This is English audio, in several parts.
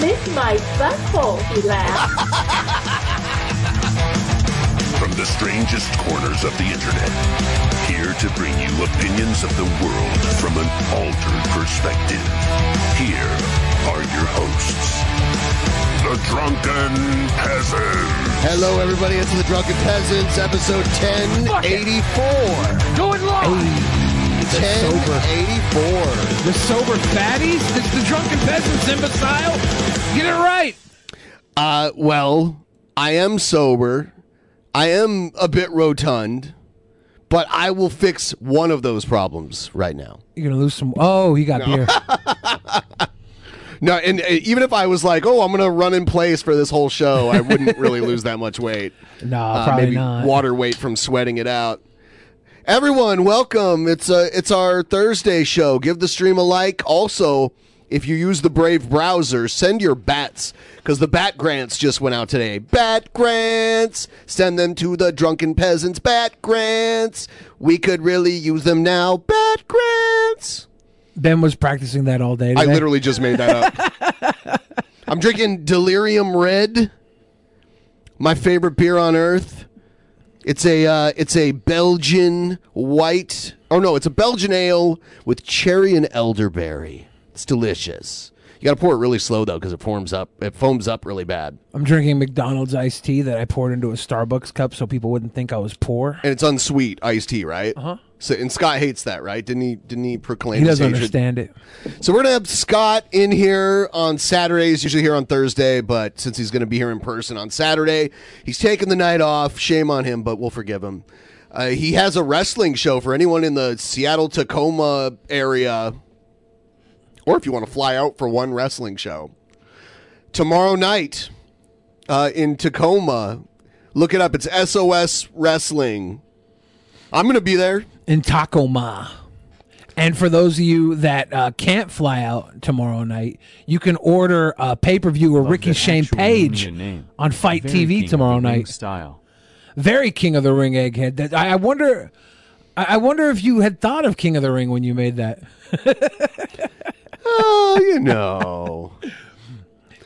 Lick my butthole, he laughed. From the strangest corners of the internet, here to bring you opinions of the world from an altered perspective. Here are your hosts, the Drunken Peasants. Hello, everybody. It's the Drunken Peasants, episode 1084. Do it live. 1084. The sober fatties? It's the drunken peasants, imbecile. Get it right. Uh, well, I am sober. I am a bit rotund, but I will fix one of those problems right now. You're gonna lose some. Oh, he got beer. No, and uh, even if I was like, oh, I'm going to run in place for this whole show, I wouldn't really lose that much weight. No, Uh, probably maybe not. water weight from sweating it out. Everyone, welcome. It's uh, it's our Thursday show. Give the stream a like. Also, if you use the Brave browser, send your bats because the bat grants just went out today. Bat grants, send them to the drunken peasants. Bat grants, we could really use them now. Bat grants. Ben was practicing that all day. I literally just made that up. I'm drinking Delirium Red, my favorite beer on earth. It's a uh, it's a Belgian white. Oh no, it's a Belgian ale with cherry and elderberry. It's delicious. You got to pour it really slow though, because it forms up. It foams up really bad, I'm drinking McDonald's iced tea that I poured into a Starbucks cup so people wouldn't think I was poor. and it's unsweet iced tea, right? Uh huh. So and Scott hates that, right? Didn't he? Didn't he proclaim? He doesn't understand it. So we're gonna have Scott in here on Saturdays, usually here on Thursday, but since he's gonna be here in person on Saturday, he's taking the night off. Shame on him, but we'll forgive him. Uh, he has a wrestling show for anyone in the Seattle Tacoma area, or if you want to fly out for one wrestling show tomorrow night uh, in Tacoma. Look it up. It's SOS Wrestling. I'm gonna be there. In Tacoma. And for those of you that uh, can't fly out tomorrow night, you can order a pay per view of Ricky Shane Page on Fight Very TV of tomorrow night. Style. Very King of the Ring egghead. That I, I wonder. I I wonder if you had thought of King of the Ring when you made that. Oh, you know.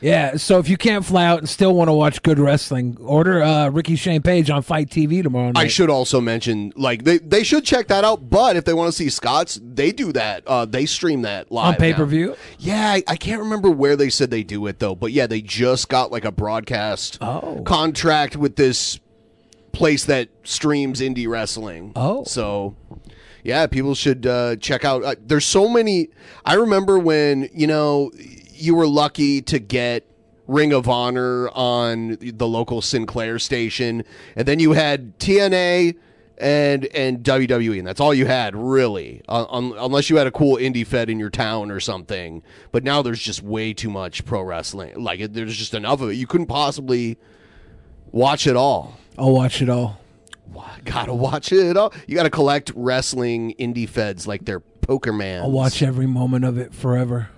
Yeah. So if you can't fly out and still want to watch good wrestling, order uh, Ricky Shane Page on FITE TV tomorrow night. I should also mention, like they, they should check that out. But if they want to see Scott's, they do that. Uh, they stream that live on pay per view. Yeah, I, I can't remember where they said they do it though. But yeah, they just got like a broadcast Oh. contract with this place that streams indie wrestling. Oh. so yeah, people should uh, check out. Uh, there's so many. I remember when you know you were lucky to get Ring of Honor on the local Sinclair station, and then you had TNA and and WWE, and that's all you had really, uh, un- unless you had a cool indie fed in your town or something. But now there's just way too much pro wrestling. Like it, there's just enough of it. You couldn't possibly watch it all. I'll watch it all. Gotta watch it all. You gotta collect wrestling indie feds like they're poker man. I'll watch every moment of it forever.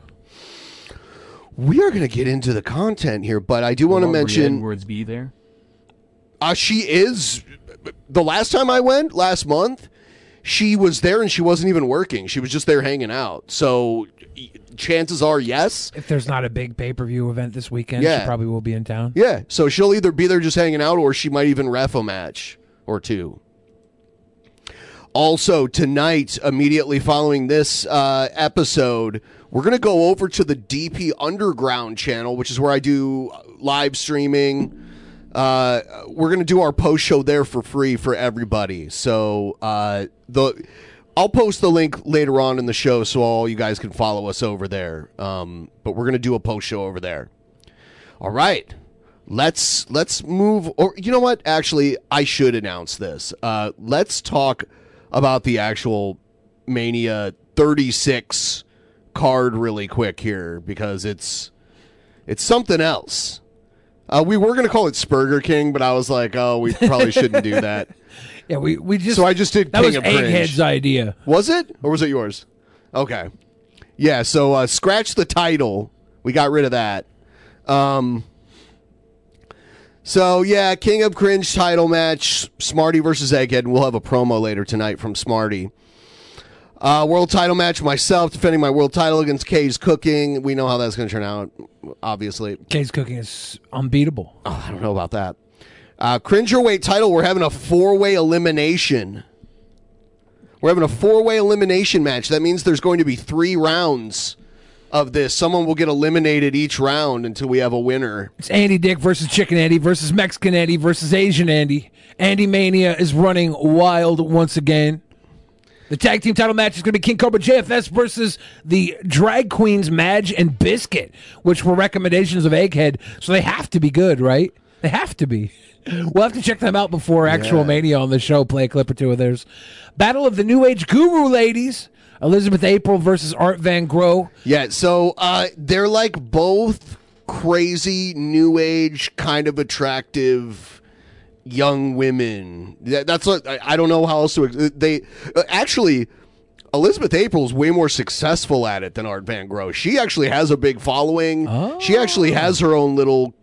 We are gonna get into the content here, but I do want to mention Edwards be there. uh, she is. The last time I went last month, she was there and she wasn't even working. She was just there hanging out. So chances are, yes. If there's not a big pay per view event this weekend, Yeah. she probably will be in town. Yeah. So she'll either be there just hanging out or she might even ref a match or two. Also, tonight, immediately following this uh, episode, we're going to go over to the DP Underground channel, which is where I do live streaming. Uh, we're going to do our post show there for free for everybody. So uh, the I'll post the link later on in the show so all you guys can follow us over there. Um, but we're going to do a post show over there. All right. Let's let's move or you know what? Actually, I should announce this. Uh, let's talk about the actual Mania 36 card really quick here because it's It's something else. Uh, we were gonna call it Spurger King, but I was like, oh, we probably shouldn't do that. Yeah, we we just So I just did that King was of Cringe. Egghead's idea. Was it, or was it yours? Okay. Yeah. So uh, scratch the title. We got rid of that. Um. So yeah, King of Cringe title match: Smarty versus Egghead. And we'll have a promo later tonight from Smarty. Uh, world title match: myself defending my world title against Kay's Cooking. We know how that's going to turn out. Obviously, Kay's cooking is unbeatable. Oh, I don't know about that. Uh, Cringerweight title, we're having a four way elimination. We're having a four way elimination match. That means there's going to be three rounds of this. Someone will get eliminated each round until we have a winner. It's Andy Dick versus Chicken Andy versus Mexican Andy versus Asian Andy. Andy Mania is running wild once again. The tag team title match is going to be King Cobra JFS versus the drag queens Madge and Biscuit, which were recommendations of Egghead. So they have to be good, right? They have to be. We'll have to check them out before actual Yeah. Mania on the show. Play a clip or two of theirs. Battle of the New Age Guru ladies. Elizabeth April versus Art Van Gogh. Yeah, so uh, they're like both crazy, new age, kind of attractive young women. That- That's what I, I don't know how else to. They uh, actually. Elizabeth April's way more successful at it than Art Van Gogh. She actually has a big following. She actually has her own little,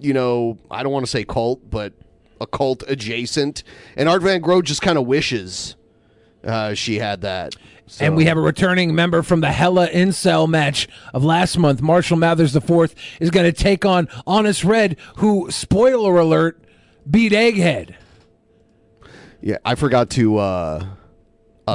you know, I don't want to say cult, but a cult adjacent. And Art Van Gogh just kind of wishes uh, she had that. And we have a returning member from the Hella Incel match of last month. Marshall Mathers IV is going to take on Honest Red, who, spoiler alert, beat Egghead. Yeah, I forgot to. uh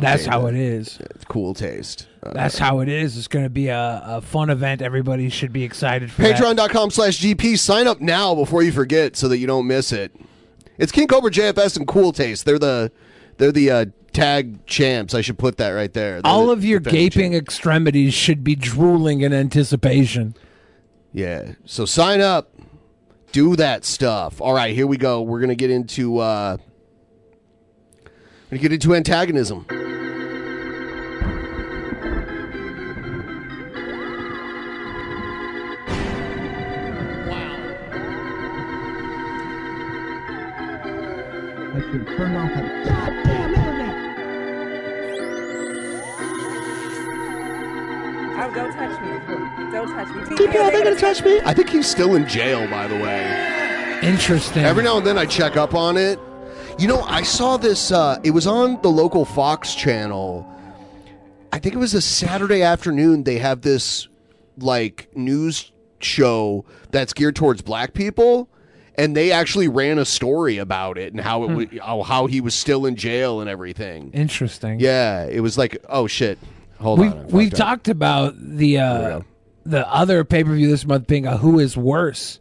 That's how it is. It's cool taste. Uh, That's how it is. It's going to be a, a fun event. Everybody should be excited for. Patreon.com slash DP. Sign up now before you forget so that you don't miss it. It's King Cobra JFS and Cool Taste. They're the they're the uh, tag champs. I should put that right there. They're All the of your gaping champs. extremities should be drooling in anticipation. Yeah. So sign up. Do that stuff. All right, here we go. We're gonna get into uh we're gonna get into antagonism. Wow. I should turn off that goddamn internet. Oh, don't touch me. Don't touch me. DP, are they gonna touch me? I think he's still in jail, by the way. Interesting. Every now and then I check up on it. You know, I saw this. Uh, it was on the local Fox channel. I think it was a Saturday afternoon. They have this like news show that's geared towards black people, and they actually ran a story about it and how it wa- how, how he was still in jail and everything. Interesting. Yeah, it was like, oh shit, hold we've on. We've fucked up. talked about the uh, the other pay per view this month being a Who is Worse,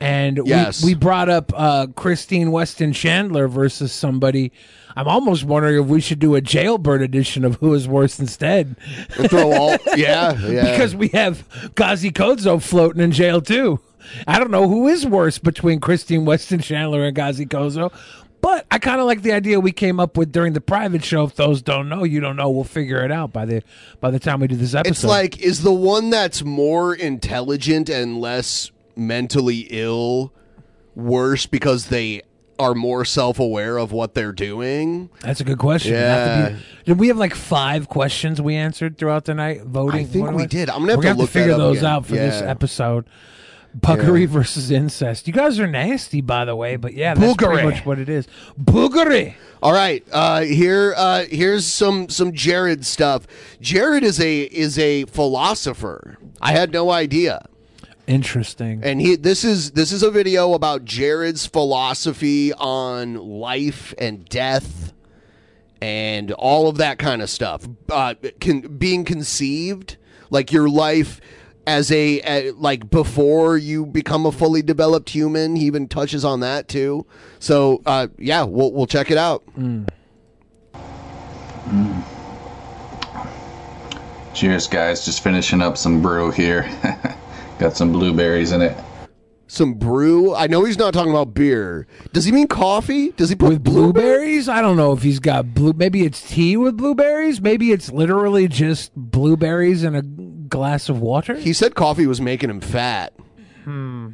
and Yes. we we brought up uh, Christine Weston Chandler versus somebody. I'm almost wondering if we should do a jailbird edition of Who is Worse instead. Throw all, yeah, yeah. because we have Gazi Kodzo floating in jail too. I don't know who is worse between Christine Weston Chandler and Gazi Kodzo. But I kind of like the idea we came up with during the private show. If those don't know, you don't know. We'll figure it out by the by the time we do this episode. It's like, is the one that's more intelligent and less mentally ill worse because they are more self aware of what they're doing? That's a good question. Have to Yeah. be- did we have like five questions we answered throughout the night voting? I think we did. I'm gonna have We're to look that figure those again. out for this episode. Buggery Yeah. versus incest. You guys are nasty, by the way, but yeah, that's pretty Boogery. much what it is. Boogery. All right, uh, here, uh, here's some some Jared stuff. Jared is a is a philosopher. I had no idea. Interesting. And he this is this is a video about Jared's philosophy on life and death and all of that kind of stuff. Uh, can, being conceived, like your life as a, a like before you become a fully developed human. He even touches on that too. So uh, yeah, we'll we'll check it out. Cheers, guys. Just finishing up some brew here. Got some blueberries in it. Some brew. I know he's not talking about beer. Does he mean coffee? Does he put with blueberries? I don't know if he's got blue. Maybe it's tea with blueberries. Maybe it's literally just blueberries and a glass of water. He said coffee was making him fat. Hmm.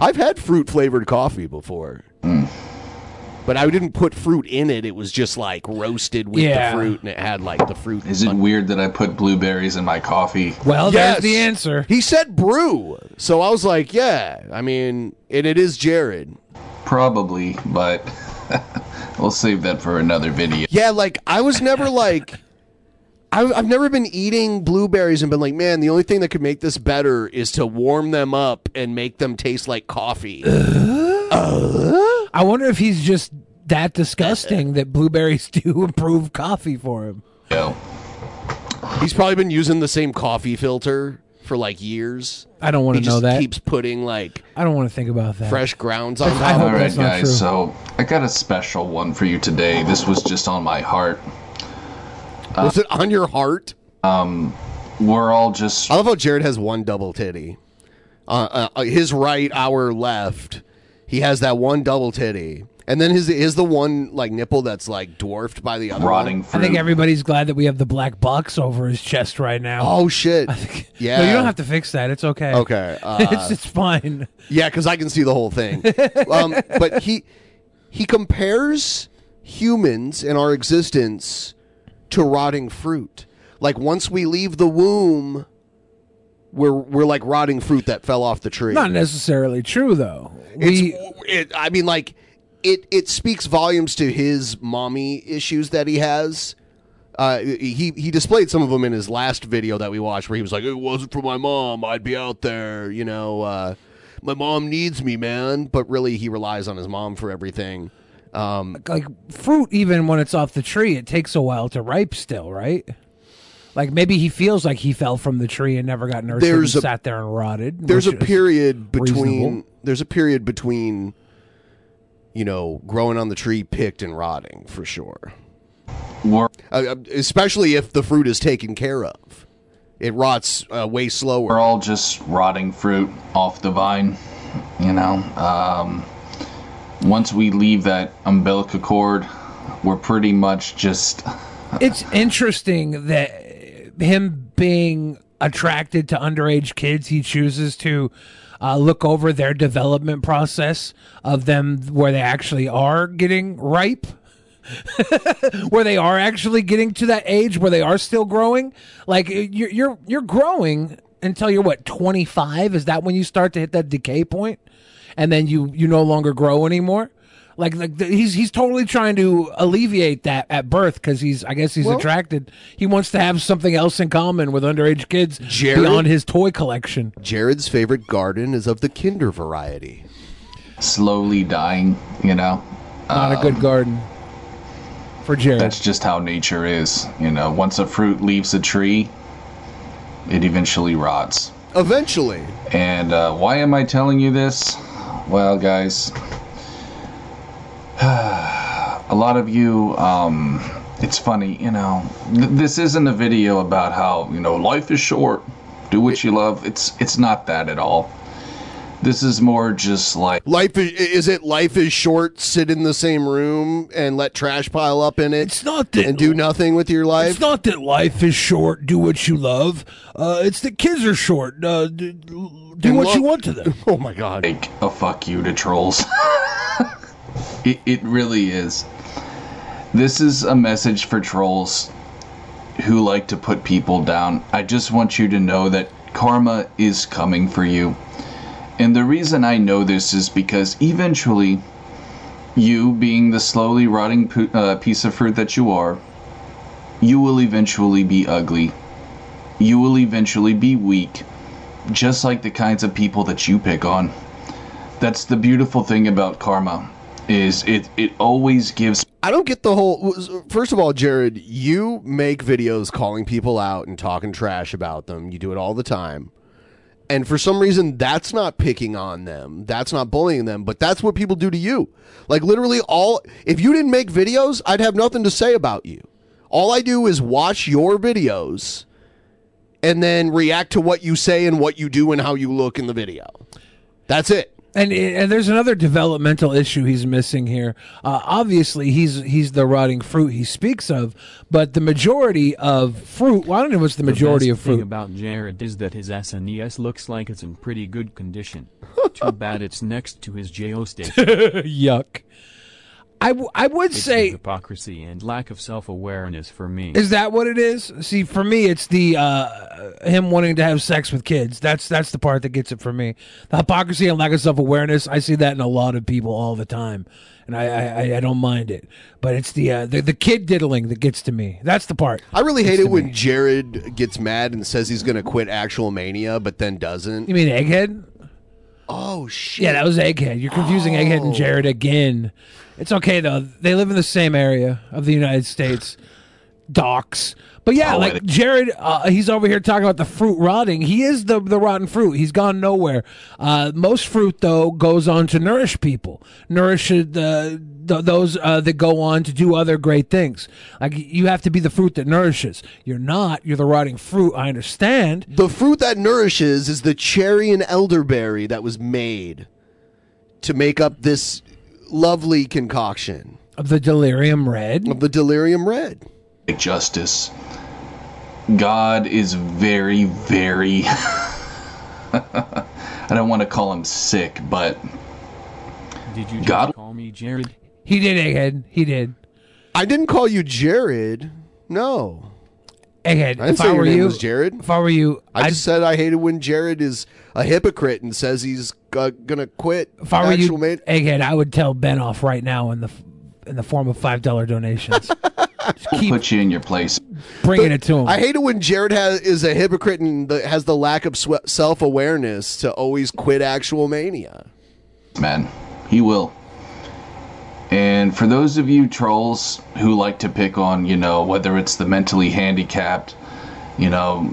I've had fruit flavored coffee before. But I didn't put fruit in it. It was just like roasted with Yeah. the fruit and it had like the fruit. Is it weird that I put blueberries in my coffee? Well, Yes. there's the answer. He said brew. So I was like, yeah. I mean, and it is Jared. Probably, but we'll save that for another video. Yeah, like I was never like I, I've never been eating blueberries and been like, man, the only thing that could make this better is to warm them up and make them taste like coffee. Uh? I wonder if he's just that disgusting that blueberries do improve coffee for him. Yo. He's probably been using the same coffee filter for like years. I don't want to know just that. Keeps putting like I don't want to think about that. fresh grounds on I top. hope All right, that's not guys. true. So I got a special one for you today. This was just on my heart. Was it on your heart? Um, we're all just. I love how Jared has one double titty. Uh, uh, his right, our left. He has that one double titty, and then his is the one like nipple that's like dwarfed by the other Rotting one. I think everybody's glad that we have the black box over his chest right now. Oh shit! yeah, No, you don't have to fix that. It's okay. Okay, uh, it's it's fine. Yeah, because I can see the whole thing. um, but he he compares humans and our existence to rotting fruit. Like once we leave the womb, we're we're like rotting fruit that fell off the tree. Not necessarily true though. It's, We it, I mean, like it. It speaks volumes to his mommy issues that he has. Uh, he he displayed some of them in his last video that we watched, where he was like, "It wasn't for my mom, I'd be out there." You know, uh, my mom needs me, man. But really, he relies on his mom for everything. Um, like fruit even when it's off the tree, it takes a while to ripe still, right? Like maybe he feels like he fell from the tree and never got nurtured and a- sat there and rotted. there's a period between. reasonable. There's a period between. You know, growing on the tree, picked and rotting for sure. We're, uh, especially if the fruit is taken care of. It rots uh, way slower. We're all just rotting fruit off the vine, you know. Um, once we leave that umbilical cord, we're pretty much just. it's interesting that him being attracted to underage kids, he chooses to uh, look over their development process of them where they actually are getting ripe. where they are actually getting to that age where they are still growing like you're you're you're growing until you're what 25 is that when you start to hit that decay point and then you you no longer grow anymore like like the, he's he's totally trying to alleviate that at birth because he's I guess he's Well- attracted. He wants to have something else in common with underage kids Jared? beyond his toy collection. Jared's favorite garden is of the Kinder variety. slowly dying, you know. Not a good garden for Jared. That's just how nature is, you know. Once a fruit leaves a tree, it eventually rots. Eventually. And uh, why am I telling you this? Well, guys, a lot of you, um, it's funny, you know. Th- this isn't a video about how you know life is short. Do what you love. It's it's not that at all. This is more just like Life is, is it life is short, sit in the same room and let trash pile up in it? It's not that and do nothing with your life. It's not that life is short. Do what you love. Uh, it's that kids are short. Uh, do do And what lo- you want to them. Oh my god. like a fuck you to trolls. it, it really is. This is a message for trolls who like to put people down. I just want you to know that karma is coming for you. And the reason I know this is because eventually, you, being the slowly rotting pu- uh, piece of fruit that you are, you will eventually be ugly. You will eventually be weak, just like the kinds of people that you pick on. That's the beautiful thing about karma, is it it always gives I don't get the whole. First of all, Jared, you make videos calling people out and talking trash about them. You do it all the time. And for some reason, that's not picking on them. That's not bullying them. But that's what people do to you. Like, literally, all. If you didn't make videos, I'd have nothing to say about you. All I do is watch your videos and then react to what you say and what you do and how you look in the video. That's it. And, and there's another developmental issue he's missing here. Uh, obviously, he's he's the rotting fruit he speaks of, but the majority of fruit. Well, I don't know what's the majority the of best thing fruit. about Jared is that his SNES looks like it's in pretty good condition. Too bad it's next to his JO station. Yuck. I, w- I would It's say hypocrisy and lack of self-awareness for me. Is that what it is? See, for me, it's the uh, him wanting to have sex with kids. That's that's the part that gets it for me. The hypocrisy and lack of self awareness. I see that in a lot of people all the time, and I I, I don't mind it. But it's the, uh, the the kid diddling that gets to me. That's the part. I really hate it when me. Jared gets mad and says he's going to quit Actual Mania, but then doesn't. You mean Egghead? Oh shit! Yeah, that was Egghead. You're confusing Egghead and Jared again. It's okay though. They live in the same area of the United States. Docks. But yeah, Oh, like Jared, uh, he's over here talking about the fruit rotting. He is the the rotten fruit. He's gone nowhere. Uh, most fruit though goes on to nourish people, nourish uh, the, th- those uh, that go on to do other great things. Like you have to be the fruit that nourishes. You're not. You're the rotting fruit. I understand. The fruit that nourishes is the cherry and elderberry that was made to make up this lovely concoction Of the delirium red. of the delirium red. justice. God is very, very. I don't want to call him sick, but Did you just God- call me Jared? He did, Egghead. He did. I didn't call you Jared. No, Egghead. I didn't if say I your were name you, was Jared. if I were you, I I'd just said I hated when Jared is a hypocrite and says he's uh, gonna quit. If I were you, Actual Mania. Egghead, I would tell Ben off right now in the in the form of five dollar donations. Just keep put you in your place. bringing it to him. I hate it when Jared has is a hypocrite and the, has the lack of swe- self awareness to always quit Actual Mania. man. He will. And for those of you trolls who like to pick on, you know, whether it's the mentally handicapped, you know,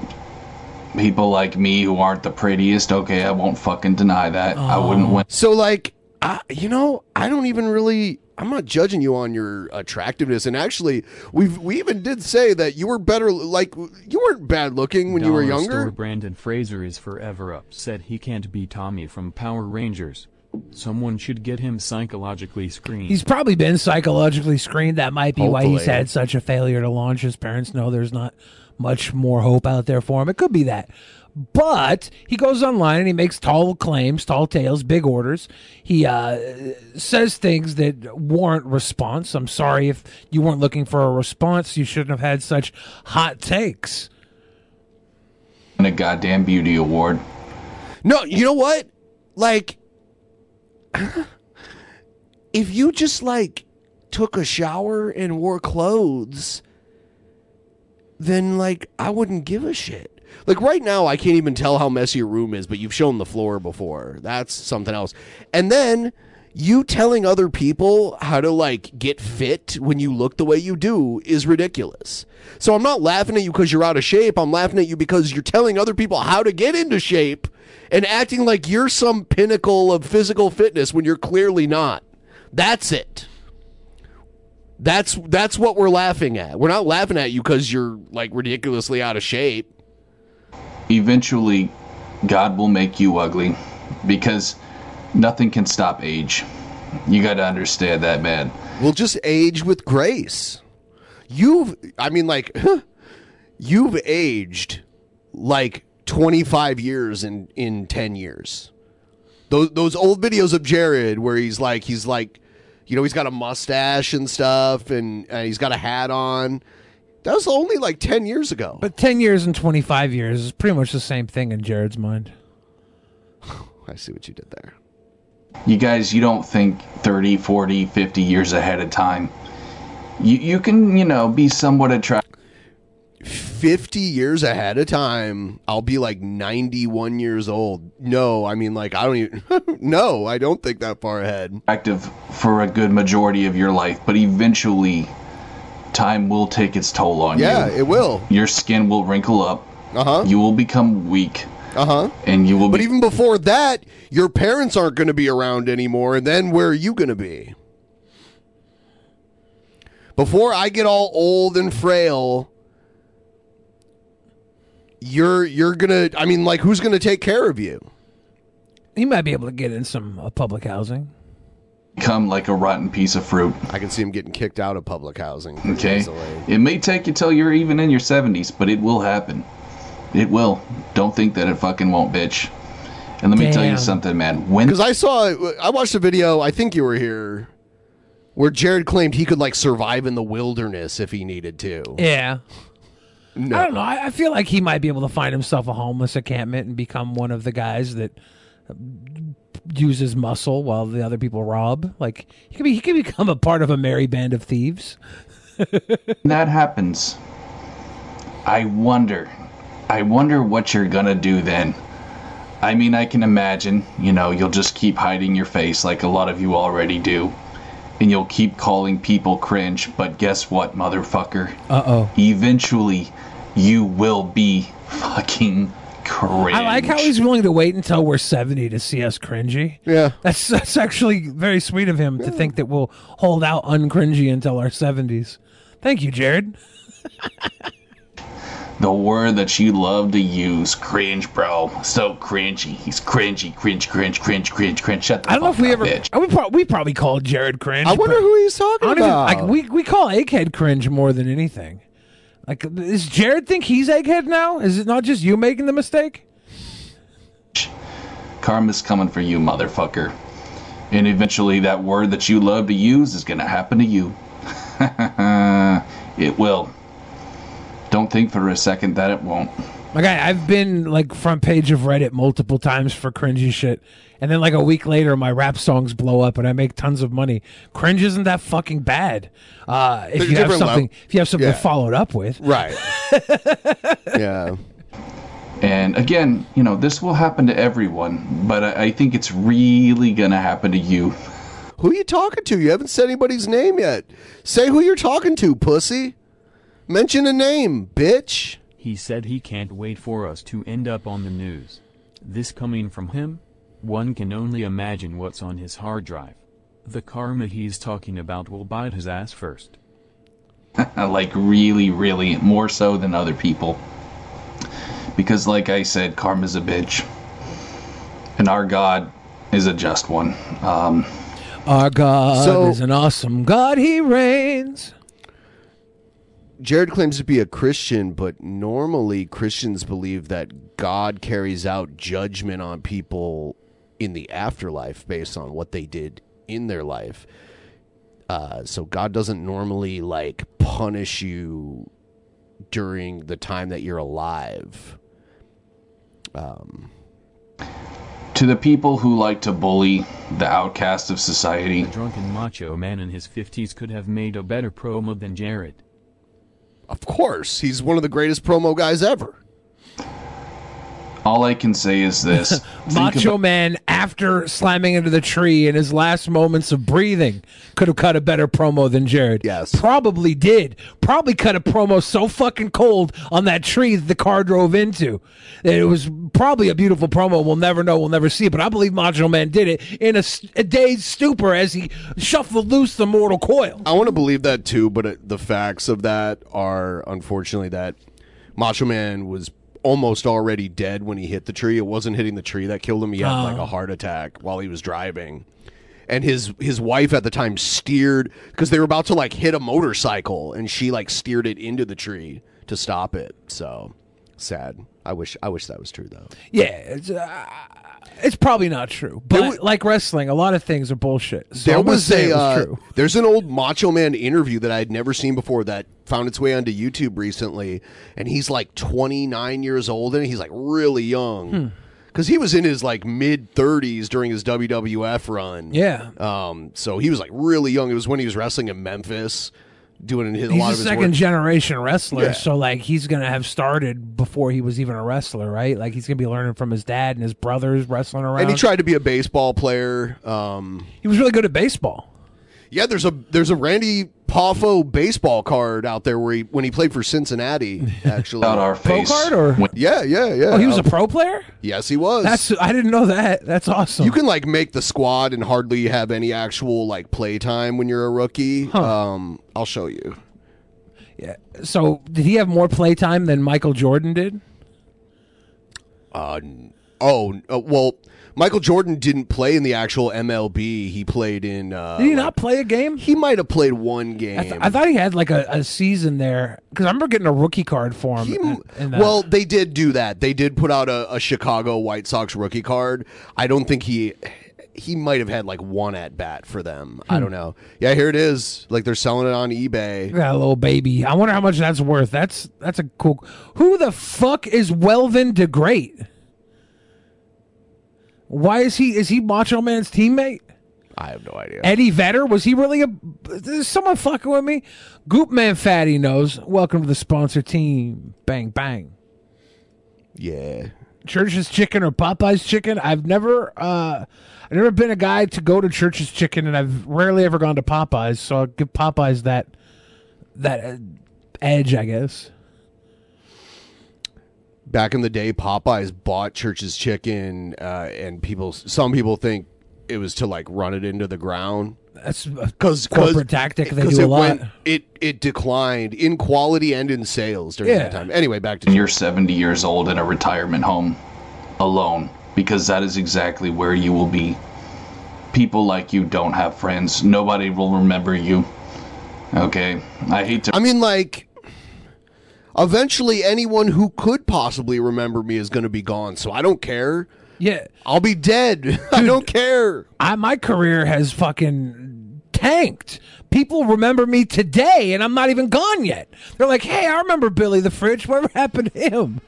people like me who aren't the prettiest, okay, I won't fucking deny that. I wouldn't oh. win. So like, I, you know, I don't even really. I'm not judging you on your attractiveness, and actually, we have we even did say that you were better. Like, you weren't bad looking when you were Dollar younger. Store Brendan Fraser is forever upset he can't be Tommy from Power Rangers. Someone should get him psychologically screened. He's probably been psychologically screened. That might be why he's had such a failure to launch. His parents know there's not much more hope out there for him. It could be that. But he goes online and he makes tall claims, tall tales, big orders. He uh, says things that warrant response. I'm sorry if you weren't looking for a response. You shouldn't have had such hot takes. And a goddamn beauty award. No, you know what? Like, if you just like took a shower and wore clothes, then like I wouldn't give a shit. Like right now, I can't even tell how messy your room is, but you've shown the floor before. That's something else. And then you telling other people how to like get fit when you look the way you do is ridiculous. So I'm not laughing at you because you're out of shape. I'm laughing at you because you're telling other people how to get into shape and acting like you're some pinnacle of physical fitness when you're clearly not. That's it. That's that's what we're laughing at. We're not laughing at you because you're like ridiculously out of shape. Eventually, God will make you ugly because nothing can stop age. You got to understand that, man. We'll just age with grace. You've, I mean, like, you've aged like 25 years in in 10 years. Those those old videos of Jared where he's like he's like, you know, he's got a mustache and stuff, and uh, he's got a hat on. That was only like 10 years ago. But 10 years and 25 years is pretty much the same thing in Jared's mind. I see what you did there. You guys, you don't think 30, 40, 50 years ahead of time. You, you can, you know, be somewhat attractive 50 years ahead of time, I'll be like 91 years old. No, I mean, like, I don't even, no, I don't think that far ahead. active for a good majority of your life, but eventually time will take its toll on you. Yeah, it will. Your skin will wrinkle up. Uh huh. You will become weak, Uh huh. and you will But be even before that, your parents aren't going to be around anymore, and then where are you going to be? Before I get all old and frail, you're you're gonna. I mean, like, who's gonna take care of you? He might be able to get in some uh, public housing. Become like a rotten piece of fruit. I can see him getting kicked out of public housing. Okay. easily. It may take you till you're even in your 70s, but it will happen. It will. Don't think that it fucking won't, bitch. And let me tell you something, man. When Because I saw, I watched a video. I think you were here, where Jared claimed he could like survive in the wilderness if he needed to. Yeah. No. I don't know. I, I feel like he might be able to find himself a homeless encampment and become one of the guys that uh, uses muscle while the other people rob. Like he could be, he could become a part of a merry band of thieves. that happens, I wonder, I wonder what you're gonna do then. I mean, I can imagine, you know, you'll just keep hiding your face like a lot of you already do. And you'll keep calling people cringe, but guess what, motherfucker? Uh oh. Eventually, you will be fucking cringe. I like how he's willing to wait until we're seventy to see us cringy. Yeah, that's that's actually very sweet of him to think that we'll hold out uncringy until our seventies. Thank you, Jared. The word that you love to use, cringe, bro. So cringy. He's cringy, cringe, cringe, cringe, cringe, cringe. Shut the I don't know if we up, ever. bitch. We, pro- we probably called Jared cringe. I wonder who he's talking I even- about. like, we we call Egghead cringe more than anything. Like, does Jared think he's Egghead now? Is it not just you making the mistake? Karma's coming for you, motherfucker. And eventually, that word that you love to use is gonna happen to you. it will. Don't think for a second that it won't. My guy, I've been like front page of Reddit multiple times for cringy shit, and then like a week later, my rap songs blow up and I make tons of money. Cringe isn't that fucking bad. Uh, if There's you have something, if you have something Yeah. followed up with, Right. yeah. And again, you know, this will happen to everyone, but I, I think it's really gonna happen to you. Who are you talking to? You haven't said anybody's name yet. Say who you're talking to, pussy. Mention a name, bitch. He said he can't wait for us to end up on the news. This coming from him? One can only imagine what's on his hard drive. The karma he's talking about will bite his ass first. like really, really more so than other people. Because, like I said, karma's a bitch, and our God is a just one. Um, our God So- is an awesome God. He reigns. Jared claims to be a Christian, but normally Christians believe that God carries out judgment on people in the afterlife based on what they did in their life. Uh, so God doesn't normally like punish you during the time that you're alive. Um, to the people who like to bully the outcast of society, A drunken macho man in his 50s could have made a better promo than Jared. Of course, he's one of the greatest promo guys ever. All I can say is this: Macho about- Man, after slamming into the tree in his last moments of breathing, could have cut a better promo than Jared. Yes. Probably did. Probably cut a promo so fucking cold on that tree that the car drove into. That it was probably a beautiful promo. We'll never know. We'll never see. But I believe Macho Man did it in a dazed stupor as he shuffled loose the mortal coil. I want to believe that too, but it, the facts of that are unfortunately that Macho Man was almost already dead when he hit the tree. It wasn't hitting the tree that killed him. He had like Oh. a heart attack while he was driving. And his his wife at the time steered because they were about to like hit a motorcycle, and she like steered it into the tree to stop it. So sad. I wish I wish that was true though. Yeah, it's, uh, it's probably not true. But like wrestling, a lot of things are bullshit. So there I'm was say a it was uh, true. there's an old Macho Man interview that I had never seen before that found its way onto YouTube recently, and he's like 29 years old and he's like really Hmm. young because he was in his like mid 30s during his WWF run. Yeah. Um. So he was like really young. It was when he was wrestling in Memphis, doing his, a He's lot a of his second work. generation wrestler, Yeah. so like he's gonna have started before he was even a wrestler, right? Like he's gonna be learning from his dad and his brothers wrestling around. and he tried to be a baseball player. Um. He was really good at baseball. Yeah, there's a there's a Randy Poffo baseball card out there where he when he played for Cincinnati actually. Out our Pro card or Yeah, yeah, yeah. oh, he was a pro player. Yes, he was. That's I didn't know that. That's awesome. you can like make the squad and hardly have any actual like play time when you're a rookie. Um, I'll show you. yeah. So did he have more play time than Michael Jordan did? Uh, Oh uh, well, Michael Jordan didn't play in the actual MLB. He played in. Uh, Did he not play a game? He might have played one game. I, th- I thought he had like a, a season there because I remember getting a rookie card for him. in- in well, they did do that. They did put out a, a Chicago White Sox rookie card. I don't think he he might have had like one at bat for them. I Hmm. don't know. Yeah, here it is. Like they're selling it on eBay. That little baby. I wonder how much that's worth. That's that's a cool. Who the fuck is Welvin de Great? Why is he is he Macho Man's teammate? I have no idea. Eddie Vedder was he really a? Is someone fucking with me? Goop Man Fatty knows. Welcome to the sponsor team. Bang bang. Yeah. Church's Chicken or Popeye's Chicken. I've never uh I've never been a guy to go to Church's Chicken and I've rarely ever gone to Popeyes, so I'll give Popeyes that that uh, edge, I guess. Back in the day, Popeyes bought Church's Chicken, uh, and people. Some people think it was to like run it into the ground. That's because corporate tactic they do it a lot. went- it it declined in quality and in sales during Yeah. that time. Anyway, back to you're 70 years old in a retirement home alone because that is exactly where you will be. People like you don't have friends. Nobody will remember you. Okay. I hate to I mean, like, eventually anyone who could possibly remember me is going to be gone, so I don't care. Yeah. I'll be dead. I don't care. I my career has fucking tanked. People remember me today and I'm not even gone yet. They're like, "Hey, I remember Billy the Fridge. Whatever happened to him?"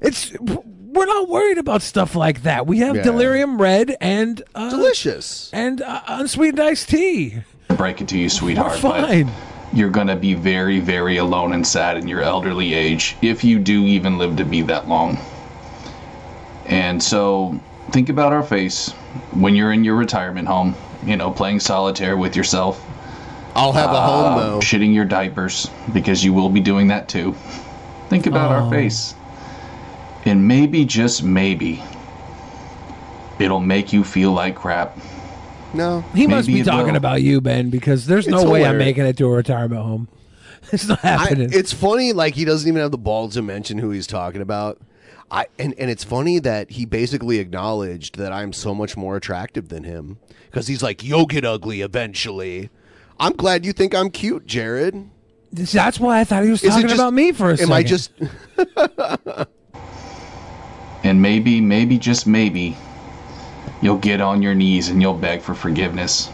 It's we're not worried about stuff like that. We have Yeah. delirium red and uh, delicious and uh, unsweetened iced tea. break it to you, sweetheart. We're fine. But you're going to be very, very alone and sad in your elderly age if you do even live to be that long. And so think about our face when you're in your retirement home, you know, playing solitaire with yourself. I'll have a home, uh, though. Shitting your diapers because you will be doing that too. Think about Oh. our face. And maybe, just maybe, it'll make you feel like crap. No. He must be talking will. about you, Ben, because there's no It's way I'm making it to a retirement home. It's not I, happening. it's funny, like he doesn't even have the balls to mention who he's talking about. I and, and it's funny that he basically acknowledged that I'm so much more attractive than him because he's like, "You'll get ugly eventually." I'm glad you think I'm cute, Jared. That's why I thought he was Is talking just- about me for a Am second. I just? And maybe, maybe, just maybe, you'll get on your knees and you'll beg for forgiveness.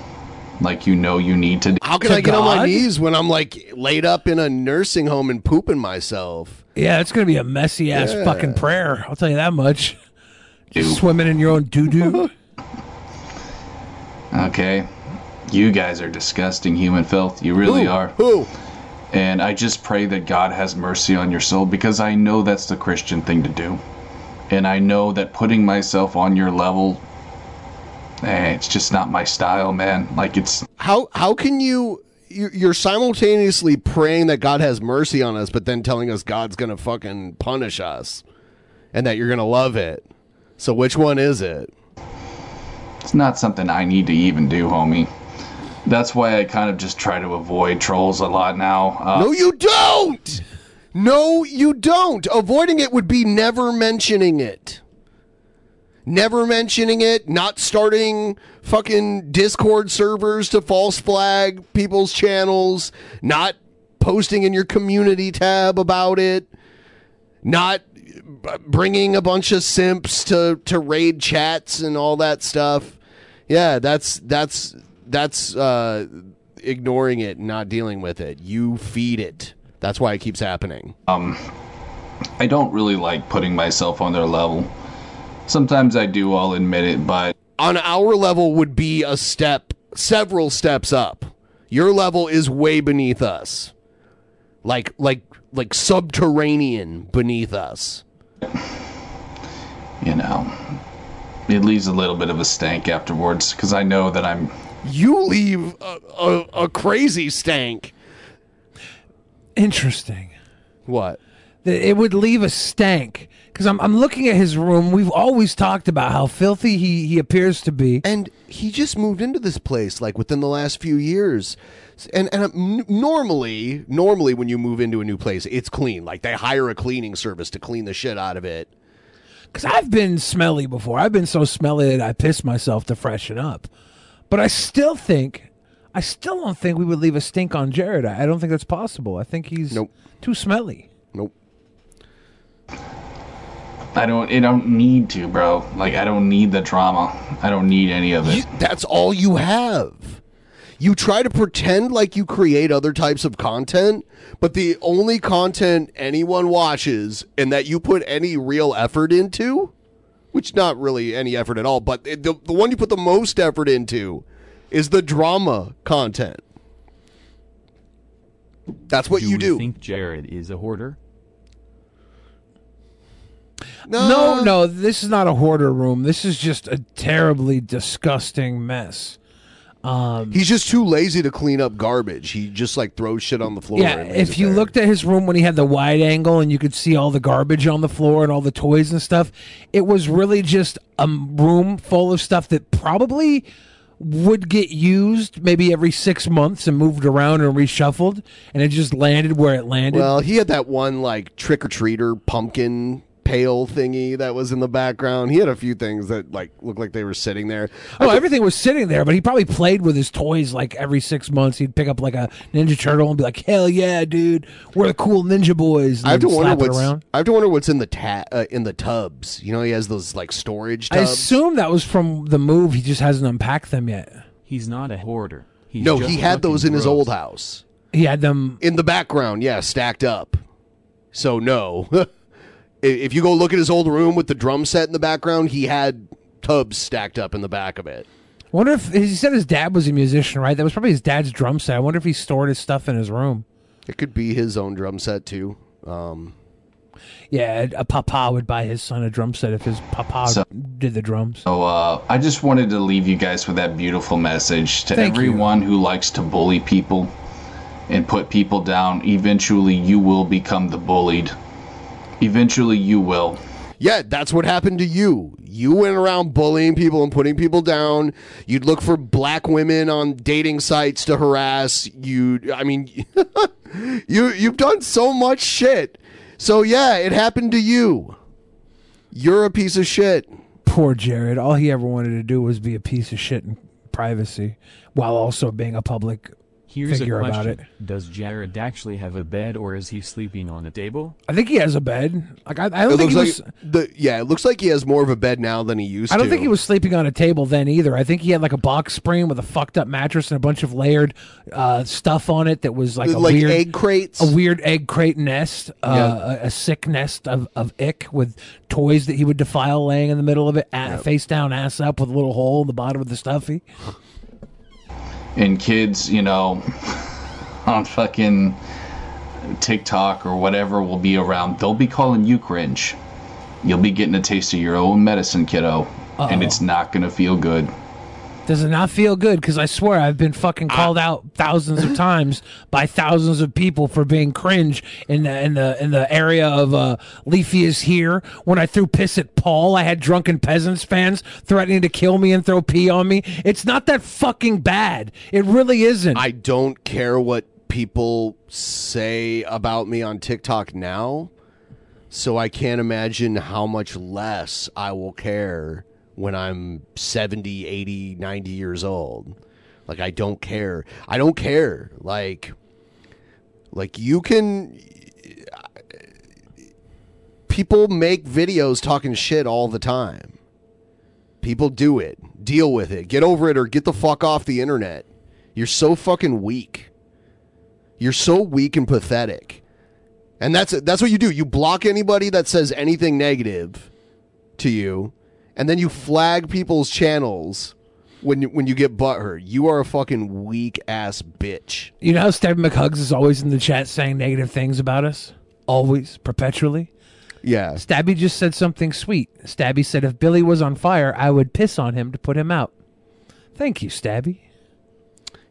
Like you know you need to do. How can I get on my knees when I'm like laid up in a nursing home and pooping myself? Yeah, it's gonna be a messy ass Yeah. fucking prayer. I'll tell you that much. Just swimming in your own doo doo. Okay? You guys are disgusting human filth. You really Who? are. Who? And I just pray that God has mercy on your soul because I know that's the Christian thing to do. And I know that putting myself on your level, eh, it's just not my style, man. Like it's How how can you? you- You're simultaneously praying that God has mercy on us, but then telling us God's gonna fucking punish us, and that you're gonna love it. So which one is it? it's not something I need to even do, homie. That's why I kind of just try to avoid trolls a lot now. Uh, no, you don't. No, you don't. Avoiding it would be never mentioning it. Never mentioning it, not starting fucking Discord servers to false flag people's channels, not posting in your community tab about it, not bringing a bunch of simps to to raid chats and all that stuff. Yeah, that's that's that's uh ignoring it and not dealing with it. You feed it. That's why it keeps happening. Um, I don't really like putting myself on their level. Sometimes I do, I'll admit it, but On our level would be a step, several steps up. Your level is way beneath us. Like like like subterranean beneath us. you know, it leaves a little bit of a stank afterwards because I know that I'm. You leave a, a, a crazy stank. Interesting. What? That it would leave a stank because I'm I'm looking at his room. We've always talked about how filthy he he appears to be, and he just moved into this place like within the last few years. And and um, normally, normally when you move into a new place, it's clean. Like they hire a cleaning service to clean the shit out of it. Because I've been smelly before. I've been so smelly that I piss myself to freshen up. But I still think, I still don't think we would leave a stink on Jared. I I don't think that's possible. I think he's nope. too smelly. Nope. I don't. I don't need to, bro. Like I don't need the drama. I don't need any of it. That's all you have. You try to pretend like you create other types of content, but the only content anyone watches and that you put any real effort into, which not really any effort at all, but the, the one you put the most effort into is the drama content. That's what do you do. think Jared is a hoarder? No, no, this is not a hoarder room. This is just a terribly disgusting mess. Um, He's just too lazy to clean up garbage. He just like throws shit on the floor. yeah, if you looked at his room when he had the wide angle and you could see all the garbage on the floor and all the toys and stuff, it was really just a room full of stuff that probably would get used maybe every six months and moved around and reshuffled, and it just landed where it landed. Well, he had that one like trick or treater pumpkin pail thingy that was in the background. He had a few things that like looked like they were sitting there. Oh, everything was sitting there, but he probably played with his toys like every six months. He'd pick up like a Ninja Turtle and be like, "Hell yeah, dude, we're the cool Ninja Boys." And I have to wonder slap what's around. I have to wonder what's in the ta- uh, in the tubs. You know, he has those like storage I assume that was from the move. He just hasn't unpacked them yet. He's not a hoarder. He's no, he had those in fucking his old house. He had them in the background, yeah, stacked up. So no, I- if you go look at his old room with the drum set in the background, he had tubs stacked up in the back of it. Wonder if he said his dad was a musician, right? That was probably his dad's drum set. I wonder if he stored his stuff in his room. It could be his own drum set too. Um, Yeah, a papa would buy his son a drum set if his papa So- did the drums. So uh, I just wanted to leave you guys with that beautiful message to Thank you. everyone who likes to bully people and put people down. Eventually, you will become the bullied. Eventually, you will. yeah, that's what happened to you. You went around bullying people and putting people down. You'd look for black women on dating sites to harass. You, I mean, you you've done so much shit. So yeah, it happened to you. You're a piece of shit. Poor Jared. All he ever wanted to do was be a piece of shit in privacy, while also being a public Here's figure a question. about it. Does Jared actually have a bed or is he sleeping on a table? I think he has a bed. Like I, I don't It think looks he was. like the yeah. It looks like he has more of a bed now than he used to. I don't to. think he was sleeping on a table then either. I think he had like a box spring with a fucked up mattress and a bunch of layered uh, stuff on it that was like a Like weird egg crates? a weird egg crate nest, uh, Yeah. a, a sick nest of, of ick with toys that he would defile laying in the middle of it, a face down, ass up, with a little hole in the bottom of the stuffy. And kids, you know, on fucking TikTok or whatever will be around, they'll be calling you cringe. You'll be getting a taste of your own medicine, kiddo. And Uh-oh. it's not going to feel good. Does it not feel good? Because I swear I've been fucking called out thousands of times by thousands of people for being cringe in the in the in the area of uh, Leafy is here. When I threw piss at Paul, I had drunken peasants fans threatening to kill me and throw pee on me. It's not that fucking bad. It really isn't. I don't care what people say about me on TikTok now, so I can't imagine how much less I will care when I'm 70, 80, 90 years old. Like I don't care. I don't care. Like like you can people make videos talking shit all the time. People do it. Deal with it. Get over it or get the fuck off the internet. You're so fucking weak. You're so weak and pathetic. And that's that's what you do. You block anybody that says anything negative to you, and then you flag people's channels when you, when you get butthurt. You are a fucking weak ass bitch. You know how Stabby McHugs is always in the chat saying negative things about us? Always, perpetually? Yeah. Stabby just said something sweet. Stabby said if Billy was on fire, I would piss on him to put him out. Thank you, Stabby.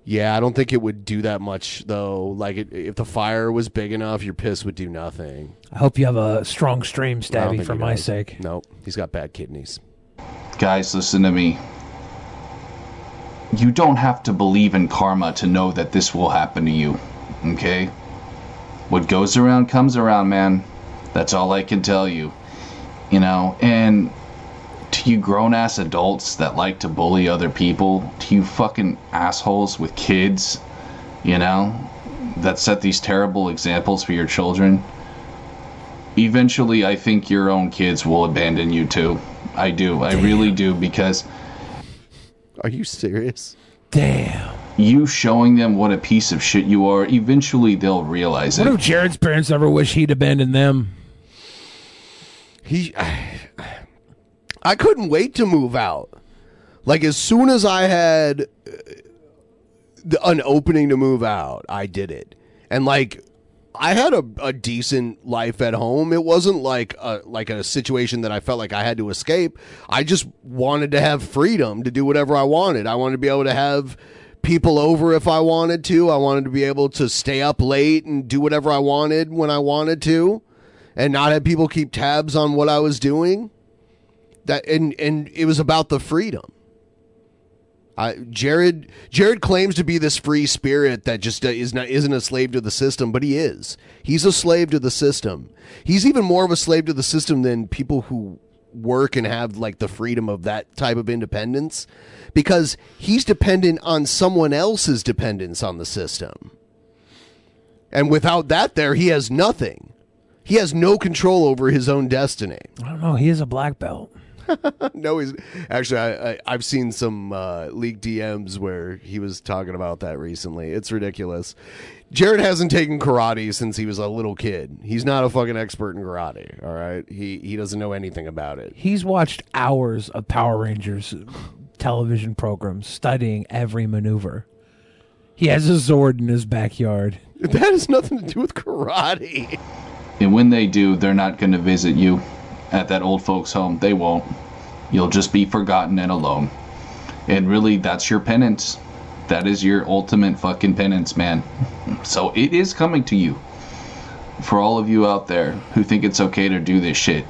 Yeah, I don't think it would do that much though. Like it, if the fire was big enough, your piss would do nothing. I hope you have a strong stream, Stabby, for my does. sake. Nope, he's got bad kidneys. Guys, listen to me. You don't have to believe in karma to know that this will happen to you. Okay? What goes around comes around, man. That's all I can tell you. You know, and to you grown ass adults that like to bully other people, to you fucking assholes with kids, you know, that set these terrible examples for your children. Eventually, I think your own kids will abandon you too. I do. I really do because Are you serious? Damn. you showing them what a piece of shit you are, eventually they'll realize What it. What if Jared's parents ever wish he'd abandoned them? He, I I couldn't wait to move out. Like as soon as I had uh, an opening to move out, I did it, and like I had a, a decent life at home. It wasn't like a like a situation that I felt like I had to escape. I just wanted to have freedom to do whatever I wanted. I wanted to be able to have people over if I wanted to. I wanted to be able to stay up late and do whatever I wanted when I wanted to and not have people keep tabs on what I was doing. That and and it was about the freedom. Jared Jared claims to be this free spirit that just uh, is not isn't a slave to the system, but he is. He's a slave to the system. He's even more of a slave to the system than people who work and have like the freedom of that type of independence because he's dependent on someone else's dependence on the system. And without that there he has nothing. He has no control over his own destiny. I don't know. He is a black belt. no, he's actually. I, I I've seen some uh, leaked DMs where he was talking about that recently. It's ridiculous. Jared hasn't taken karate since he was a little kid. He's not a fucking expert in karate. All right, he he doesn't know anything about it. He's watched hours of Power Rangers television programs, studying every maneuver. He has a Zord in his backyard. That has nothing to do with karate. And when they do, they're not going to visit you at that old folks' home. They won't. You'll just be forgotten and alone. And really, that's your penance. That is your ultimate fucking penance, man. So it is coming to you. For all of you out there who think it's okay to do this shit.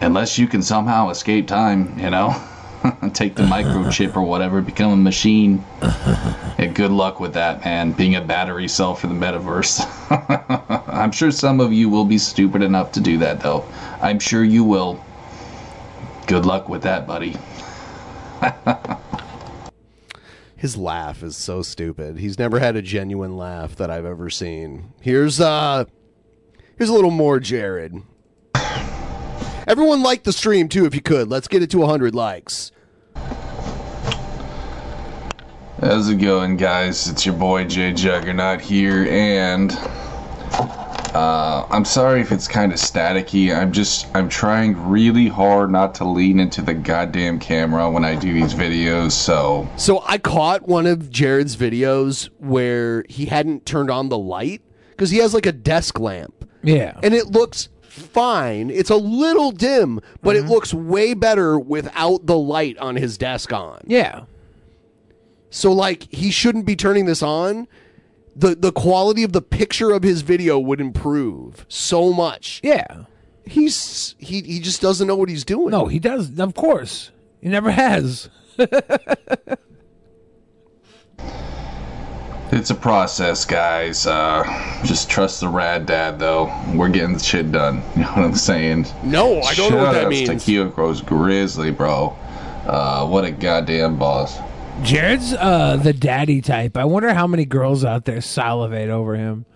Unless you can somehow escape time, you know? Take the microchip or whatever, become a machine. And good luck with that, man. Being a battery cell for the metaverse. I'm sure some of you will be stupid enough to do that, though. I'm sure you will. Good luck with that, buddy. His laugh is so stupid. He's never had a genuine laugh that I've ever seen. Here's uh here's a little more Jared. Everyone like the stream too if you could. Let's get it to 100 likes. How's it going, guys? It's your boy Jay Juggernaut here, and uh, I'm sorry if it's kind of staticky. I'm just I'm trying really hard not to lean into the goddamn camera when I do these videos. So So I caught one of Jared's videos where he hadn't turned on the light because he has like a desk lamp. Yeah. And it looks fine. It's a little dim, but it looks way better without the light on his desk on. Yeah. So like he shouldn't be turning this on. The the quality of the picture of his video would improve so much. Yeah. He's he he just doesn't know what he's doing. No, he does. Of course. He never has. it's a process, guys. Uh, just trust the rad dad, though. We're getting the shit done. You know what I'm saying? No, I don't know what that Shoutouts means. To Kyokro's Grizzly, bro. Uh, what a goddamn boss. Jared's uh, the daddy type. I wonder how many girls out there salivate over him.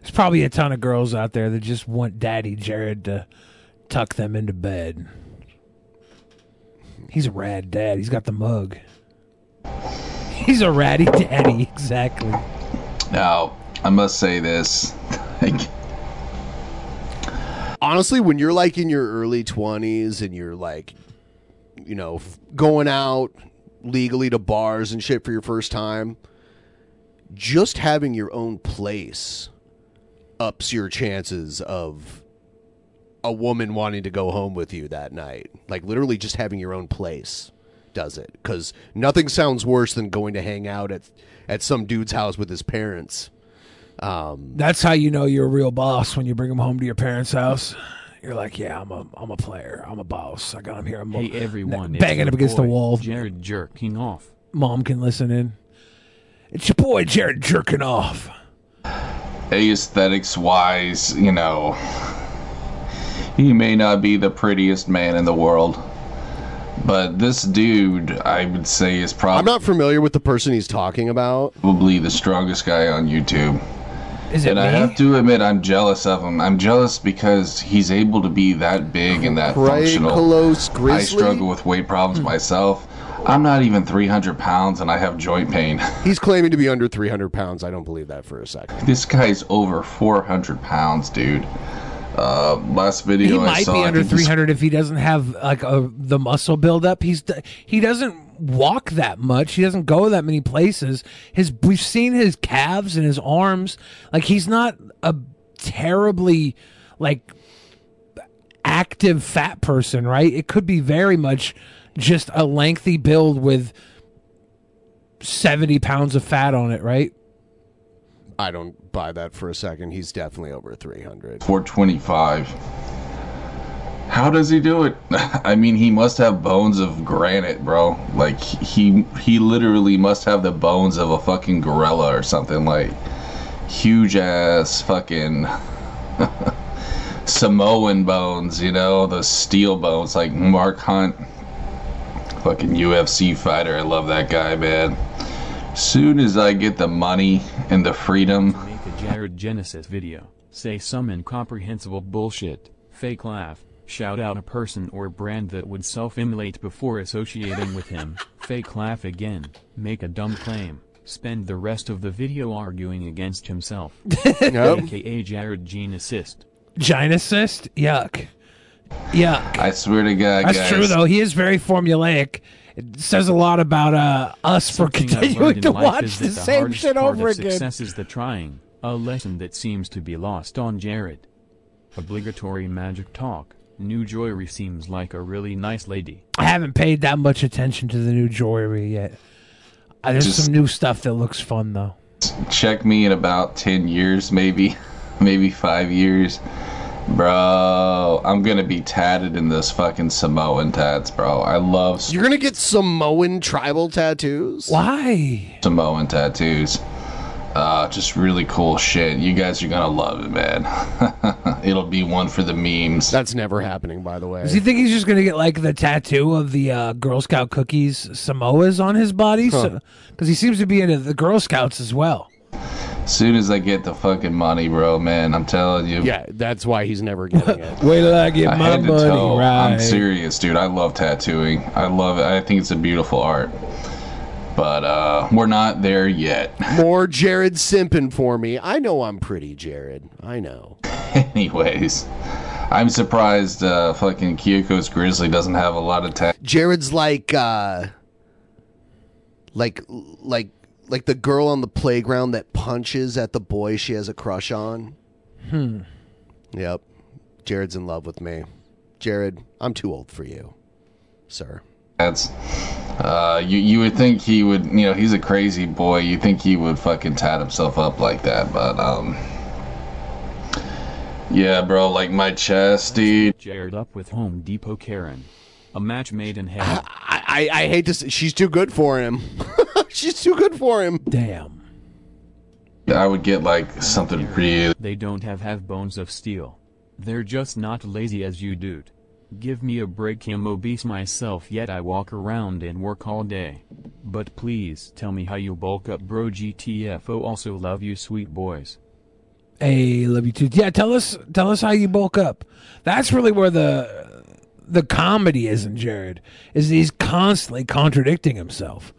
There's probably a ton of girls out there that just want daddy Jared to tuck them into bed. He's a rad dad. He's got the mug. He's a ratty daddy, exactly. Now, I must say this. Like, honestly, when you're like in your early 20s and you're like, you know, going out legally to bars and shit for your first time, just having your own place ups your chances of a woman wanting to go home with you that night. Like literally just having your own place does it cuz nothing sounds worse than going to hang out at at some dude's house with his parents. Um That's how you know you're a real boss when you bring him home to your parents' house. You're like, yeah, I'm a, I'm a player. I'm a boss. I got him here. I'm Hey everyone, it's banging up against the wall. Jared jerking off. Mom can listen in. It's your boy Jared jerking off. aesthetics wise, you know, He may not be the prettiest man in the world, but this dude, I would say, is probably. I'm not familiar with the person he's talking about. probably the strongest guy on YouTube. Is it And I have to admit, I'm jealous of him. I'm jealous because he's able to be that big and that functional. Cracolos I Grizzly. struggle with weight problems hmm. myself. I'm not even 300 pounds and I have joint pain. He's claiming to be under 300 pounds. I don't believe that for a second. This guy's over 400 pounds, dude. Uh, last video he I might saw, be under 300 if he doesn't have like a, the muscle buildup. He's he doesn't walk that much. He doesn't go that many places. His we've seen his calves and his arms. Like he's not a terribly like active fat person, right? It could be very much just a lengthy build with 70 pounds of fat on it, right? I don't that for a second. He's definitely over 300. 425. How does he do it? I mean, he must have bones of granite, bro. Like he he literally must have the bones of a fucking gorilla or something like huge ass fucking Samoan bones, you know, the steel bones like Mark Hunt. Fucking UFC fighter. I love that guy, man. Soon as I get the money and the freedom, Jared Genesis video. Say some incomprehensible bullshit. Fake laugh. Shout out a person or brand that would self-immolate before associating with him. Fake laugh again. Make a dumb claim. Spend the rest of the video arguing against himself. Yep. AKA Jared Gene Assist. Gynecyst? Yuck. Yuck. I swear to God, That's guys. true though. He is very formulaic. It says a lot about uh, us for Something I've continuing to watch is the that the same shit over again. Success is the trying. A lesson that seems to be lost on Jared. Obligatory magic talk. New Joyery seems like a really nice lady. I haven't paid that much attention to the new jewelry yet. Uh, there's Just- some new stuff that looks fun though. check me in about 10 years maybe maybe five years bro i'm gonna be tatted in this fucking samoan tats bro i love You're going to get Samoan tribal tattoos? Why? samoan tattoos uh, just really cool shit you guys are gonna love it man it'll be one for the memes That's never happening, by the way. Does he think he's just gonna get like the tattoo of the uh, Girl Scout cookies Samoas on his body? Because he seems to be into the Girl Scouts as well. as soon as i get the fucking money bro man i'm telling you Yeah, that's why he's never getting it. Wait till I get I my had to money tell. right. I'm serious, dude. I love tattooing. I love it. I think it's a beautiful art. But uh, we're not there yet. More Jared simping for me. I know I'm pretty, Jared. I know. Anyways, I'm surprised uh, fucking Kyoko's Grizzly doesn't have a lot of tat. Jared's like uh like like like the girl on the playground that punches at the boy she has a crush on. Hmm. Yep. Jared's in love with me. Jared, I'm too old for you, sir. That's uh, you. You would think he would. You know, he's a crazy boy. You think he would fucking tat himself up like that, but um. Yeah, bro, like my chest, dude. Jared up with Home Depot Karen. A match made in heaven. I, I, I hate to say, she's too good for him. she's too good for him. Damn. I would get like something really. They don't have have bones of steel. They're just not lazy as you dude. Give me a break I'm obese myself yet I walk around and work all day. But please tell me how you bulk up bro GTFO also love you sweet boys. Hey, love you too. Yeah, tell us tell us how you bulk up. That's really where the the comedy is in Jared. Is he's constantly contradicting himself.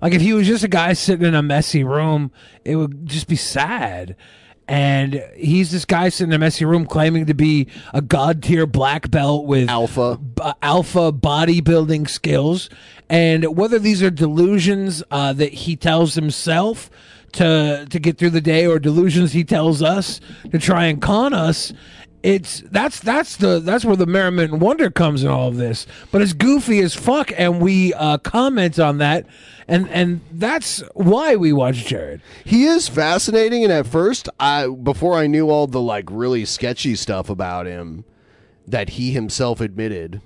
Like if he was just a guy sitting in a messy room, it would just be sad. And he's this guy sitting in a messy room claiming to be a god tier black belt with alpha b- alpha bodybuilding skills. And whether these are delusions uh, that he tells himself to to get through the day or delusions he tells us to try and con us, it's that's that's the that's where the merriment and wonder comes in all of this. But it's goofy as fuck, and we uh, comment on that, and and that's why we watch Jared. He is fascinating, and at first, I before I knew all the like really sketchy stuff about him that he himself admitted,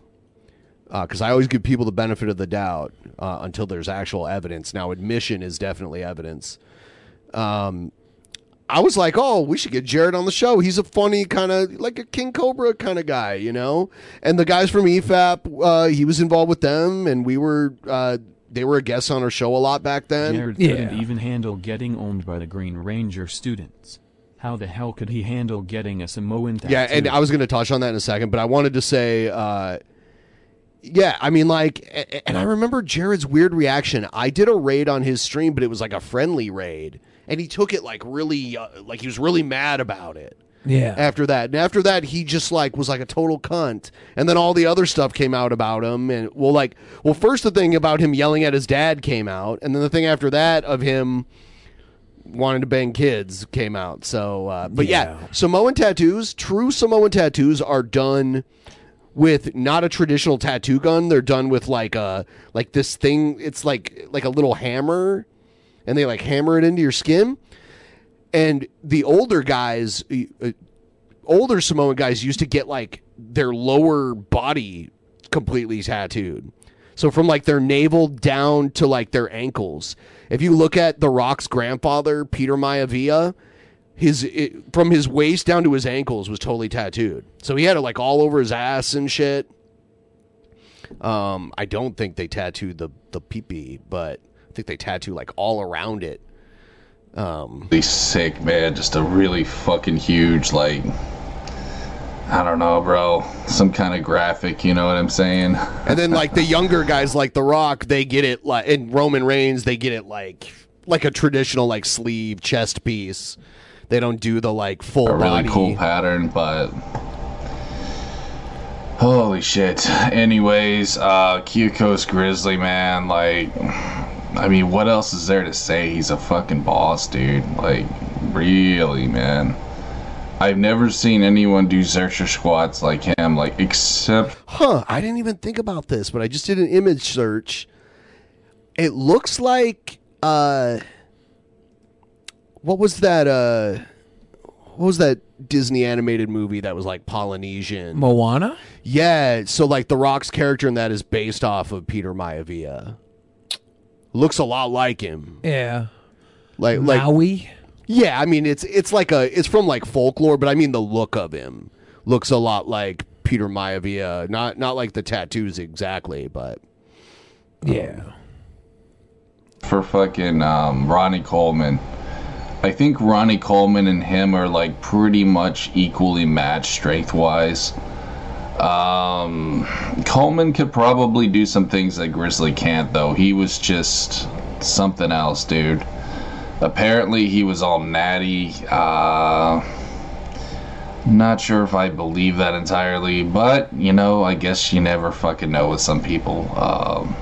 because I always give people the benefit of the doubt uh, until there's actual evidence. Now, admission is definitely evidence. Um, I was like, oh, we should get Jared on the show. He's a funny kind of like a King Cobra kind of guy, you know. And the guys from EFAP, uh, he was involved with them, and we were uh, they were a guest on our show a lot back then. Jared couldn't even handle getting owned by the Green Ranger students. How the hell could he handle getting a Samoan tattoo? Yeah, and I was going to touch on that in a second, but I wanted to say, uh, yeah, I mean, like, a- a- and I remember Jared's weird reaction. I did a raid on his stream, but it was like a friendly raid, and he took it like really, uh, like he was really mad about it. Yeah. After that, and after that, he just like was like a total cunt, and then all the other stuff came out about him, and well, like, well, first the thing about him yelling at his dad came out, and then the thing after that of him wanting to bang kids came out. So, uh, but yeah. Samoan tattoos, true Samoan tattoos are done with not a traditional tattoo gun. They're done with like a like this thing. It's like like a little hammer, and they like hammer it into your skin. And the older guys, uh, older Samoan guys used to get like their lower body completely tattooed. So from like their navel down to like their ankles. If you look at The Rock's grandfather, Peter Maivia, his it, from his waist down to his ankles was totally tattooed. So he had it like all over his ass and shit. Um, I don't think they tattooed the the peepee, but think they tattoo like all around it. Um, Really sick, man. Just a really fucking huge, like, I don't know, bro. Some kind of graphic, you know what I'm saying? and then like the younger guys like The Rock, they get it like in Roman Reigns, they get it like like a traditional like sleeve chest piece. They don't do the like full a really body. cool pattern, but holy shit. Anyways, uh Kyokos Grizzly man, like I mean, what else is there to say? He's a fucking boss, dude. Like, really, man. I've never seen anyone do Zercher squats like him, like except Huh, I didn't even think about this, but I just did an image search. It looks like uh what was that uh what was that Disney animated movie that was like Polynesian? Moana? Yeah, so like the Rock's character in that is based off of Peter Maivia. Looks a lot like him. Yeah. Like like Maui? Yeah, I mean it's it's like a it's from like folklore, but I mean the look of him looks a lot like Peter Maivia. Not not like the tattoos exactly, but yeah. for fucking um, Ronnie Coleman. I think Ronnie Coleman and him are like pretty much equally matched strength wise. Um, Coleman could probably do some things that Grizzly can't, though. He was just something else, dude. Apparently, he was all natty. Uh, not sure if I believe that entirely, but you know, I guess you never fucking know with some people. Um,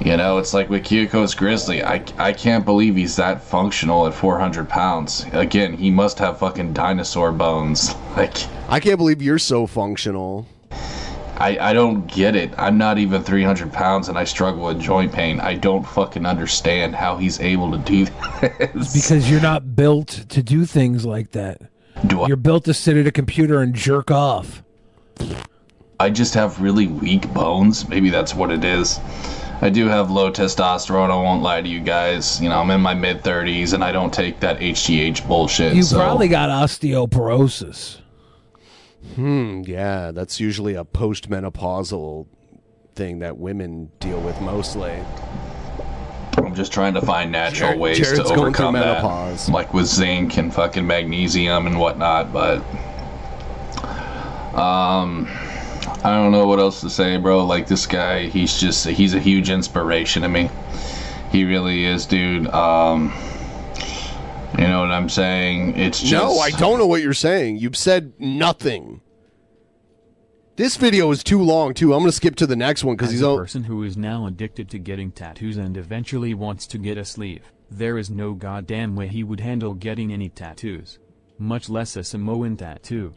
you know, it's like with Kyokos Grizzly. I, I can't believe he's that functional at 400 pounds. Again, he must have fucking dinosaur bones. Like, I can't believe you're so functional. I, I don't get it. I'm not even 300 pounds and I struggle with joint pain. I don't fucking understand how he's able to do this. Because you're not built to do things like that. Do I- You're built to sit at a computer and jerk off. I just have really weak bones. Maybe that's what it is. I do have low testosterone. I won't lie to you guys. You know, I'm in my mid 30s and I don't take that HGH bullshit. You so- probably got osteoporosis. Hmm, yeah, that's usually a postmenopausal thing that women deal with mostly. I'm just trying to find natural Jared- ways Jared's to going through overcome that, menopause. like with zinc and fucking magnesium and whatnot. But um, I don't know what else to say, bro. Like this guy, he's just he's a huge inspiration to me. He really is, dude. Um, you know what I'm saying? It's just No, I don't know what you're saying. You've said nothing. This video is too long too. I'm going to skip to the next one because he's a all. person who is now addicted to getting tattoos and eventually wants to get a sleeve. There is no goddamn way he would handle getting any tattoos. Much less a Samoan tattoo.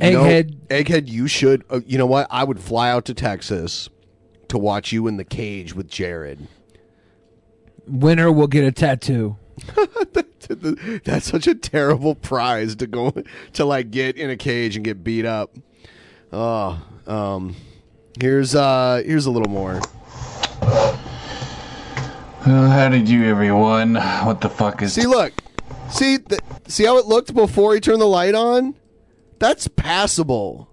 You know, Egghead. Egghead, you should. Uh, you know what? I would fly out to Texas to watch you in the cage with Jared. Winner will get a tattoo. That's such a terrible prize to go to like get in a cage and get beat up. Oh, um, here's uh, here's a little more. Well, how did you, everyone? What the fuck is? See, look. See, th- see how it looked before he turned the light on? That's passable.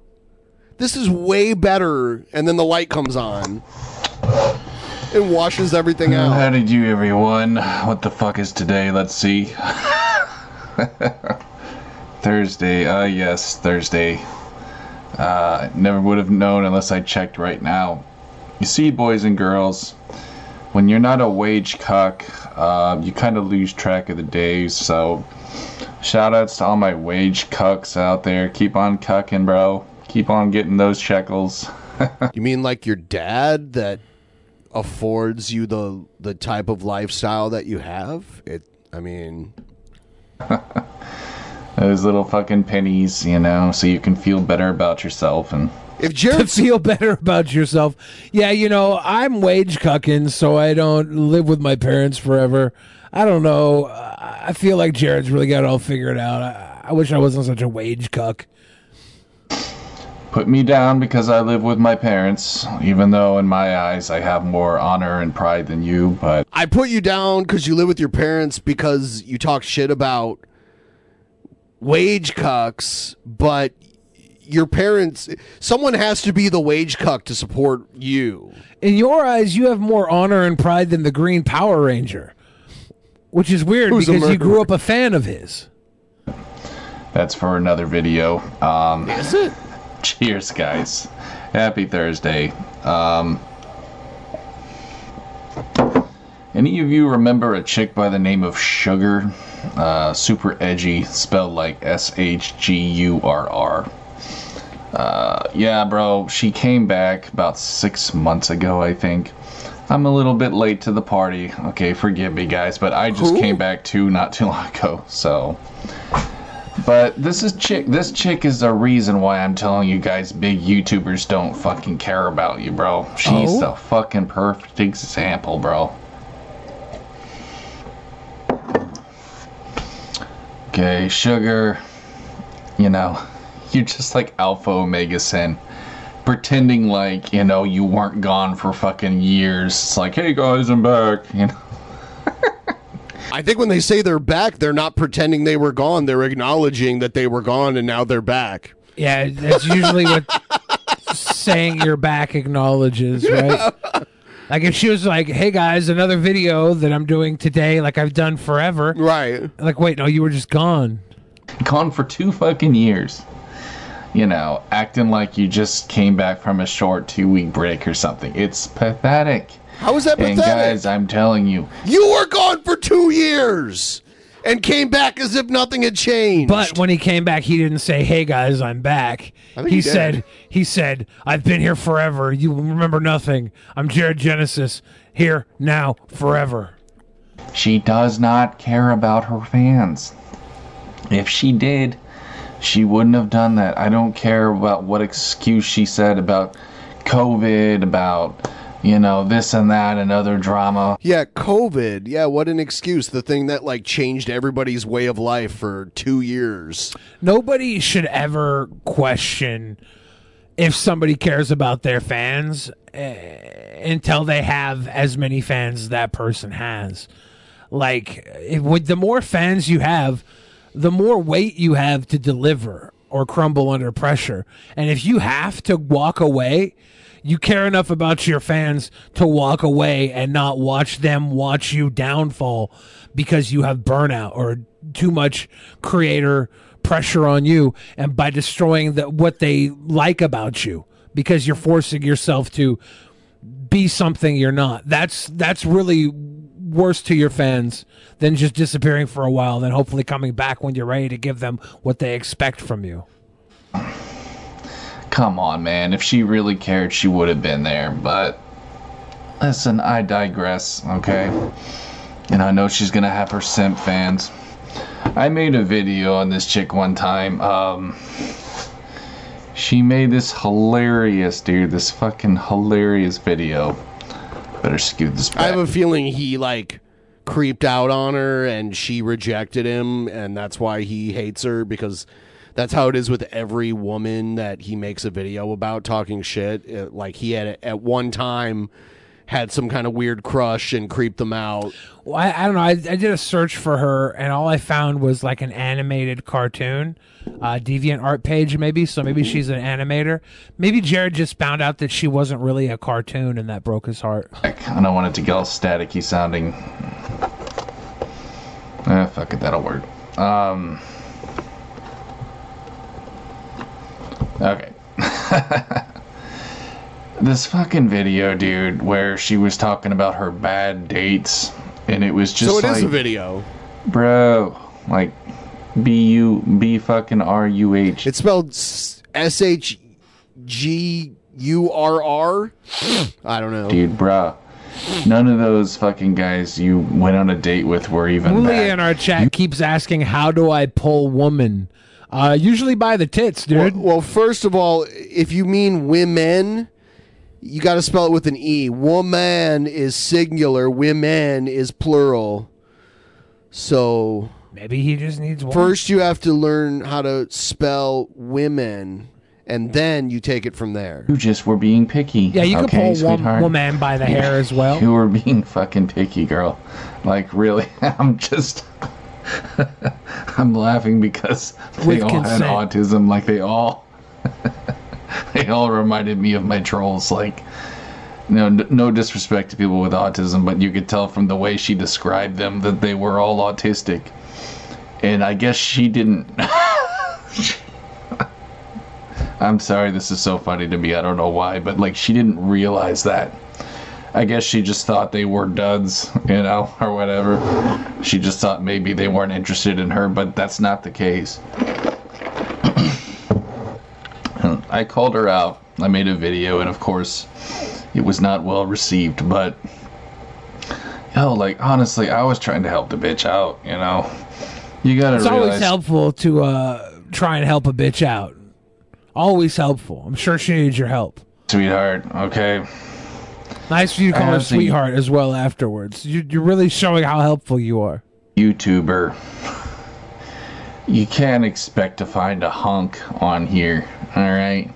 This is way better, and then the light comes on. It washes everything out. how did you, everyone? What the fuck is today? Let's see. Thursday. Uh, yes, Thursday. Uh, never would have known unless I checked right now. You see, boys and girls, when you're not a wage cuck, uh, you kind of lose track of the days. So, shout outs to all my wage cucks out there. Keep on cucking, bro. Keep on getting those shekels. you mean like your dad that affords you the the type of lifestyle that you have? It. I mean, Those little fucking pennies, you know, so you can feel better about yourself and. if to feel better about yourself. Yeah, you know, I'm wage cucking, so I don't live with my parents forever. I don't know. I I feel like Jared's really got it all figured out. I, I wish I wasn't such a wage cuck. put me down because I live with my parents, even though in my eyes I have more honor and pride than you, but I put you down because you live with your parents because you talk shit about wage cucks, but your parents, someone has to be the wage cuck to support you. In your eyes, you have more honor and pride than the Green Power Ranger, which is weird Who's because you grew up a fan of his. that's for another video. Um, Is it? cheers, guys. Happy Thursday. Um, any of you remember a chick by the name of Sugar? Uh, super edgy, spelled like S H G U R R. Uh, yeah, bro, she came back about six months ago, I think. I'm a little bit late to the party. Okay, forgive me, guys, but I just Who? came back too not too long ago, so. But this is chick. This chick is the reason why I'm telling you guys, big YouTubers don't fucking care about you, bro. She's Oh? the fucking perfect example, bro. Okay, sugar. You know, you're just like Alpha Omega Sin. Pretending like, you know, you weren't gone for fucking years. It's like, hey guys, I'm back. You know, I think when they say they're back, they're not pretending they were gone. They're acknowledging that they were gone and now they're back. Yeah, that's usually what saying you're back acknowledges, right? Like if she was like, "Hey guys, another video that I'm doing today, like I've done forever." Right. Like, wait, no, you were just gone. gone for two fucking years. You know, acting like you just came back from a short two week break or something. It's pathetic. How is that pathetic? And guys, I'm telling you, you were gone for two years and came back as if nothing had changed. But when he came back, he didn't say, "Hey guys, I'm back." I think he he said, "He said I've been here forever. You remember nothing. I'm Jared Genesis, here now forever." she does not care about her fans. If she did, she wouldn't have done that. I don't care about what excuse she said about COVID, about, you know, this and that and other drama. yeah, COVID. Yeah, what an excuse. The thing that like changed everybody's way of life for two years. Nobody should ever question if somebody cares about their fans eh, until they have as many fans as that person has. Like, if, with the more fans you have, the more weight you have to deliver or crumble under pressure. And if you have to walk away, you care enough about your fans to walk away and not watch them watch you downfall because you have burnout or too much creator pressure on you and by destroying the, what they like about you because you're forcing yourself to be something you're not. That's that's really worse to your fans than just disappearing for a while, then hopefully coming back when you're ready to give them what they expect from you. Come on, man. If she really cared, she would have been there. But listen, I digress, okay? And I know she's gonna have her simp fans. I made a video on this chick one time. Um, she made this hilarious, dude. This fucking hilarious video. Better scoot this back. I have a feeling he like creeped out on her and she rejected him and that's why he hates her because that's how it is with every woman that he makes a video about talking shit. It- like he had at one time had some kind of weird crush and creeped them out. Well, I, I don't know. I, I did a search for her, and all I found was like an animated cartoon, uh, deviant art page, maybe. So maybe she's an animator. Maybe Jared just found out that she wasn't really a cartoon, and that broke his heart. I don't want it to get all staticky sounding. Ah, fuck it, that'll work. Um. Okay. this fucking video, dude, where she was talking about her bad dates, and it was just so it is like, a video. bro, like B U B fucking R U H. It's spelled S H G U R R. I don't know. Dude, bruh. None of those fucking guys you went on a date with were even Julia bad. in our chat keeps asking, "How do I pull woman?" Uh, usually by the tits, dude. Well, well, first of all, if you mean women, you got to spell it with an E. Woman is singular, women is plural. So Maybe he just needs one. first you have to learn how to spell women, and then you take it from there. You just were being picky. yeah, you okay, can pull one sweetheart? woman by the hair as well. You were being fucking picky, girl. Like, really? I'm just. I'm laughing because they With all consent. had autism. Like, they all. they all reminded me of my trolls. Like, no, no disrespect to people with autism, but you could tell from the way she described them that they were all autistic. And I guess she didn't. I'm sorry, this is so funny to me. I don't know why, but like she didn't realize that. I guess she just thought they were duds, you know, or whatever. She just thought maybe they weren't interested in her, but that's not the case. I called her out. I made a video, and of course, it was not well received. But yo, like honestly, I was trying to help the bitch out. You know, you gotta It's realize. always helpful to uh, try and help a bitch out. Always helpful. I'm sure she needs your help. sweetheart. Okay, Nice for you to call her sweetheart as well afterwards. You, you're really showing how helpful you are. YouTuber. You can't expect to find a hunk on here, alright?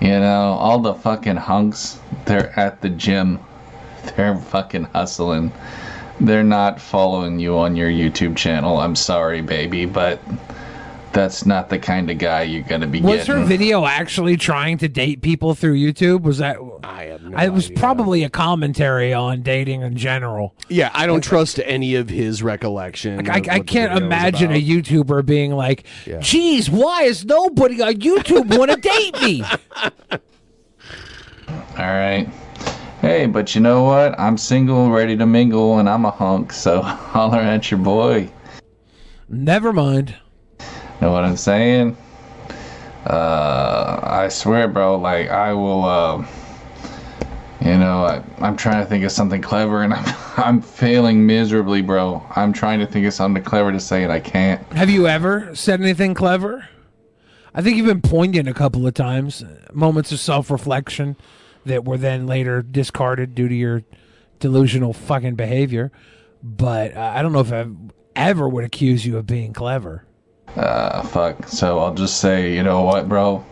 You know, all the fucking hunks, they're at the gym. They're fucking hustling. They're not following you on your YouTube channel. I'm sorry, baby, but that's not the kind of guy you're gonna be getting. Was getting. her video actually trying to date people through YouTube? Was that? I have no It was idea. probably a commentary on dating in general. Yeah, I don't trust any of his recollection. I, of I what can't imagine a. YouTuber being like, Yeah. "Geez, why is nobody on YouTube want to date me?" Alright. Hey, but you know what? I'm single, ready to mingle, and I'm a hunk, so holler at your boy. Never mind. Know what I'm saying? Uh, I swear, bro. Like I will. Uh, you know, I, I'm trying to think of something clever, and I'm I'm failing miserably, bro. I'm trying to think of something clever to say, and I can't. Have you ever said anything clever? I think you've been poignant a couple of times, moments of self-reflection that were then later discarded due to your delusional fucking behavior. But uh, I don't know if I ever would accuse you of being clever. Uh, fuck. So I'll just say, you know what, bro?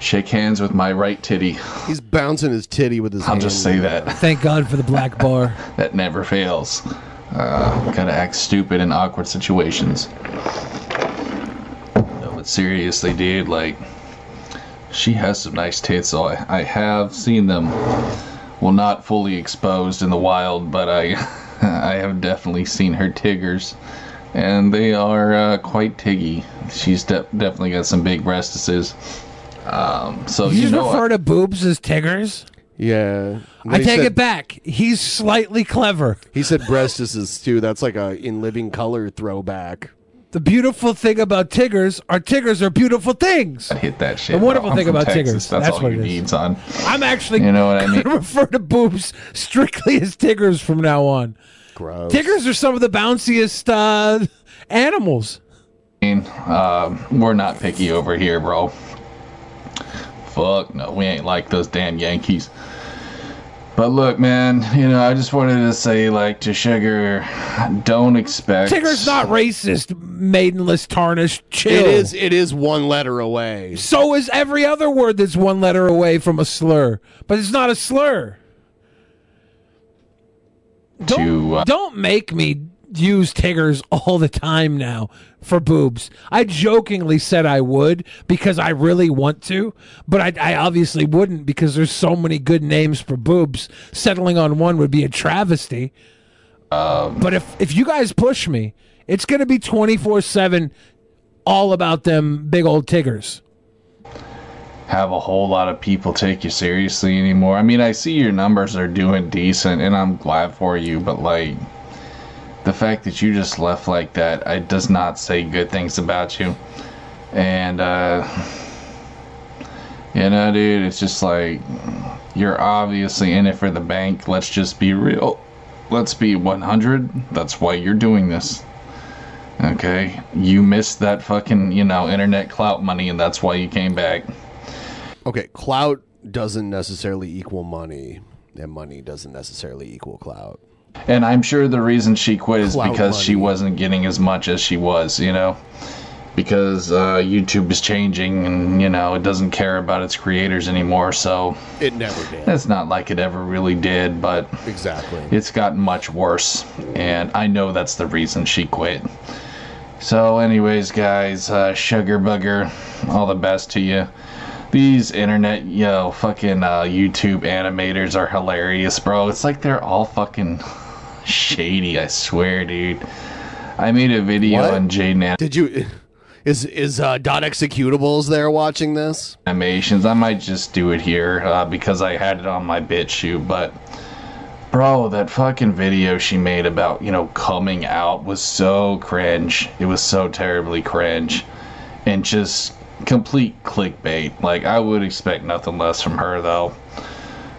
Shake hands with my right titty. He's bouncing his titty with his. I'll just say that. Thank God for the black bar. that never fails. Uh, gotta act stupid in awkward situations. No, but seriously, dude, like, she has some nice tits. So I, I have seen them. Well, not fully exposed in the wild, but I, I have definitely seen her tiggers, and they are uh, quite tiggy. She's de- definitely got some big breastises. Um, so you you just know what? refer to boobs as tiggers? Yeah. I take said- it back. He's slightly clever. He said breastises too. That's like a in living color throwback. The beautiful thing about Tiggers are Tiggers are beautiful things. I hit that shit. The wonderful bro. Thing about Texas. Tiggers. That's, That's all what you it is. need, son. I'm actually You know what I gonna mean? refer to boobs strictly as Tiggers from now on. Gross. Tiggers are some of the bounciest uh, animals. Um, we're not picky over here, bro. Fuck no, we ain't like those damn Yankees. But look, man, you know, I just wanted to say, like, to Sugar, don't expect. Tigger's not racist, maidenless, tarnished, chill. It is. It is one letter away. So is every other word that's one letter away from a slur. But it's not a slur. To uh, Don't make me use Tiggers all the time now for boobs. I jokingly said I would because I really want to, but I, I obviously wouldn't because there's so many good names for boobs. Settling on one would be a travesty. but if if you guys push me, it's gonna be twenty four seven, all about them big old Tiggers. Have a whole lot of people take you seriously anymore. I mean, I see your numbers are doing decent, and I'm glad for you, but like the fact that you just left like that, it does not say good things about you. And uh, you know, dude, it's just like you're obviously in it for the bank. Let's just be real. Let's be 100. That's why you're doing this. Okay, you missed that fucking you know internet clout money, and that's why you came back. Okay, clout doesn't necessarily equal money, and money doesn't necessarily equal clout. And I'm sure the reason she quit is Clout because she wasn't getting as much as she was, you know? Because uh, YouTube is changing and, you know, it doesn't care about its creators anymore, so It never did. it's not like it ever really did, but Exactly. it's gotten much worse. And I know that's the reason she quit. So, anyways, guys, uh, Sugar Bugger, all the best to you. These internet, yo, fucking uh, YouTube animators are hilarious, bro. It's like they're all fucking shady, I swear, dude. I made a video What? on Jaden Did you? Is is uh, dot executables there watching this? Animations. I might just do it here uh, because I had it on my BitChute, but. Bro, that fucking video she made about, you know, coming out was so cringe. It was so terribly cringe. And just complete clickbait. Like, I would expect nothing less from her, though.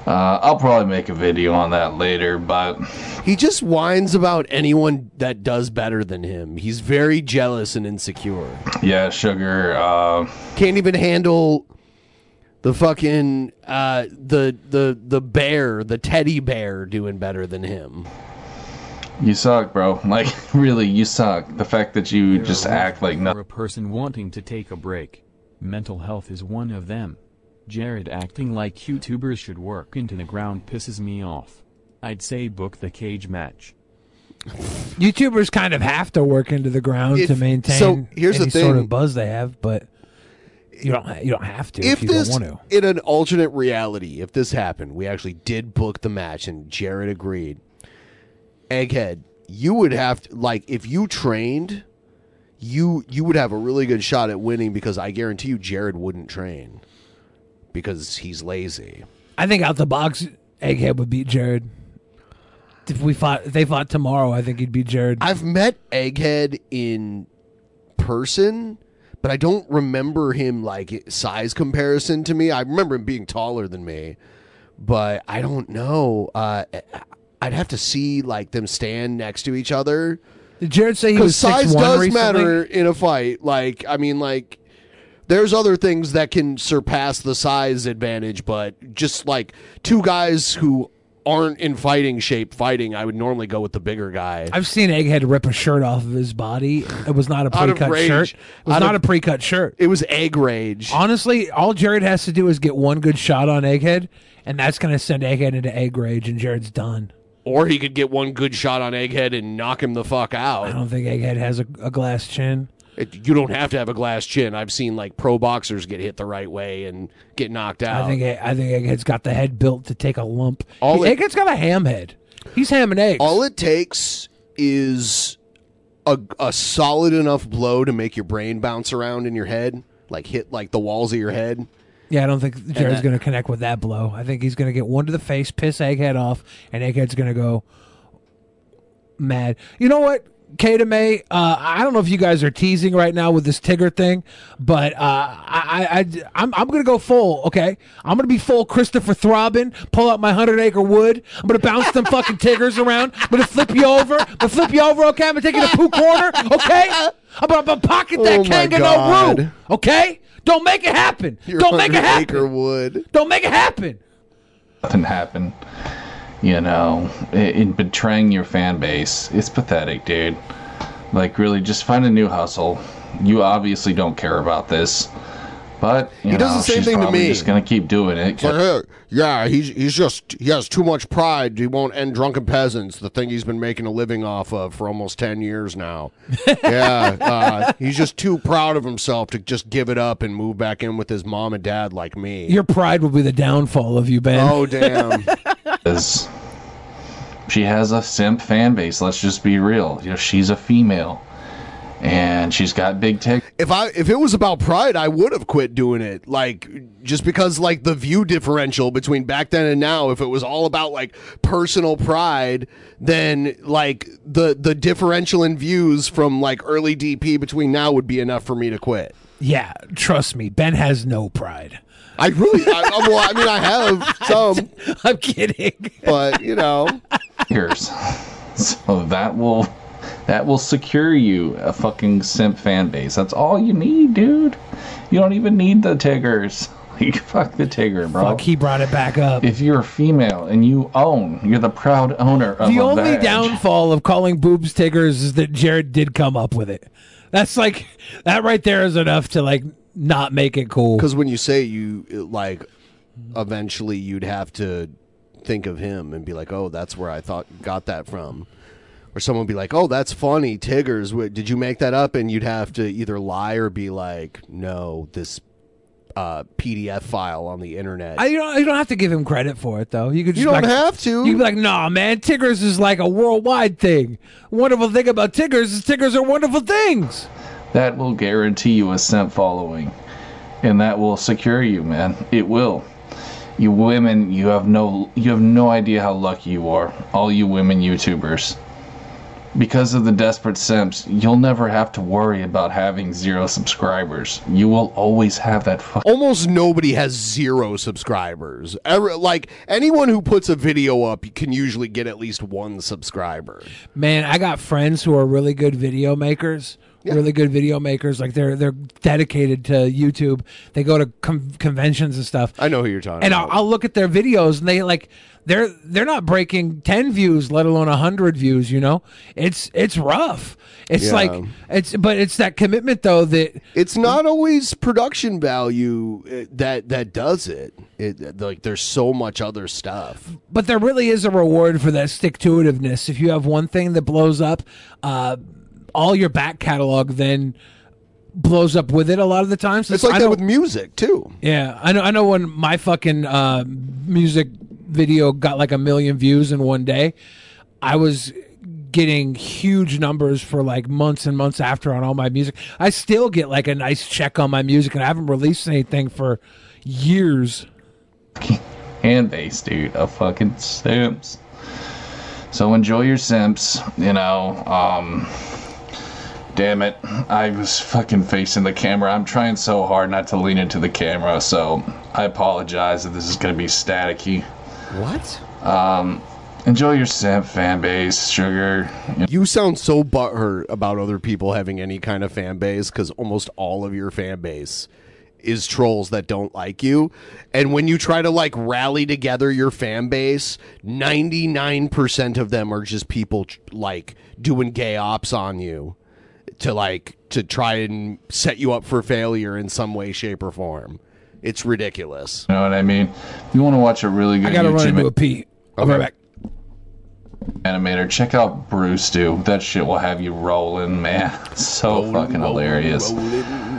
Uh, I'll probably make a video on that later, but He just whines about anyone that does better than him. He's very jealous and insecure. yeah, Sugar, uh, Can't even handle the fucking uh, the the the bear, the teddy bear, doing better than him. you suck, bro. Like, really, you suck. The fact that you just act like nothing. a person wanting to take a break, mental health is one of them. Jared acting like YouTubers should work into the ground pisses me off. I'd say book the cage match. YouTubers kind of have to work into the ground to maintain so, here's the any sort thing. of buzz they have, but you don't you don't have to if, if you this don't want to. in an alternate reality, if this happened, we actually did book the match and Jared agreed. Egghead, you would have to like if you trained, you you would have a really good shot at winning because I guarantee you Jared wouldn't train because he's lazy. I think out the box, Egghead would beat Jared. If we fought, if they fought tomorrow, I think he'd beat Jared. I've met Egghead in person, but I don't remember him like size comparison to me. I remember him being taller than me, but I don't know. Uh, I'd have to see like them stand next to each other. Did Jared say he Because was size does recently? matter in a fight. Like, I mean, like, there's other things that can surpass the size advantage, but just like two guys who aren't in fighting shape fighting, I would normally go with the bigger guy. I've seen Egghead rip a shirt off of his body. It was not a Out of pre-cut rage. shirt. It was Out not of- a pre-cut shirt. It was egg rage. Honestly, all Jared has to do is get one good shot on Egghead, and that's going to send Egghead into egg rage, and Jared's done. Or he could get one good shot on Egghead and knock him the fuck out. I don't think Egghead has a, a glass chin. It- you don't have to have a glass chin. I've seen like pro boxers get hit the right way and get knocked out. I think I think Egghead's got the head built to take a lump. All He- it- Egghead's got a ham head. He's ham and eggs. all it takes is a, a solid enough blow to make your brain bounce around in your head, like hit like the walls of your head. Yeah, I don't think Jared's going to connect with that blow. I think he's going to get one to the face, piss Egghead off, and Egghead's going to go mad. You know what? Kata May, uh, I don't know if you guys are teasing right now with this Tigger thing, but uh, I, I, I, I'm, I'm going to go full, okay? I'm going to be full Christopher Throbbing, pull out my 100 acre wood. I'm going to bounce them fucking Tiggers around. I'm going to flip you over. I'm going to flip you over, okay? I'm going to take you to Pooh Corner, okay? I'm going to pocket that Oh kangaroo, okay? Don't make it happen. Your Don't make it happen. acre wood. Don't make it happen. nothing happen. You know, in, in betraying your fan base, it's pathetic, dude. Like, really, just find a new hustle. You obviously don't care about this. But you He does know, the same thing to probably me. Just gonna keep doing it. Like, "Hey, yeah, he's he's just he has too much pride. He won't end drunken peasants, the thing he's been making a living off of for almost ten years now. yeah, uh, he's just too proud of himself to just give it up and move back in with his mom and dad like me. Your pride will be the downfall of you, Ben. oh damn! she has a simp fan base. Let's just be real. You know, she's a female, and she's got big tits. if I if it was about pride, I would have quit doing it. Like just because like the view differential between back then and now, if it was all about like personal pride, then like the the differential in views from like early DP between now would be enough for me to quit. Yeah, trust me, Ben has no pride. I really, I, I- well, I mean, I have some, I'm kidding. but you know, Years, so that will that will secure you a fucking simp fan base. That's all you need, dude. You don't even need the Tiggers. Like, fuck the Tigger, bro. Fuck, he brought it back up. if you're a female and you own, you're the proud owner of the a only badge. downfall of calling boobs tiggers is that Jared did come up with it. That's like that right there is enough to like not make it cool. because when you say you like, eventually you'd have to think of him and be like, oh, that's where I thought got that from. Or someone would be like, "Oh, that's funny, Tiggers. Wait, Did you make that up?" And you'd have to either lie or be like, "No, this uh, PDF file on the internet." I, you don't you don't have to give him credit for it though. You could just You be don't like, have to. You'd be like, nah, man, Tiggers is like a worldwide thing. Wonderful thing about Tiggers is Tiggers are wonderful things. that will guarantee you a simp following and that will secure you man it will you women you have no you have no idea how lucky you are all you women youtubers because of the desperate simps you'll never have to worry about having zero subscribers you will always have that fuck Almost nobody has zero subscribers. Ever, like anyone who puts a video up can usually get at least one subscriber. Man, I got friends who are really good video makers. Really good video makers, like they're they're dedicated to YouTube. They go to com- conventions and stuff. I know who you're talking and about. I'll, I'll look at their videos and they like they're they're not breaking 10 views let alone 100 views you know it's it's rough it's Yeah. like it's but it's that commitment though that it's not always production value uh, that that does it. It like there's so much other stuff. but there really is a reward for that stick to itiveness if you have one thing that blows up uh all your back catalog then blows up with it a lot of the times It's like I that with music too. Yeah, I know. I know when my fucking uh, music video got like a million views in one day, I was getting huge numbers for like months and months after on all my music. I still get like a nice check on my music, and I haven't released anything for years. fan base dude of fucking simps so enjoy your simps you know um damn it. I was fucking facing the camera. I'm trying so hard not to lean into the camera so i apologize if this is going to be staticky. What? um enjoy your simp fan base sugar. You sound so butthurt about other people having any kind of fan base because almost all of your fan base is trolls that don't like you. And when you try to like rally together your fan base, 99% of them are just people like doing gay ops on you to like to try and set you up for failure in some way shape or form. It's ridiculous. you know what i mean if you want to watch a really good I gotta run YouTube into a pee. I'll be right back. animator check out bruce Do. that shit will have you rolling man It's so fucking hilarious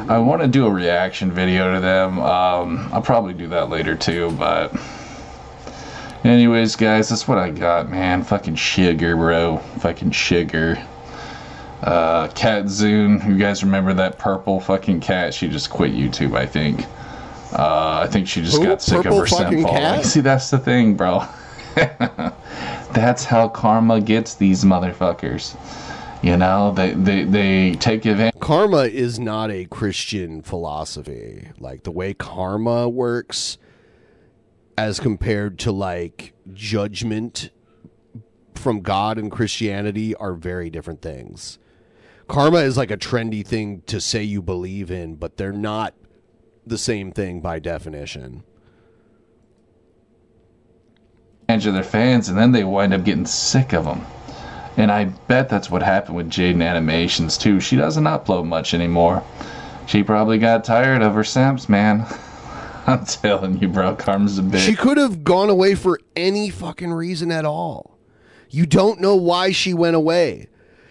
i want to do a reaction video to them um i'll probably do that later too but anyways guys that's what i got man fucking sugar bro fucking sugar uh cat zune you guys remember that purple fucking cat she just quit youtube i think uh i think she just got sick of her simp fucking following. see that's the thing bro that's how karma gets these motherfuckers. You know, they they, they take advantage. Karma is not a Christian philosophy. Like the way karma works as compared to like judgment from God and Christianity are very different things. Karma is like a trendy thing to say you believe in, but they're not the same thing by definition. of their fans, and then they wind up getting sick of them. And I bet that's what happened with Jaden Animations too. She doesn't upload much anymore. She probably got tired of her simps, man. I'm telling you, bro. Karma's a bitch. She could have gone away for any fucking reason at all. You don't know why she went away.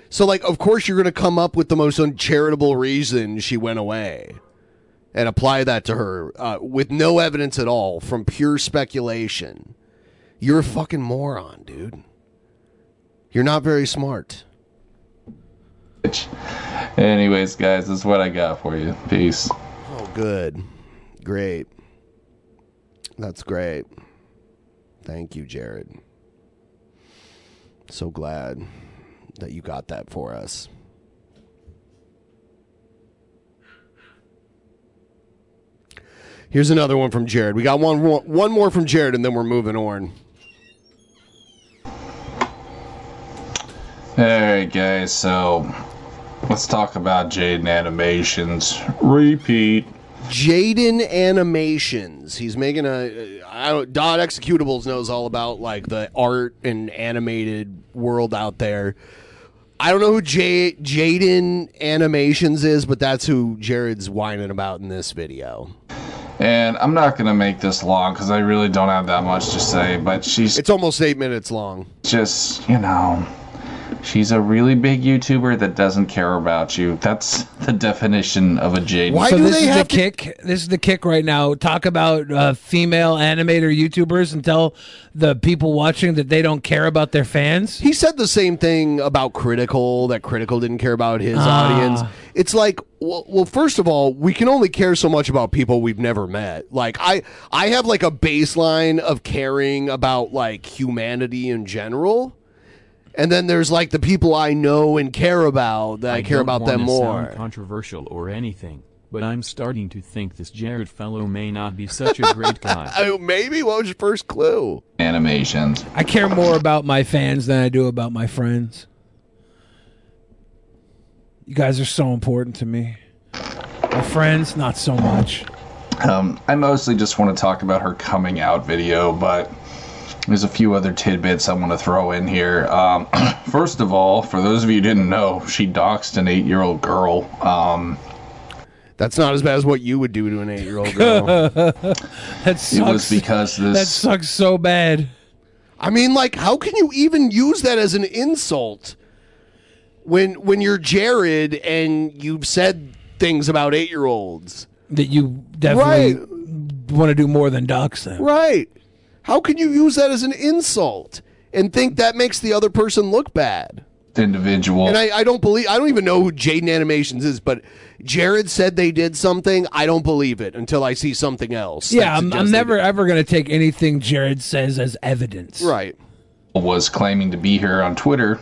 So, like, of course, you're going to come up with the most uncharitable reason she went away and apply that to her uh, with no evidence at all from pure speculation. You're a fucking moron, dude. You're not very smart. Anyways, guys, that's what I got for you. Peace. Oh, good. Great. That's great. Thank you, Jared. So glad that you got that for us. Here's another one from Jared. We got one more, one more from Jared, and then we're moving on. Alright, guys, so let's talk about Jaden Animations. Repeat. Jaden Animations. He's making a. I don't. Dot Executables knows all about like the art and animated world out there. I don't know who J- Jaden Animations is, but that's who Jared's whining about in this video. And I'm not going to make this long because I really don't have that much to say, but she's. It's almost eight minutes long. Just, you know. She's a really big YouTuber that doesn't care about you. That's the definition of a Jaden. so this is the kick. This is the kick right now. Talk about uh, female animator YouTubers and tell the people watching that they don't care about their fans. He said the same thing about Critical, that Critical didn't care about his Ah. audience. It's like, well, well, first of all, we can only care so much about people we've never met. Like, I, I have like a baseline of caring about like humanity in general. And then there's like the people I know and care about that I, care don't about them wanna sound more. controversial or anything, but I'm starting to think this Jared fellow may not be such a great guy. Oh, maybe what was your first clue? Animations. I care more about my fans than I do about my friends. You guys are so important to me. My friends, not so much. Um, I mostly just want to talk about her coming out video, but there's a few other tidbits I want to throw in here. Um, first of all, for those of you who didn't know, she doxed an eight year old girl. Um, That's not as bad as what you would do to an eight year old girl. that sucks. It was because this. That sucks so bad. I mean, like, how can you even use that as an insult when when you're Jared and you've said things about eight year olds? That you definitely want to do more than dox them. Right. How can you use that as an insult and think that makes the other person look bad? individual. And I, I don't believe I don't even know who Jaden Animations is, but Jared said they did something. I don't believe it until I see something else. Yeah, I'm, I'm never ever going to take anything Jared says as evidence. Right. was claiming to be here on Twitter.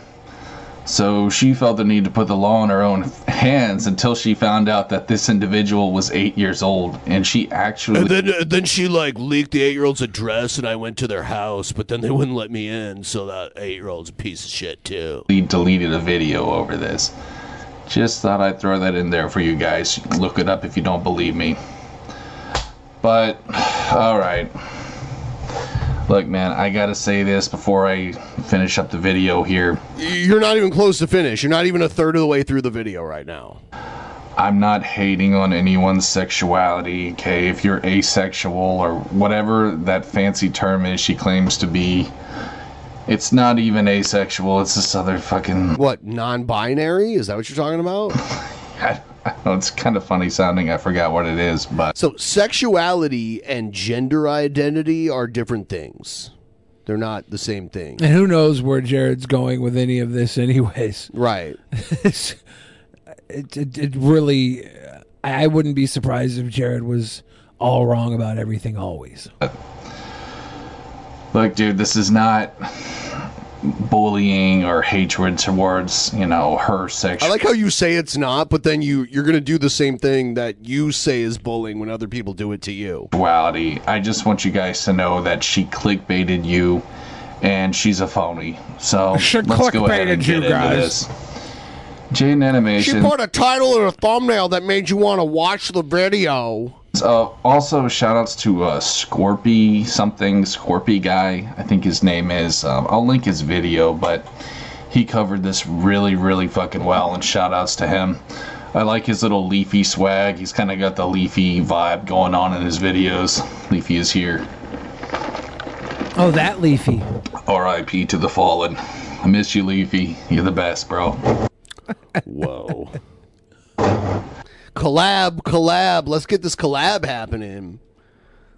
So she felt the need to put the law in her own hands until she found out that this individual was eight years old, and she actually And then, uh, then she like leaked the eight year old's address, and I went to their house, but then they wouldn't let me in. So that eight year old's a piece of shit too. He deleted a video over this. Just thought I'd throw that in there for you guys. Look it up if you don't believe me. But, alright. Look, man, I gotta say this before I finish up the video here. You're not even close to finish. You're not even a third of the way through the video right now. I'm not hating on anyone's sexuality, okay? If you're asexual or whatever that fancy term is she claims to be, it's not even asexual. It's this other fucking. What, non binary? Is that what you're talking about? I, know it's kind of funny sounding. I forgot what it is, but. So, sexuality and gender identity are different things. They're not the same thing. And who knows where Jared's going with any of this, anyways. Right. It, it, it really, I wouldn't be surprised if Jared was all wrong about everything always. Look, dude, this is not bullying or hatred towards, you know, her sex. I like how you say it's not, but then you you're gonna do the same thing that you say is bullying when other people do it to you. sexuality. I just want you guys to know that she clickbaited you and she's a phony. So She let's go ahead and clickbaited you get into guys. this. Jane She Animation. put a title and a thumbnail that made you want to watch the video. Uh, also, shout outs to uh, Scorpy something, Scorpy guy, I think his name is. Um, I'll link his video, but he covered this really, really fucking well, and shout outs to him. I like his little leafy swag. He's kind of got the leafy vibe going on in his videos. Leafy is here. Oh, that Leafy. R.I.P. to the fallen. I miss you, Leafy. You're the best, bro. Whoa. collab, collab. Let's get this collab happening.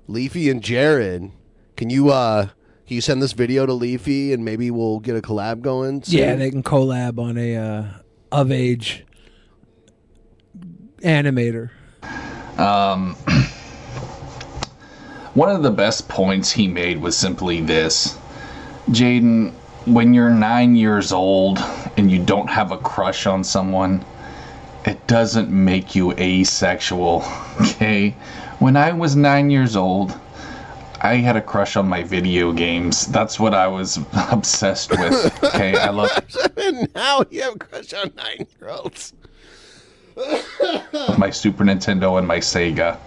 Leafy and Jared. Can you uh can you send this video to Leafy and maybe we'll get a collab going? soon? Yeah, they can collab on a uh, of age animator. Um, one of the best points he made was simply this Jaden, when you're nine years old and you don't have a crush on someone, it doesn't make you asexual, okay? When I was nine years old, I had a crush on my video games. That's what I was obsessed with. Okay, I love and now you have a crush on nine year olds. my Super Nintendo and my Sega.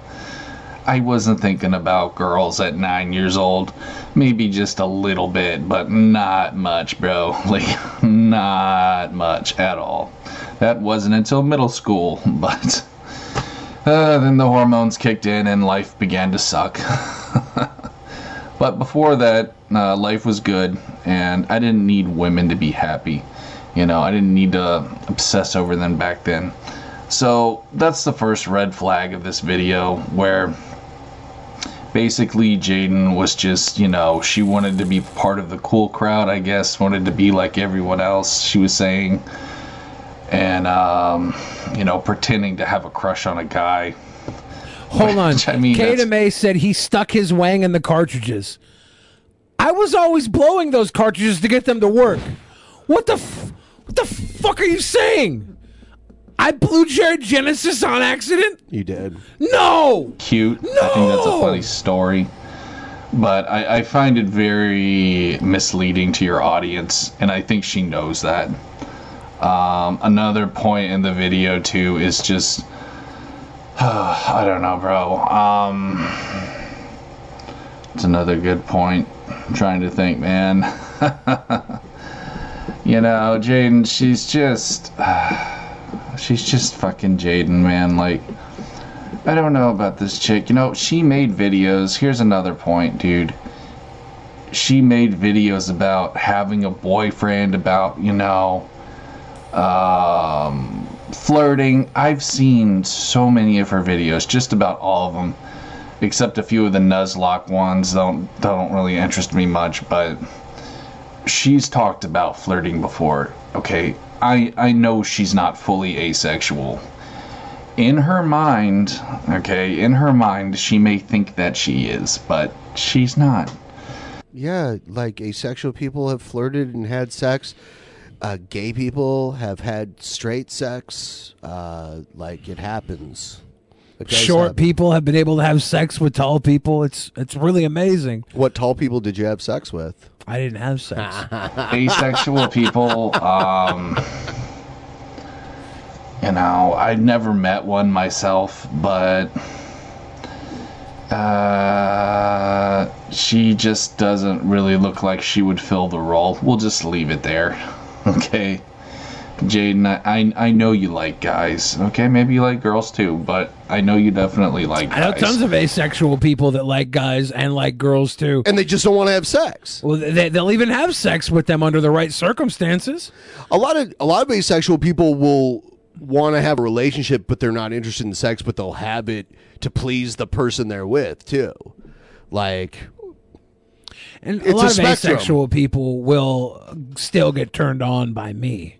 I wasn't thinking about girls at nine years old. Maybe just a little bit, but not much, bro. Like, not much at all. That wasn't until middle school, but uh, then the hormones kicked in and life began to suck. but before that, uh, life was good, and I didn't need women to be happy. You know, I didn't need to obsess over them back then. So that's the first red flag of this video where basically Jaden was just, you know, she wanted to be part of the cool crowd, I guess, wanted to be like everyone else, she was saying. And, um, you know, pretending to have a crush on a guy. Hold on. Which, I mean, Kada that's- May said he stuck his wang in the cartridges. I was always blowing those cartridges to get them to work. What the f- what the fuck are you saying? I blew Jared Genesis on accident? You did. No. cute. No. I think that's a funny story. But I, I find it very misleading to your audience, and I think she knows that. Um, another point in the video, too, is just. I don't know, bro. Um, it's another good point. I'm trying to think, man. you know, Jaden, she's just. she's just fucking Jaden, man. Like. I don't know about this chick. You know, she made videos. Here's another point, dude. She made videos about having a boyfriend, about, you know, um, flirting. I've seen so many of her videos, just about all of them, except a few of the Nuzlocke ones. Don't don't really interest me much, but she's talked about flirting before. Okay, I I know she's not fully asexual in her mind, okay, in her mind, she may think that she is, but she's not. Yeah, like asexual people have flirted and had sex. Uh, gay people have had straight sex. Uh, like it happens. It Short happen. people have been able to have sex with tall people. It's it's really amazing. What tall people did you have sex with? I didn't have sex. Asexual people, um, you know, I never met one myself, but uh, she just doesn't really look like she would fill the role. We'll just leave it there, okay? Jaden, I, I I know you like guys. Okay, maybe you like girls too, but I know you definitely like I know guys. tons of asexual people that like guys and like girls too. And they just don't want to have sex. Well, they, they'll even have sex with them under the right circumstances. A lot of a lot of asexual people will want to have a relationship, but they're not interested in sex, but they'll have it to please the person they're with too. Like And a It's a lot of spectrum. asexual people will still get turned on by me.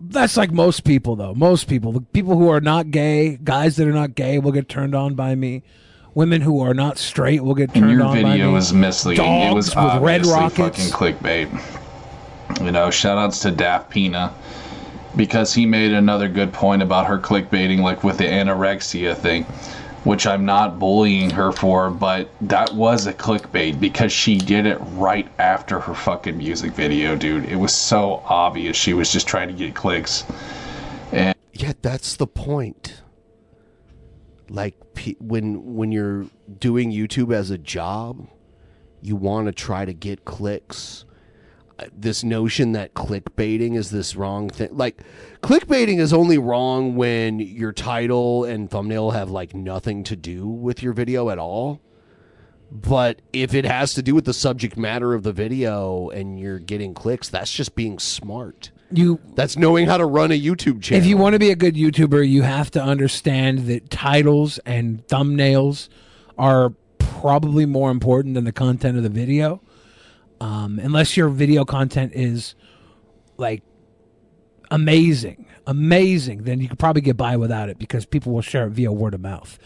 That's like most people, though. Most people, the people who are not gay, guys that are not gay, will get turned on by me. Women who are not straight will get turned your on by me. Your video was misleading. it was with red obviously rockets. fucking clickbait. You know, shout outs to Daft Pina because he made another good point about her clickbaiting, like with the anorexia thing, which I'm not bullying her for, but that was a clickbait because she did it right after her fucking music video, dude. It was so obvious she was just trying to get clicks. And Yeah, that's the point. Like when when you're doing YouTube as a job, you want to try to get clicks. Uh, this notion that clickbaiting is this wrong thing. Like, clickbaiting is only wrong when your title and thumbnail have like nothing to do with your video at all. But if it has to do with the subject matter of the video and you're getting clicks, that's just being smart. You That's knowing how to run a YouTube channel. If you want to be a good YouTuber, you have to understand that titles and thumbnails are probably more important than the content of the video. Um, unless your video content is like amazing, amazing, then you could probably get by without it because people will share it via word of mouth.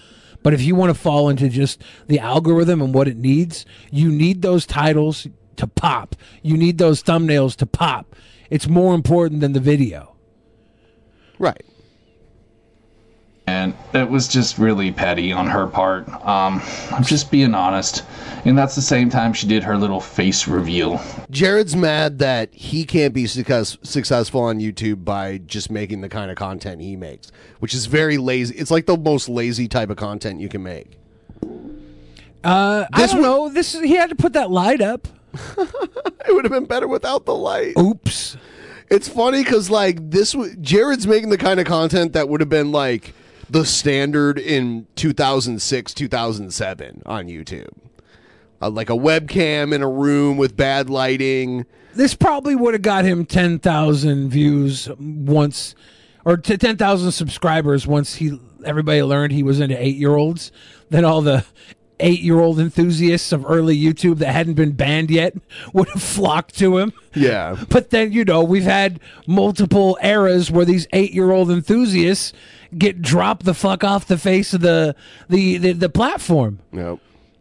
But if you want to fall into just the algorithm and what it needs, you need those titles to pop. You need those thumbnails to pop. It's more important than the video. Right. And it was just really petty on her part. Um, I'm just being honest, and that's the same time she did her little face reveal. Jared's mad that he can't be success, successful on YouTube by just making the kind of content he makes, which is very lazy. It's like the most lazy type of content you can make. Uh, I don't know. This he had to put that light up. it would have been better without the light. Oops. It's funny because like this, w- Jared's making the kind of content that would have been like the standard in 2006, 2007 on YouTube, uh, like a webcam in a room with bad lighting. This probably would have got him ten thousand views once, or t- ten thousand subscribers once he everybody learned he was into eight year olds. Then all the eight year old enthusiasts of early YouTube that hadn't been banned yet would have flocked to him. Yeah. But then, you know, we've had multiple eras where these eight year old enthusiasts get dropped the fuck off the face of the the, the, the platform. Nope.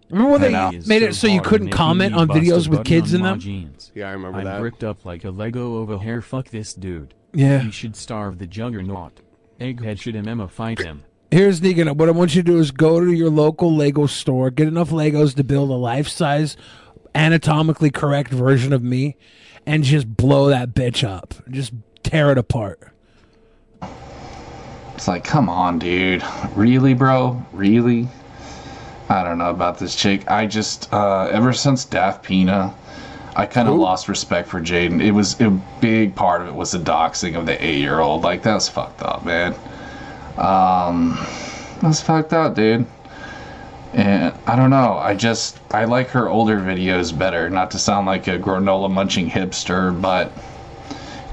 Remember when I they know. made it so you far couldn't making comment me on bust a videos with button kids on in my them? Jeans. Yeah, I remember I'm that. bricked up like a Lego over hair. Fuck this dude. Yeah. He should starve the juggernaut. Egghead should MMA fight him. Here's Negan. What I want you to do is go to your local Lego store, get enough Legos to build a life size, anatomically correct version of me, and just blow that bitch up. Just tear it apart. It's like, come on, dude. Really, bro? Really? I don't know about this chick. I just, uh, ever since Daft Pina, I kind of lost respect for Jaden. It was a big part of it was the doxing of the eight year old. Like, that's fucked up, man. Um, that's fucked up, dude. And I don't know. I just, I like her older videos better. Not to sound like a granola munching hipster, but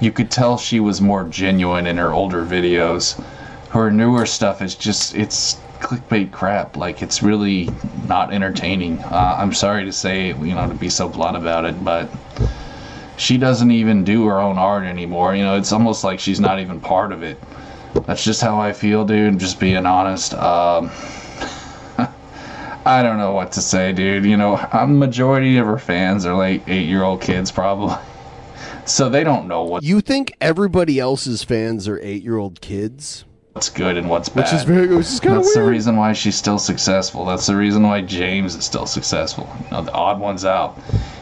you could tell she was more genuine in her older videos. Her newer stuff is just it's clickbait crap. Like it's really not entertaining. Uh, I'm sorry to say, you know, to be so blunt about it, but she doesn't even do her own art anymore. You know, it's almost like she's not even part of it. That's just how I feel, dude. Just being honest. Um, I don't know what to say, dude. You know, a majority of her fans are like eight-year-old kids, probably. So they don't know what You think everybody else's fans are eight year old kids? What's good and what's bad. Which is very, which is kind of That's the reason why she's still successful. That's the reason why James is still successful. You know, the odd one's out.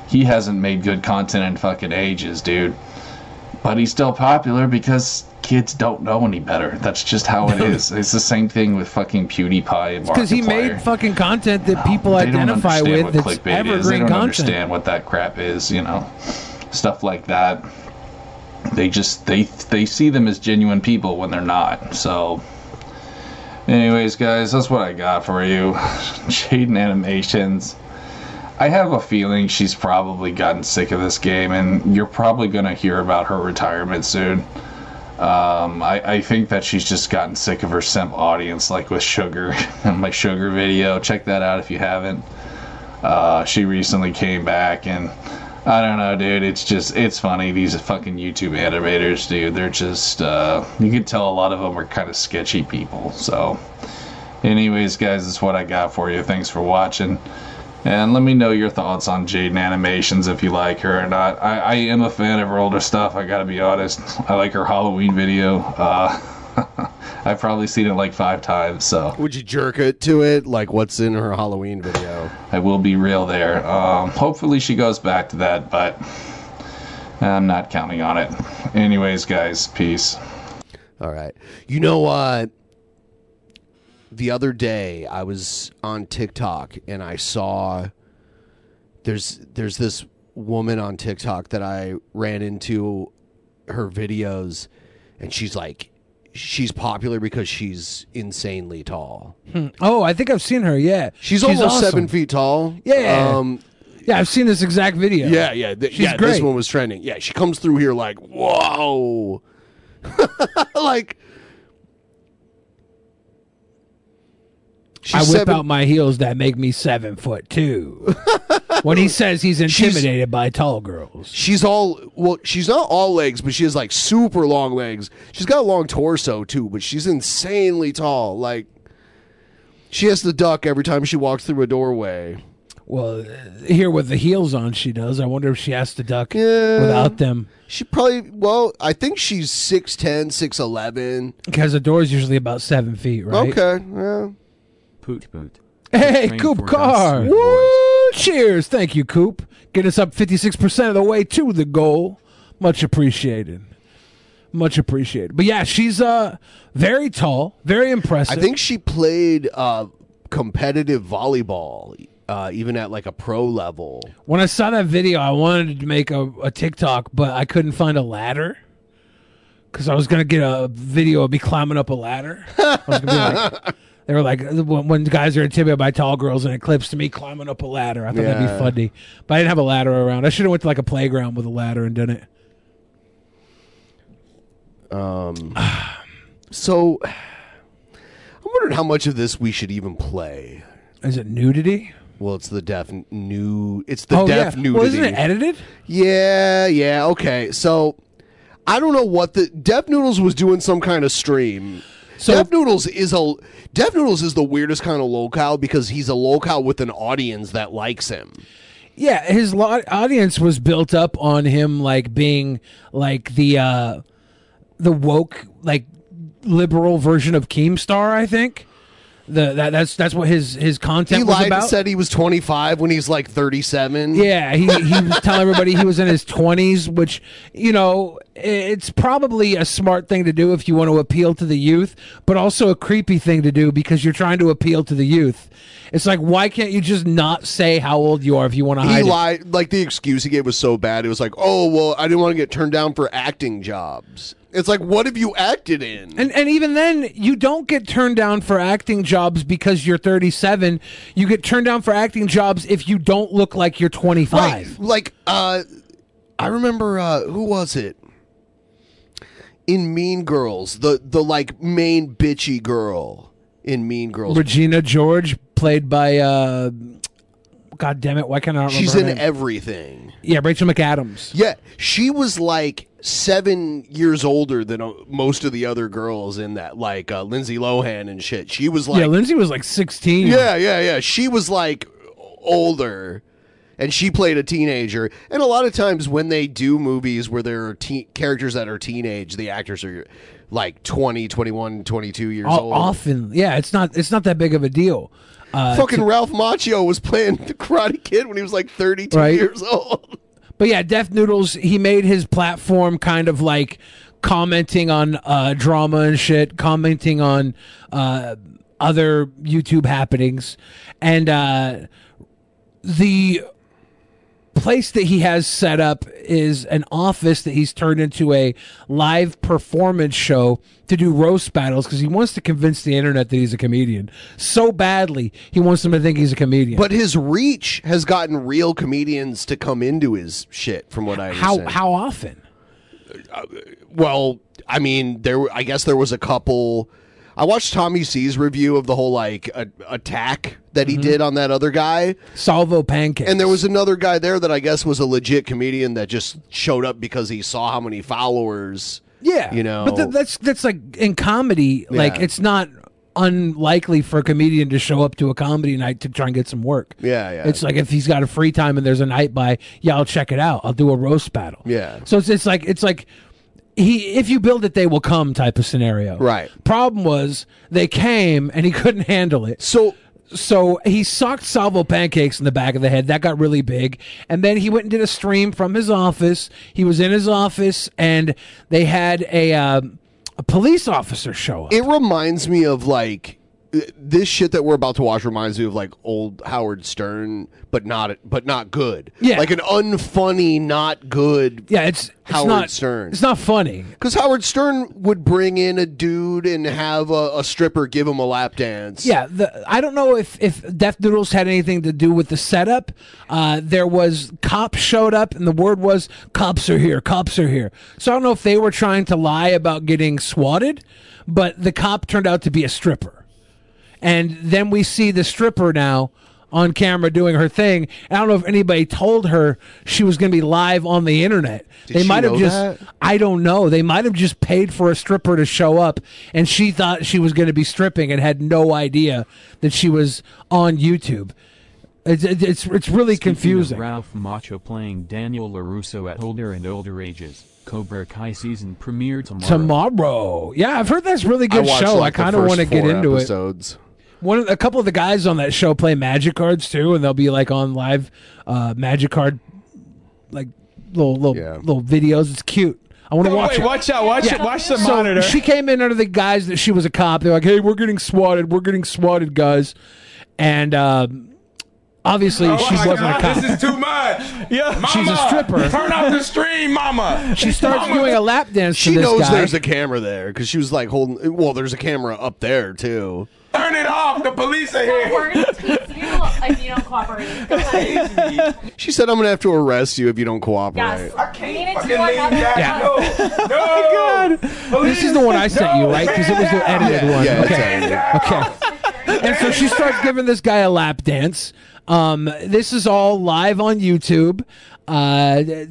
He hasn't made good content in fucking ages, dude. But he's still popular because kids don't know any better. That's just how it is. It's the same thing with fucking PewDiePie and Because he made fucking content that people They don't identify understand with what that's clickbait is. They don't content. understand what that crap is, you know. Stuff like that. They just they they see them as genuine people when they're not. So anyways, guys, that's what I got for you. Jaden Animations. I have a feeling she's probably gotten sick of this game, and you're probably going to hear about her retirement soon. Um, I, I think that she's just gotten sick of her simp audience, like with Sugar and my Sugar video. Check that out if you haven't. Uh, she recently came back, and I don't know, dude. It's just it's funny. These fucking YouTube animators, dude. They're just uh, you can tell a lot of them are kind of sketchy people. So, anyways, guys, that's what I got for you. Thanks for watching. And let me know your thoughts on Jaden Animations if you like her or not. I, I am a fan of her older stuff, I gotta be honest. I like her Halloween video. Uh, I've probably seen it like five times, so Would you jerk it to it? Like what's in her Halloween video? I will be real there. Um, hopefully she goes back to that, but I'm not counting on it. Anyways, guys, peace. All right. You know, uh, the other day I was on TikTok and I saw there's there's this woman on TikTok that I ran into her videos, and she's like, she's popular because she's insanely tall. Hmm. Oh, I think I've seen her. Yeah, She's, almost awesome. seven feet tall. Yeah. Um, Yeah, I've seen this exact video. yeah, yeah, th- She's yeah. great. This one was trending. Yeah, she comes through here like, whoa, like. I whip seven- out my heels that make me seven foot two. when he says he's intimidated by tall girls. She's all well. She's not all legs, but she has like super long legs. She's got a long torso too, but she's insanely tall. Like she has to duck every time she walks through a doorway. Well, uh, here with the heels on, she does. I wonder if she has to duck without them She probably well, I think she's 6'10", 6'11". because the door's usually about seven feet, right? Okay, yeah. Poot poot. Hey, Train Coop for Car. Woo! Cheers. Thank you, Coop. Get us up 56% of the way to the goal. Much appreciated. Much appreciated. But yeah, she's uh very tall, very impressive. I think she played uh, competitive volleyball, uh, even at like a pro level. when I saw that video, I wanted to make a, a TikTok, but I couldn't find a ladder. Because I was going to get a video of me climbing up a ladder. I was gonna be like, they were like, when, when guys are intimidated by tall girls and it clips to me climbing up a ladder. I thought that'd Yeah. be funny. But I didn't have a ladder around. I should have went to like a playground with a ladder and done it. Um, so I'm wondering how much of this we should even play. Is it nudity? Well, it's the deaf new. It's the oh, deaf yeah. nudity. Well, isn't it edited? Yeah, yeah, okay. So I don't know what the Def Noodles was doing some kind of stream. So- Def Noodles is a Def Noodles is the weirdest kind of locale because he's a locale with an audience that likes him. Yeah, his lo- audience was built up on him like being like the uh the woke like liberal version of Keemstar, I think. The that that's that's what his his content He was lied and said he was 25 when he's like 37. yeah, he he was telling everybody he was in his 20s, which you know, it's probably a smart thing to do if you want to appeal to the youth, but also a creepy thing to do because you're trying to appeal to the youth. It's like why can't you just not say how old you are if you want to He hide it? Like the excuse he gave was so bad. It was like, "Oh, well, I didn't want to get turned down for acting jobs." It's like, what have you acted in? And and even then, you don't get turned down for acting jobs because you're 37. You get turned down for acting jobs if you don't look like you're 25. Right. Like, uh, I remember uh, who was it in Mean Girls? The the like main bitchy girl in Mean Girls. Regina George, played by uh, God damn it, why can't I remember? She's in name? everything. yeah, Rachel McAdams. Yeah, she was like seven years older than uh, most of the other girls in that, like uh, Lindsay Lohan and shit. She was like, yeah, Lindsay was like 16. Yeah, yeah, yeah. She was like older, and she played a teenager. And a lot of times when they do movies where there are teen- characters that are teenage, the actors are like 20, 21, 22 years O- old. often, yeah, it's not it's not that big of a deal. Uh, Fucking Ralph Macchio was playing the Karate Kid when he was like 32 Right. years old. But yeah, Def Noodles, he made his platform kind of like commenting on uh, drama and shit, commenting on uh, other YouTube happenings. And uh, the place that he has set up is an office that he's turned into a live performance show to do roast battles because he wants to convince the internet that he's a comedian so badly he wants them to think he's a comedian But his reach has gotten real comedians to come into his shit, from what I how understand. how often uh, Well, I mean, there. I guess there was a couple. I watched Tommy C's review of the whole like a, attack that he Mm-hmm. did on that other guy, salvo Pancake. and there was another guy there that I guess was a legit comedian that just showed up because he saw how many followers. Yeah, you know. but th- that's that's like in comedy. Like it's not unlikely for a comedian to show up to a comedy night to try and get some work. Yeah, yeah. It's like if he's got a free time and there's a night by, yeah, I'll check it out. I'll do a roast battle. Yeah. So it's it's like it's like he if you build it they will come type of scenario. Right. Problem was they came and he couldn't handle it. So so he socked Salvo pancakes in the back of the head. That got really big. And then he went and did a stream from his office. He was in his office, and they had a um, a police officer show up. It reminds me of like this shit that we're about to watch reminds me of like old Howard Stern, but not but not good. Yeah. like an unfunny, not good. Yeah, it's, it's Howard not Stern. It's not funny. Because Howard Stern would bring in a dude and have a, a stripper give him a lap dance. Yeah, the, I don't know if if Def Noodles had anything to do with the setup. Uh, there was cops showed up, and the word was cops are here, cops are here. So I don't know if they were trying to lie about getting swatted, but the cop turned out to be a stripper. And then we see the stripper now on camera doing her thing. I don't know if anybody told her she was going to be live on the internet. Did they she might have know just that? I don't know. They might have just paid for a stripper to show up and she thought she was going to be stripping and had no idea that she was on YouTube. It's it's it's, it's really Speaking of confusing. Ralph Macchio playing Daniel LaRusso at older and older ages. Cobra Kai season premiere tomorrow. Tomorrow. Yeah, I've heard that's a really good watched, show. like, I kind of want to get four into episodes. it. One of, a couple of the guys on that show play magic cards too, and they'll be like on live uh, magic card like little little little videos. It's cute. I want to watch wait, it. watch out, watch it, watch the So monitor. She came in under the guise that she was a cop. They're like, "Hey, we're getting swatted. We're getting swatted, guys." And um, obviously, Oh she wasn't God, a cop. This is too much. Yeah, mama, She's a stripper. Turn off the stream, mama. She starts doing a lap dance. She to this knows guy. there's a camera there because she was like holding. Well, there's a camera up there too. Turn it off. The police are here. We're gonna tease you if you don't cooperate. Go. She said, "I'm gonna have to arrest you if you don't cooperate." Yes. I can't We fucking leave another- that. No, no. Oh This is the one I sent you, right? Because it was the edited Yeah, one. yeah, it's okay. edited. Okay. And so she starts giving this guy a lap dance. Um, this is all live on YouTube. Uh, th-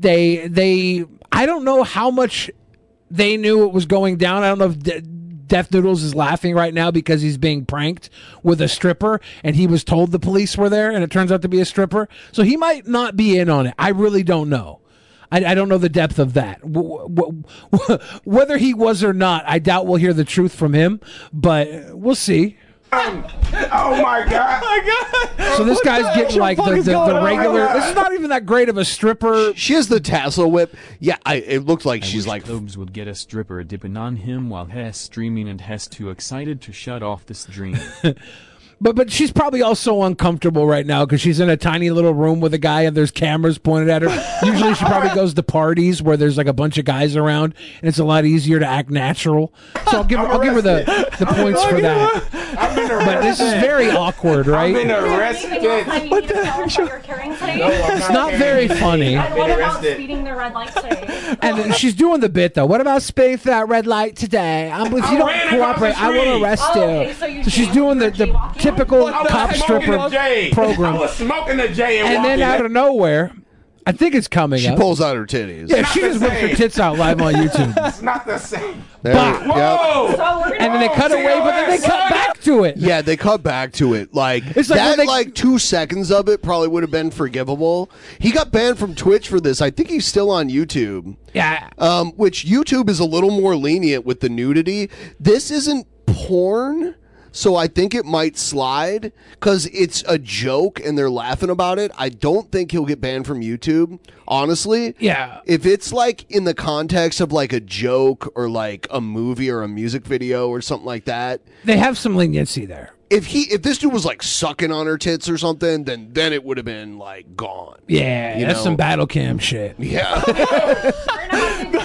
they they I don't know how much they knew it was going down. I don't know if De- Def Noodles is laughing right now because he's being pranked with a stripper, and he was told the police were there, and it turns out to be a stripper. So he might not be in on it. I really don't know. I, I don't know the depth of that. W- w- w- whether he was or not, I doubt we'll hear the truth from him, but we'll see. Oh my god. Oh my god. So this guy's getting like the, the, the regular. Oh this is not even that great of a stripper. She has the tassel whip. Yeah, I, it looked like I she's wish like. Cobes would get a stripper dipping on him while Hess streaming and Hess too excited to shut off this stream. But but she's probably also uncomfortable right now because she's in a tiny little room with a guy and there's cameras pointed at her. Usually she probably goes to parties where there's like a bunch of guys around and it's a lot easier to act natural. So I'll give her, I'll give her the, the points for that. I've been But this is very awkward, I've been right? arrested. What the? You're carrying today? No, I'm It's not very funny. And what about speeding the red light today? And she's doing the bit though. What about speeding through that red light today? Um, if you I don't ran cooperate, I will street. arrest Oh, you. okay, so you so she's doing the, or the jaywalking? Typical I was cop stripper a J. program. I was smoking a J and, And then out of nowhere, I think it's coming She up. pulls out her titties. yeah, Not she just whips her tits out live on YouTube. It's not the same. There, Bah. yep. Whoa. So And then they cut away, but then they cut back to it. Yeah, they cut back to it. Like, It's like that, they- like two seconds of it probably would have been forgivable. He got banned from Twitch for this. I think he's still on YouTube. Yeah. Um, which YouTube is a little more lenient with the nudity. This isn't porn, so I think it might slide because it's a joke and they're laughing about it. I don't think he'll get banned from YouTube, honestly. Yeah. If it's like in the context of like a joke or like a movie or a music video or something like that, They have some leniency there. if he if this dude was like sucking on her tits or something, then then it would have been like gone. Yeah, You that's know? some battle cam shit. Yeah.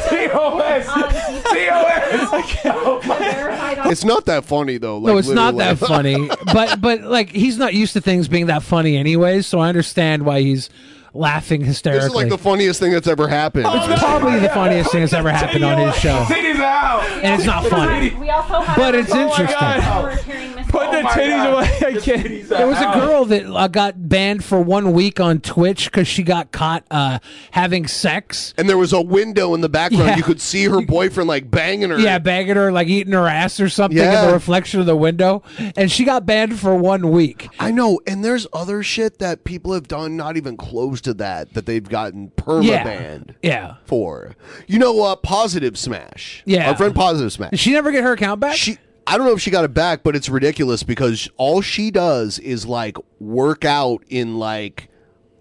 TOS. TOS. it's not that funny though. Like, no, it's not that funny. but but like he's not used to things being that funny anyways, so I understand why he's laughing hysterically. This is like the funniest thing that's ever happened. it's probably the funniest thing that's ever happened on his show. Titties out. And it's not funny. We also have But it's interesting. Put the titties away. I can't. There was a girl that uh, got banned for one week on Twitch because she got caught uh, having sex. And there was a window in the background. Yeah. You could see her boyfriend like banging her. Yeah, banging her, like eating her ass or something in the reflection of the window. And she got banned for one week. I know. And there's other shit that people have done, not even close to that, that they've gotten perma Yeah. banned Yeah. for. You know, uh, Positive Smash. Yeah. Our friend Positive Smash. Did she never get her account back? She. I don't know if she got it back, but it's ridiculous because all she does is like work out in like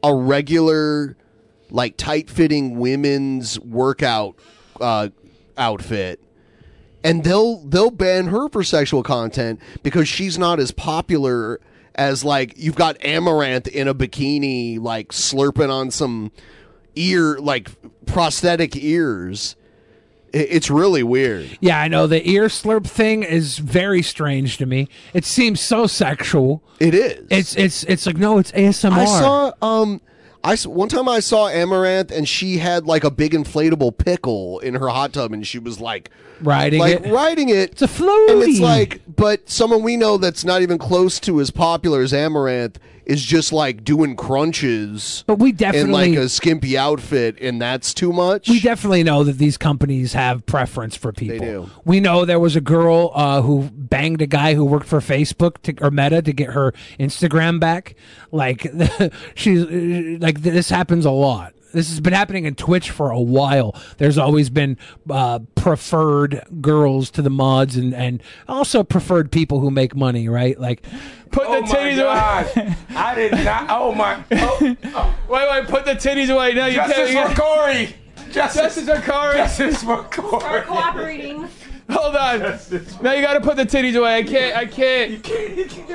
a regular, like tight fitting women's workout uh, outfit. and they'll they'll ban her for sexual content because she's not as popular as like you've got Amouranth in a bikini like slurping on some ear like prosthetic ears. It's really weird. Yeah, I know the ear slurp thing is very strange to me. It seems so sexual. It is. It's it's it's like no, it's ASMR. I saw um I one time I saw Amouranth and she had like a big inflatable pickle in her hot tub and she was like Riding like it. riding it. It's a floaty. And it's like but someone we know that's not even close to as popular as Amouranth is just like doing crunches But we definitely in like a skimpy outfit and that's too much. we definitely know that these companies have preference for people. do. We know there was a girl uh, who banged a guy who worked for Facebook to, or Meta to get her Instagram back. Like she's like this happens a lot. This has been happening in Twitch for a while. There's always been uh, preferred girls to the mods, and, and also preferred people who make money, right? Like, Put Oh the titties God. away. I did not. Oh my. Oh, oh. Wait, wait, put the titties away. No, you Justice can't. for Corey. Justice, Justice for Corey. Justice for Corey. Start Corey. cooperating. Hold on. Now you gotta put the titties away. I can't. I can't.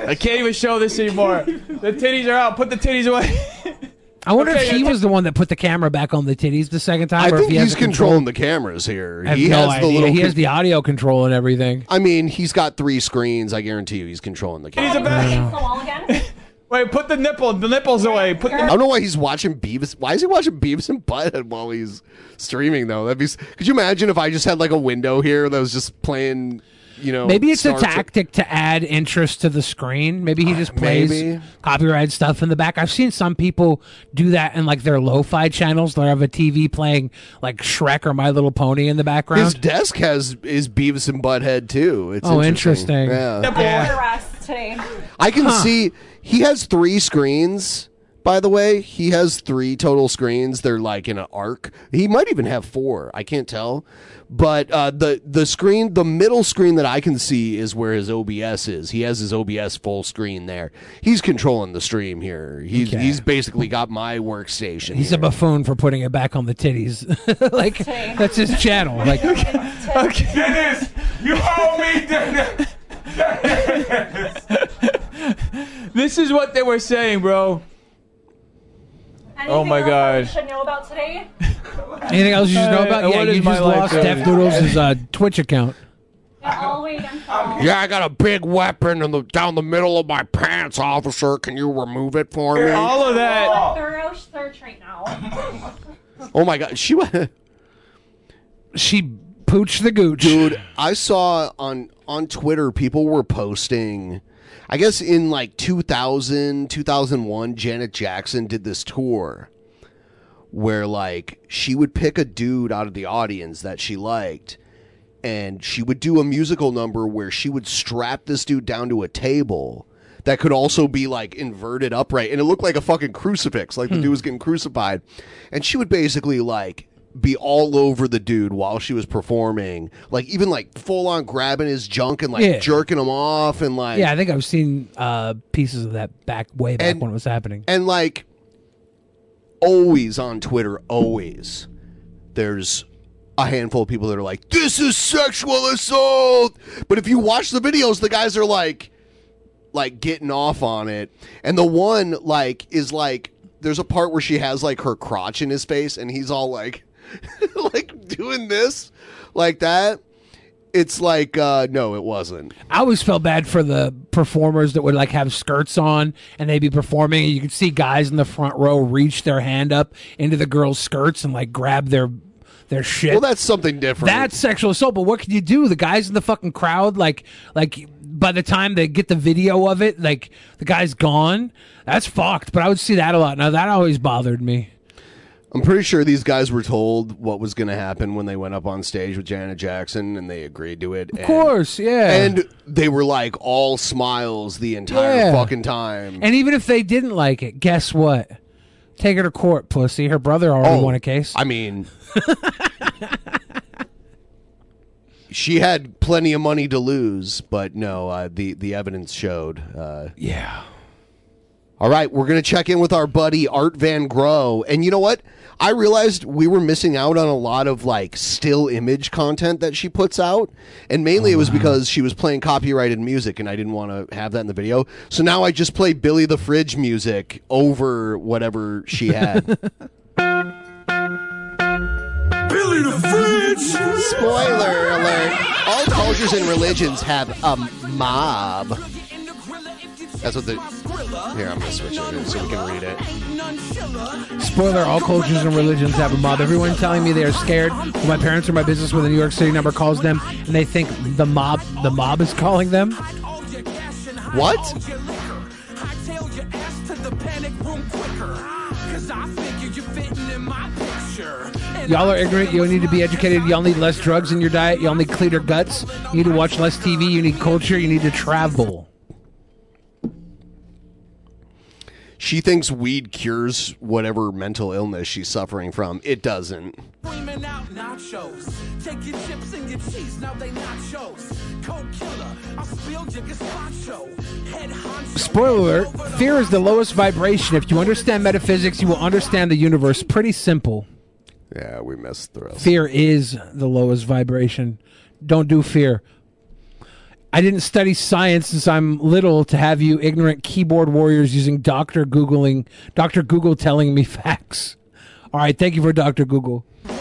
I can't even show this anymore. The titties are out. Put the titties away. I wonder Okay, if he okay. was the one that put the camera back on the titties the second time. I or think if he he's the control. controlling the cameras here. He no has the little He has the audio control and everything. I mean, he's got three screens. I guarantee you, he's controlling the Titties camera. are back. Against the wall again. Wait, put the nipple. The nipples away. Put the I don't know why he's watching Beavis. Why is he watching Beavis and Butthead while he's streaming though? That'd be. Could you imagine if I just had like a window here that was just playing? You know, Maybe it's a Star Trek- tactic to add interest to the screen. Maybe he uh, just plays Maybe. copyright stuff in the back. I've seen some people do that in like their lo-fi channels. They have a TV playing like Shrek or My Little Pony in the background. His desk has is Beavis and Butthead too. It's Oh, interesting. interesting. Yeah. I'm under arrest today. I can Huh. see he has three screens. By the way, he has three total screens. They're like in an arc. He might even have four. I can't tell. But uh, the the screen, the middle screen that I can see is where his OBS is. He has his OBS full screen there. He's controlling the stream here. He's Okay. he's basically got my workstation. He's here. a buffoon for putting it back on the titties. like that's his channel. Like Dennis, you owe me, Dennis. This is what they were saying, bro. Anything Oh my else God. I should know about today? anything else you should know Uh, about? what yeah, is you just lost? Def Noodles' uh, Twitch account. Yeah, I'll wait until. yeah, I got a big weapon in the down the middle of my pants, officer. Can you remove it for me? All of that. A thorough search right now. Oh my god, she wa- She pooched the gooch. dude i saw on on twitter people were posting i guess in like 2000 2001 janet jackson did this tour where like she would pick a dude out of the audience that she liked and she would do a musical number where she would strap this dude down to a table that could also be like inverted upright and it looked like a fucking crucifix like the hmm. dude was getting crucified. And she would basically like be all over the dude while she was performing like even like full on grabbing his junk and like Yeah. jerking him off and like Yeah, I think I've seen uh, pieces of that back way back And- when it was happening. and like always on Twitter, always there's a handful of people that are like, "This is sexual assault." But if you watch the videos, the guys are like, like getting off on it, and the one like is like, there's a part where she has like her crotch in his face, and he's all like, like doing this, like that. It's like, uh, no, it wasn't. I always felt bad for the performers that would like have skirts on and they'd be performing and you could see guys in the front row reach their hand up into the girls' skirts and like grab their their shit. Well, that's something different. That's sexual assault, but what can you do? The guys in the fucking crowd, like, like by the time they get the video of it, like the guy's gone. That's fucked. But I would see that a lot. Now that always bothered me. I'm pretty sure these guys were told what was going to happen when they went up on stage with Janet Jackson, and they agreed to it. Of course, yeah. And they were like all smiles the entire Yeah. fucking time. And even if they didn't like it, guess what? Take her to court, pussy. Her brother already Oh, won a case. I mean, she had plenty of money to lose, but no, uh, the the evidence showed. Uh, yeah. All right, we're going to check in with our buddy Art Van Gogh. And you know what? I realized we were missing out on a lot of like still image content that she puts out. And mainly it was oh, because she was playing copyrighted music and I didn't want to have that in the video. So now I just play Billy the Fridge music over whatever she had. Billy the Fridge! Spoiler alert. All cultures and religions have a mob. That's what the. Here, I'm to switch it so we can read it. Spoiler: All cultures and religions have a mob. Everyone telling me they are scared when my parents or my business when the New York City number calls them, and they think the mob, the mob is calling them. What? Y'all are ignorant. You need to be educated. Y'all need less drugs in your diet. Y'all need cleaner guts. You need to watch less TV. You need culture. You need to travel. She thinks weed cures whatever mental illness she's suffering from. It doesn't. Screaming out nachos. Take your chips and your cheese, now they nachos. Cold killer, I spilled your gazpacho. Head honcho. Spoiler alert: Fear is the lowest vibration. If you understand metaphysics, you will understand the universe. Pretty simple. Yeah, we missed the rest. Fear is the lowest vibration. Don't do fear. I didn't study science since I'm little to have you ignorant keyboard warriors using Dr. Googling, Dr. Google telling me facts. All right, thank you for Dr. Google.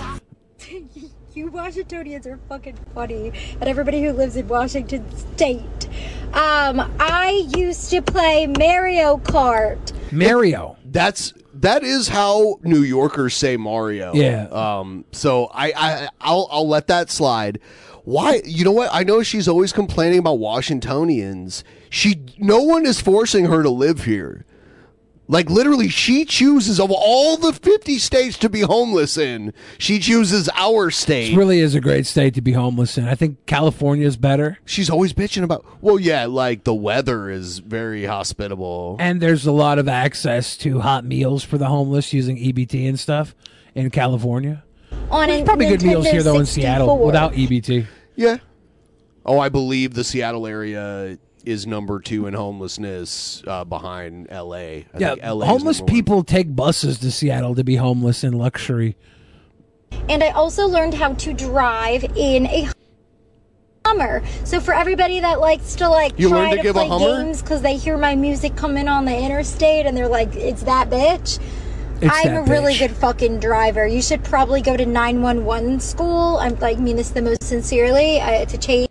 You Washingtonians are fucking funny, and everybody who lives in Washington State. Um, I used to play Mario Kart. Mario. That's that is how New Yorkers say Mario. Yeah. Um. So I I I'll I'll let that slide. Why? You know what? I know she's always complaining about Washingtonians. She no one is forcing her to live here. Like literally, she chooses of all the fifty states to be homeless in. She chooses our state. It really is a great state to be homeless in. I think California is better. She's always bitching about. Well, yeah, like the weather is very hospitable. And there's a lot of access to hot meals for the homeless using EBT and stuff in California. On There's a probably good meals here though in Seattle without EBT. Yeah. Oh, I believe the Seattle area is number two in homelessness uh, behind L.A. I yeah, think LA homeless number one. people take buses to Seattle to be homeless in luxury. And I also learned how to drive in a Hummer. So for everybody that likes to like You try to to, give play Hummer? games because they hear my music coming on the interstate and they're like, "It's that bitch." It's I'm a really bitch. good fucking driver. You should probably go to 911 school. I'm like mean this the most sincerely uh, to change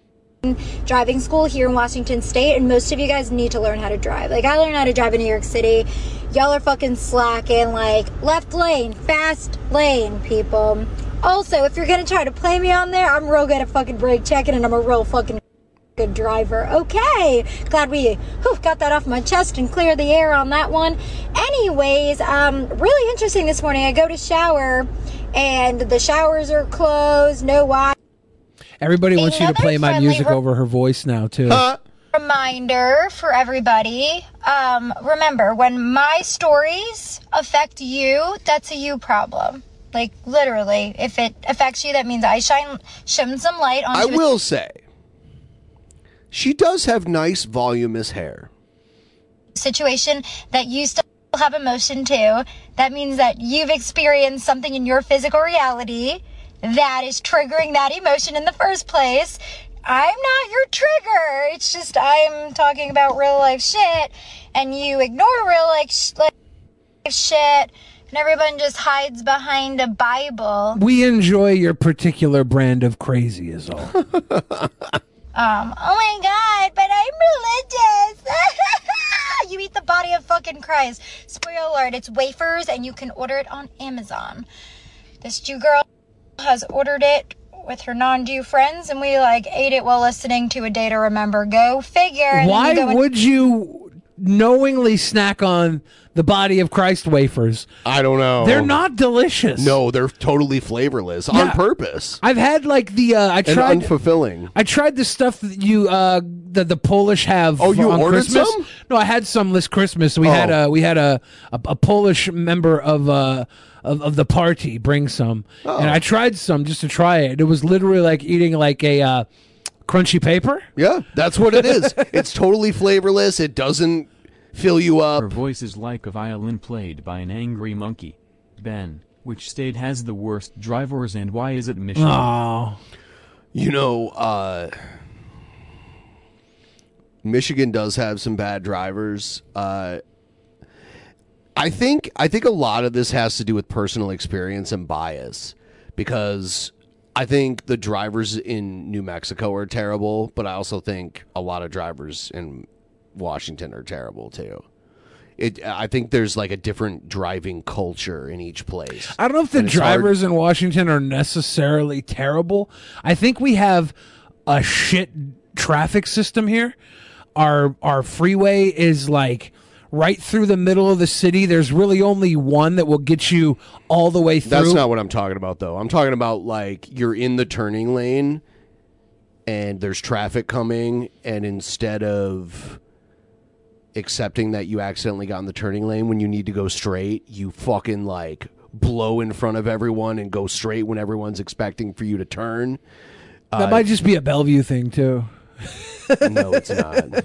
driving school here in Washington State, and most of you guys need to learn how to drive. Like I learned how to drive in New York City. Y'all are fucking slacking. Like left lane, fast lane, people. Also, if you're gonna try to play me on there, I'm real good at fucking brake checking, and I'm a real fucking good driver. Okay, glad we whew, got that off my chest and clear the air on that one. Anyways, um, really interesting this morning. I go to shower, and the showers are closed. No water. Everybody wants you to play my music re- over her voice now too. reminder for everybody um, remember when my stories affect you that's a you problem like literally if it affects you that means i shine shine some light on. I onto will say, she does have nice, voluminous hair. situation that you still have emotion to that means that you've experienced something in your physical reality that is triggering that emotion in the first place I'm not your trigger. It's just I'm talking about real life shit, and you ignore real life, sh- life shit, and everyone just hides behind a Bible. We enjoy your particular brand of crazy, is all. Um, oh my god, but I'm religious. you eat the body of fucking Christ. Spoiler alert, it's wafers, and you can order it on Amazon. This Jew girl has ordered it with her non-Jew friends, and we like ate it while listening to a Day to Remember. Go figure. Why go and- would you knowingly snack on the body of Christ wafers? I don't know. They're not delicious. No, they're totally flavorless on purpose I've had like the uh, I and tried unfulfilling. I tried the stuff that you uh the, the Polish have. Oh, for- you on ordered Christmas. some? No, I had some this Christmas. We had Oh. a we had a a, a Polish member of uh of, of the party bring some, Oh. and I tried some just to try it. It was literally like eating like a uh, crunchy paper. Yeah, that's what it is. it's totally flavorless. It doesn't fill you up. Her voice is like a violin played by an angry monkey. Ben, which state has the worst drivers and why is it Michigan? Oh. You know, uh, Michigan does have some bad drivers. Uh, I think I think a lot of this has to do with personal experience and bias because I think the drivers in New Mexico are terrible, but I also think a lot of drivers in Washington are terrible too. It, I think there's like a different driving culture in each place. I don't know if the it's hard- drivers in Washington are necessarily terrible. I think we have a shit traffic system here. Our our freeway is like right through the middle of the city. There's really only one that will get you all the way through. That's not what I'm talking about, though. I'm talking about like you're in the turning lane and there's traffic coming, and instead of accepting that you accidentally got in the turning lane when you need to go straight, you fucking like blow in front of everyone and go straight when everyone's expecting for you to turn. that Uh, might just be a Bellevue thing too. no, it's not.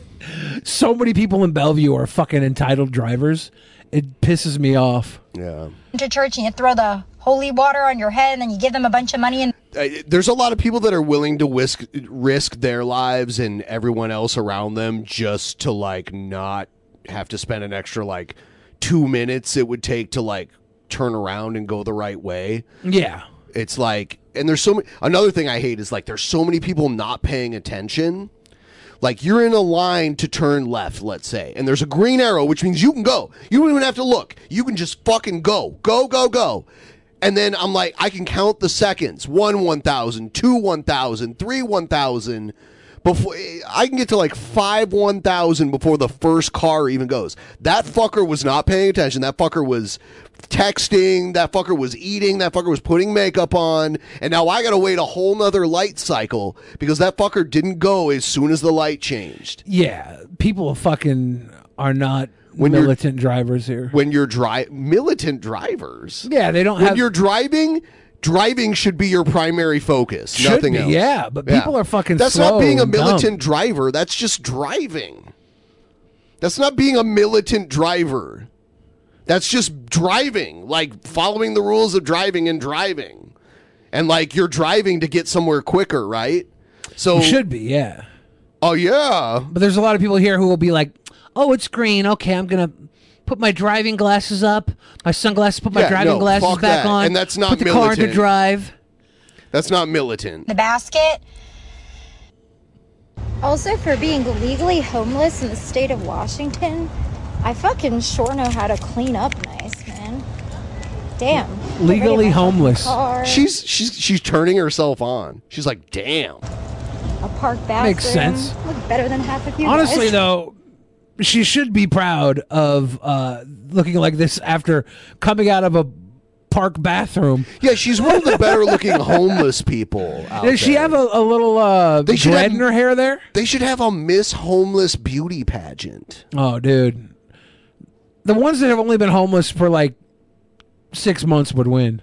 So many people in Bellevue are fucking entitled drivers. It pisses me off. Yeah. to church and you throw the holy water on your head and then you give them a bunch of money and Uh, there's a lot of people that are willing to risk risk their lives and everyone else around them just to like not have to spend an extra like two minutes it would take to like turn around and go the right way. Yeah. It's like, and there's so many. Another thing I hate is like there's so many people not paying attention. Like you're in a line to turn left, let's say, and there's a green arrow, which means you can go. You don't even have to look. You can just fucking go, go, go, go. And then I'm like, I can count the seconds: one, one thousand, two, one thousand, three, one thousand. Before I can get to like five one thousand before the first car even goes. That fucker was not paying attention. That fucker was texting. That fucker was eating. That fucker was putting makeup on. And now I got to wait a whole nother light cycle because that fucker didn't go as soon as the light changed. Yeah, people fucking are not When militant drivers here. When you're dri- militant drivers. Yeah, they don't when have- you're driving, driving should be your primary focus. Should nothing be, else. yeah, but people are fucking That's not being a militant driver. That's just driving. That's not being a militant driver. That's just driving, like following the rules of driving and driving. And like you're driving to get somewhere quicker, right? So You should be, yeah. Oh yeah. But there's a lot of people here who will be like, "Oh, it's green. Okay, I'm gonna put my driving glasses up, my sunglasses, put my Yeah, driving no, glasses fuck back that. on, And that's not put the car into drive." That's not militant. the basket Also, for being legally homeless in the state of Washington, I fucking sure know how to clean up nice, man. Damn. Legally homeless. Car, She's she's she's turning herself on. She's like, "Damn." a park bathroom. Makes sense. Look better than half of you. Honestly, guys. though, she should be proud of uh, looking like this after coming out of a park bathroom. Yeah, she's one of the better looking homeless people out Does she there. have a, a little uh, They should dread have- in her hair there? They should have a Miss Homeless beauty pageant. Oh, dude. The ones that have only been homeless for like six months would win.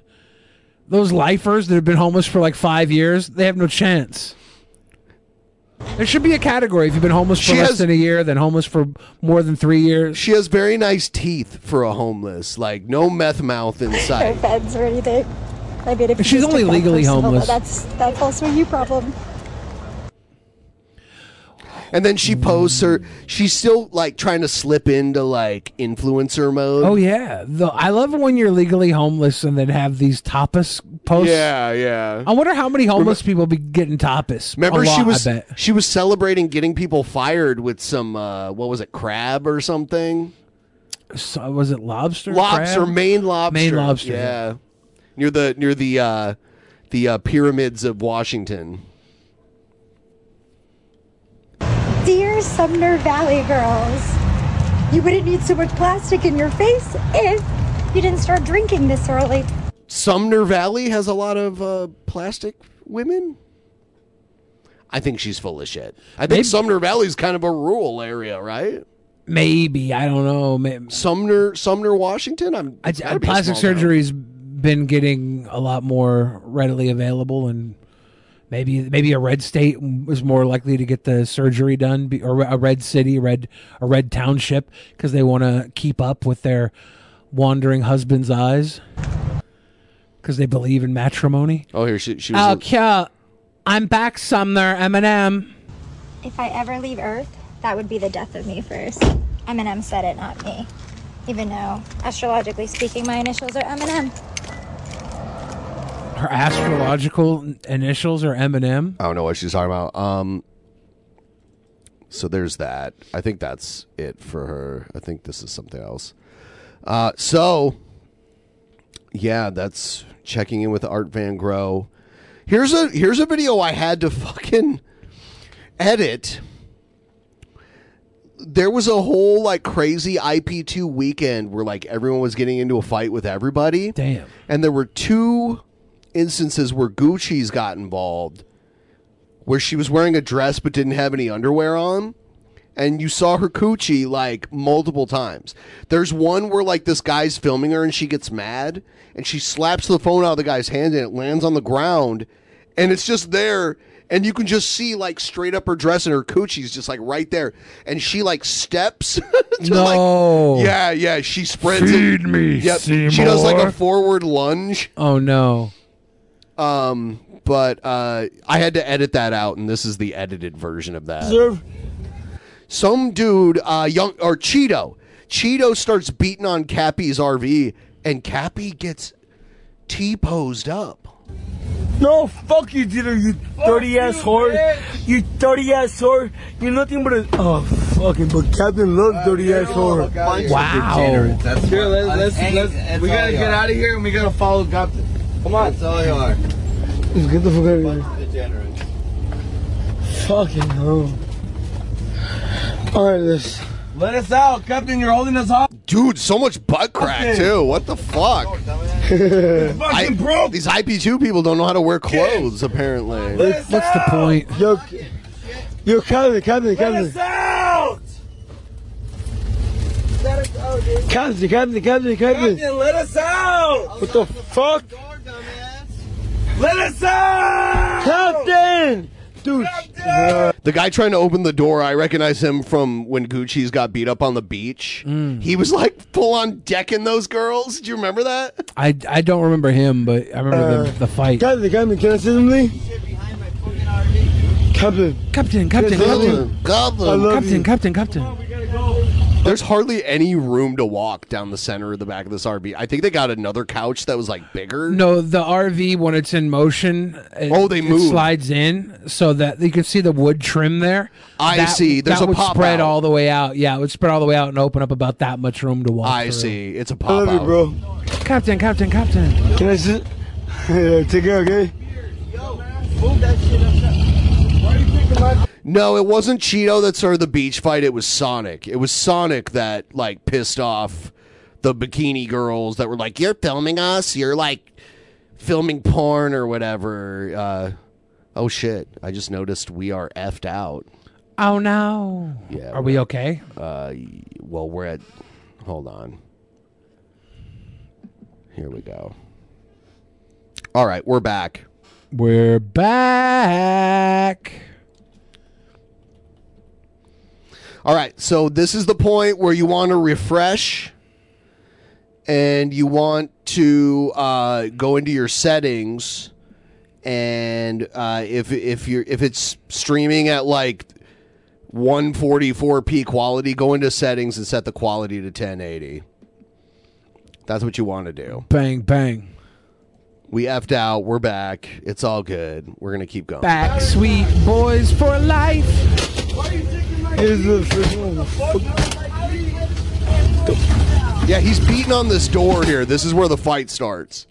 Those lifers that have been homeless for like five years, they have no chance. There should be a category if you've been homeless for She less has- than a year, then homeless for more than three years. She has very nice teeth for a homeless, like no meth mouth in no sight. feds or anything. I mean, if you She's just only took that legally personal, homeless. That's that's also a you problem. And then she posts her. She's still like trying to slip into like influencer mode. Oh yeah, the, I love when you're legally homeless and then have these tapas posts. yeah, yeah. I wonder how many homeless people be getting tapas. Remember, A she was she was celebrating getting people fired with some uh, what was it, crab or something? So, was it lobster? Lobster, crab? Maine lobster, Maine lobster, Yeah, near the near the uh, the uh, pyramids of Washington. Dear Sumner Valley girls, you wouldn't need so much plastic in your face if you didn't start drinking this early. Sumner Valley has a lot of uh, plastic women. I think she's full of shit. I think Maybe- Sumner Valley's kind of a rural area, right? Maybe I don't know. Maybe. Sumner, Sumner, Washington. I'm I, it's gotta be a plastic small town. surgery's been getting a lot more readily available, and Maybe maybe a red state was more likely to get the surgery done, or a red city, red a red township, because they want to keep up with their wandering husband's eyes, because they believe in matrimony. Oh, here she, she was. Oh, cute. I'm back, Sumner Eminem. If I ever leave Earth, that would be the death of me first. Eminem said it, not me. Even though, astrologically speaking, my initials are Eminem. Her astrological initials are Eminem. I don't know what she's talking about. Um, so there's that. I think that's it for her. I think this is something else. Uh, so yeah, that's checking in with Art Van Gogh. Here's a here's a video I had to fucking edit. There was a whole like crazy IP2 weekend where like everyone was getting into a fight with everybody. Damn. And there were two instances where Gucci's got involved where she was wearing a dress but didn't have any underwear on. And you saw her coochie like multiple times. There's one where like this guy's filming her and she gets mad and she slaps the phone out of the guy's hand and it lands on the ground and it's just there and you can just see like straight up her dress and her coochie's just like right there and she like steps to, No. like, yeah yeah she spreads Feed it. me, yep she does like Seymour. a forward lunge Oh no. Um, but uh, I had to edit that out, and this is the edited version of that. Some dude, uh, young or Cheeto, Cheeto starts beating on Cappy's RV, and Cappy gets T posed up. No, fuck you, Dieter, you dirty ass whore. You dirty ass whore. You're nothing but a. Oh, fucking, but Captain loves dirty ass whore. Wow. Here, let's, let's, let's, we gotta get out of here and we gotta follow Captain. Come on. That's all you are. Let's get the fuck out of here. Fucking hell. Alright, let's. Let us out, Captain. You're holding us off. Dude, so much butt crack Okay. too. What the fuck? Oh, I- These IP2 people don't know how to wear clothes. Apparently, What's the point? Yo, yo, Captain, Captain, Captain. Let us out! Captain, Captain, Captain, Captain, Captain. let us out! What the fuck? Let us out! Captain! Dude. the guy trying to open the door, I recognize him from when Gucci's got beat up on the beach. He was like full on decking those girls. Do you remember that? I, I don't remember him, but I remember Uh, the, the fight. Captain, Captain, can I say something? Captain. Captain, Captain, Captain, Captain, I love Captain, you. Captain, Captain. There's hardly any room to walk down the center of the back of this RV. I think they got another couch that was like bigger. No, the RV when it's in motion. It, Oh, they move. slides in so that you can see the wood trim there. I That- see. There's that a would pop spread out. all the way out. Yeah, it would spread all the way out and open up about that much room to walk. I through. see. It's a pop I love you, bro. Captain, Captain, Captain. Can I sit? Yeah, take care, okay? No, it wasn't Cheeto that started the beach fight. It was Sonic. It was Sonic that like pissed off the bikini girls that were like, "You're filming us. You're like filming porn or whatever." Uh, oh shit! I just noticed we are effed out. Oh no. Yeah. Are we okay? Uh, well, we're at. Hold on. Here we go. All right, we're back. We're back. All right, so this is the point where you want to refresh and you want to uh, go into your settings and uh, if if you're if it's streaming at like 144p quality, go into settings and set the quality to 1080. That's what you want to do. Bang, bang. We effed out. We're back. It's all good. We're gonna keep going. Back, sweet boys for life. Here's the. Yeah, he's beating on this door here. This is where the fight starts.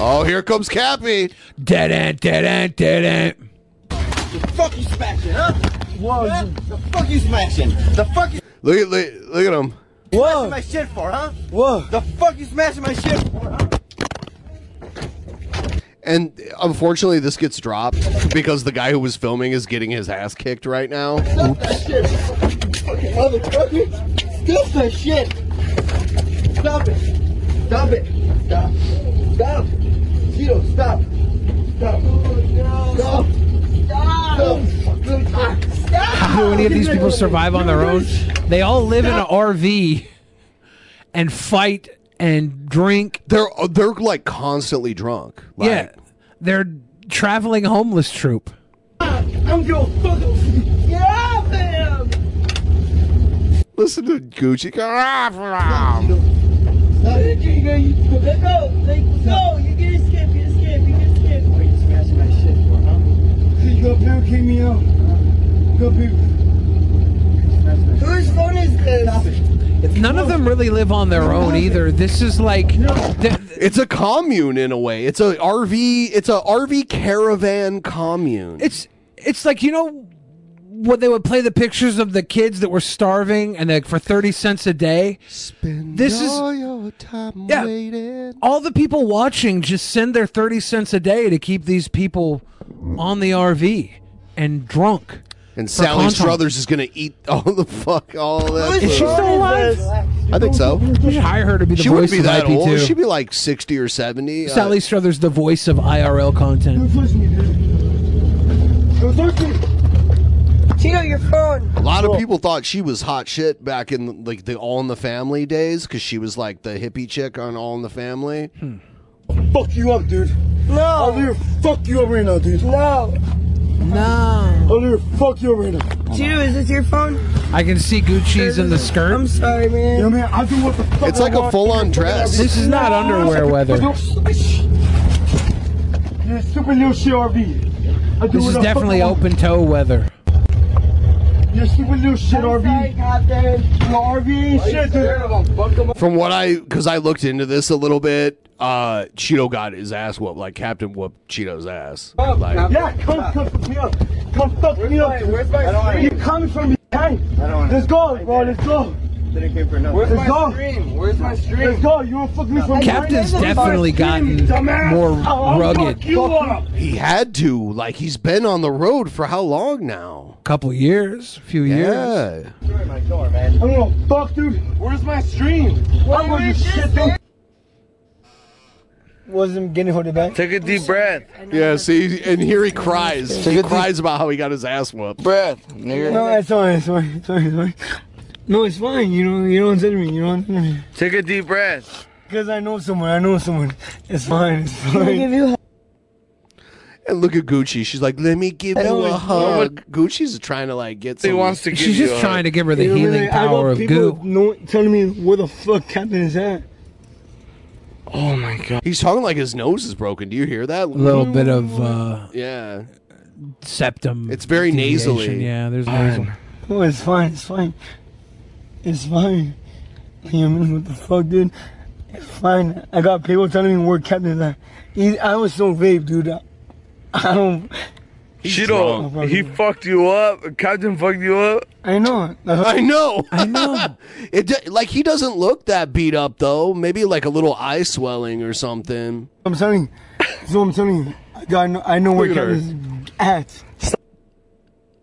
Oh, here comes Cappy. Dead end, dead end, dead end. The fuck you smashing, huh? What? The fuck you smashing? The fuck you Look at look, look at him. smashing my shit for, huh? What? The fuck you smashing my shit for, huh? And unfortunately, this gets dropped because the guy who was filming is getting his ass kicked right now. Stop that shit, fucking motherfucker! Stop that shit! Stop it! Stop it! Stop! Stop! Tito, stop! Stop! Stop! Stop! Stop! Stop! How do any of these people survive on their own? They all live in an RV and fight and drink. They're they're like constantly drunk. Like, yeah, they're traveling homeless troop. I'm going fuck Get off him! Listen to Gucci. go, "Ah, Let go! Let go! You get escape, you escape, you get escape. Why you smashing my shit for, huh? You up here, kick me out. Go up here. Whose phone is this? None of them really live on their own either. This is like It's a commune in a way. It's a RV. It's a RV caravan commune. It's it's like you know what they would play the pictures of the kids that were starving and like for 30 cents a day. Spend this is all your time Yeah. waiting. all the people watching just send their 30 cents a day to keep these people on the RV and drunk. And for Sally content. Struthers is gonna eat all the fuck all that. Is she food. still alive? I think so. We should hire her to be the she voice wouldn't be of that old. IP2. She'd be like sixty or seventy. Uh, Sally Struthers, the voice of IRL content. Tino, your phone. A lot of people thought she was hot shit back in like the All in the Family days because she was like the hippie chick on All in the Family. Fuck you up, dude. No. I'll literally fuck you up right now, dude. No. No. Oh, I'll literally fuck you up right now. Tino, is this your phone? I can see Gucci's in the skirt. I'm sorry, man. Yeah, man, I do what the fuck It's I like a want. full-on dress. This is not underwear weather. You're a stupid little shit I do This what is the fuck definitely want. open toe weather. You're stupid little shit RV. Your RV ain't shit, dude. From what I, because I looked into this a little bit, uh, Cheeto got his ass whooped. Like Captain whooped Cheeto's ass. Like, Yeah, come, come fuck me up. Come fuck me up. Where's my You're coming from behind. Let's go, bro. Let's go. Where's Let's my go. stream? Where's my stream? Let's go. You don't fuck me from Captain's definitely gotten Dumbass. more I'll rugged. You he had to. Like he's been on the road for how long now? Couple years, few years. Yeah. My door, man. I'm gonna fuck, dude. Where's my stream? I'm gonna do shit, dude. Wasn't getting hold it back. Take a deep breath. Yeah. See, and here he cries. Take He a deep- cries about how he got his ass whooped. Breath, nigga. No, it's fine. It's fine. It's fine. It's fine. No, it's fine. You know, you don't tell me. You don't tell me. Take a deep breath. Because I know someone. I know someone. It's fine. It's fine. And look at Gucci. She's like, "Let me give I you know a it's- hug." Gucci's trying to like get. He wants to give She's you just a trying hug. to give her the You know, healing I power of people goo. know- telling me where the fuck Captain is at. Oh my god. He's talking like his nose is broken. Do you hear that? A little bit of uh, Yeah. septum. It's very deviation. nasally. Yeah, there's nasal. Oh, it's fine. It's fine. It's fine. You know what the fuck, dude? It's fine. I got people telling me where Captain is at. He, I was so vague, dude. I, I don't. Cheeto, he fucked you up. Captain fucked you up. I know. I know. I know. It do- like he doesn't look that beat up though. Maybe like a little eye swelling or something. I'm telling you. So I'm telling you. I, got, I know, I know where Look at her. Captain is at.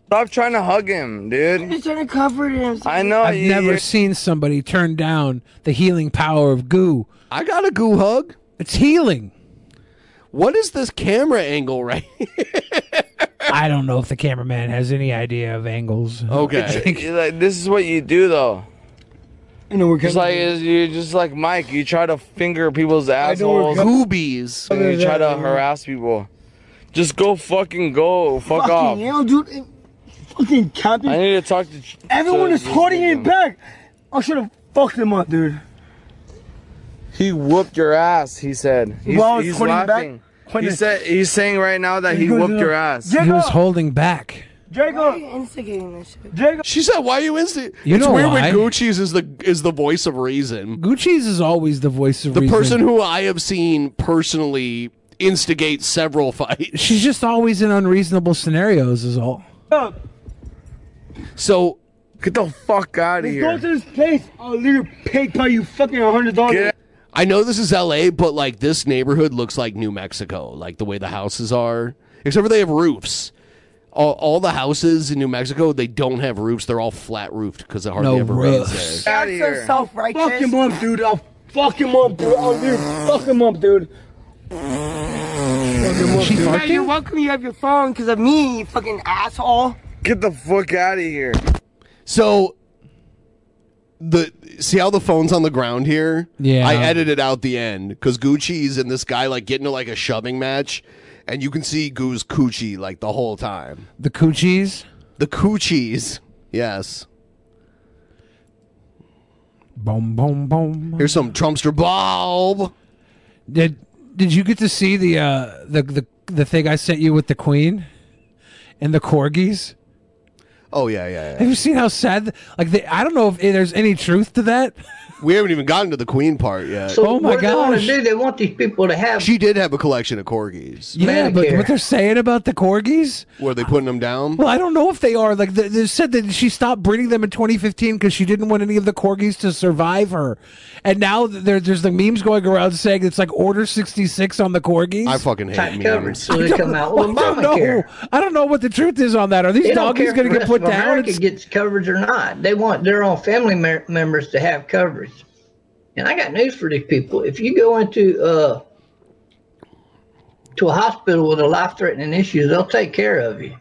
Stop trying to hug him, dude. He's trying to comfort him. I know. I've you- never seen somebody turn down the healing power of goo. I got a goo hug. It's healing. What is this camera angle right? I don't know if the cameraman has any idea of angles. Okay. You're like, this is what you do though. I know where Just Captain like you're just like Mike. You try to finger people's know where assholes. Cap- Goobies. and you try to harass people. Just go fucking go. Fuck Fucking off. hell, dude. It- Fucking Captain. I need to talk to. Everyone to is holding nigga. it back. I should have fucked him up, dude. He whooped your ass. He said. He's, While I was he's holding back, laughing. He said he's saying right now that he He whooped your ass. He was holding back. Jacob, why are you instigating this shit? Jacob. She said, "Why are you instant?" You it's know weird why. when Gucci's is the is the voice of reason. Gucci's is always the voice of reason. The reason. person who I have seen personally instigate several fights. She's just always in unreasonable scenarios, is all. Up. So Get the fuck out of here. go to this place. I'll literally pay by you fucking a hundred dollars. Get I know this is L.A., but like this neighborhood looks like New Mexico, like the way the houses are, except for they have roofs. All, all the houses in New Mexico, they don't have roofs. They're all flat roofed because it hardly No ever roofs. rains there. out of That's so self-righteous. Fuck him up, dude. I'll fuck him up, dude. I'll literally fuck him up, dude. Fuck him up, dude. fucking- you're welcome you have your phone because of me, you fucking asshole. Get the fuck out of here. So the see how the phone's on the ground here? Yeah. I edited out the end because Gucci's and this guy like getting to like a shoving match, and you can see Goo's coochie like the whole time. The coochies. The coochies. Yes. Boom, boom, boom. Here's some Trumpster Bob. Did Did you get to see the uh the the the thing I sent you with the Queen and the corgis? Oh yeah, yeah, Have you seen how sad? Like, they, I don't know if there's any truth to that. We haven't even gotten to the Queen part yet. So Oh my what do they wanna do? They want these people to have. She did have a collection of corgis. Yeah, but what they're saying about the corgis? Were they putting them down? Well, I don't know if they are. Like, they, they said that she stopped breeding them in 2015 because she didn't want any of the corgis to survive her. And now there, there's the memes going around saying it's like Order 66 on the corgis. I fucking hate Tight memes. coverage, so they come out with I don't know. Obamacare. I don't know what the truth is on that. Are these They doggies going to get put of down? America It's- gets coverage or not. They want their own family me- members to have coverage. And I got news for these people. If you go into uh, to a hospital with a life-threatening issue, they'll take care of you.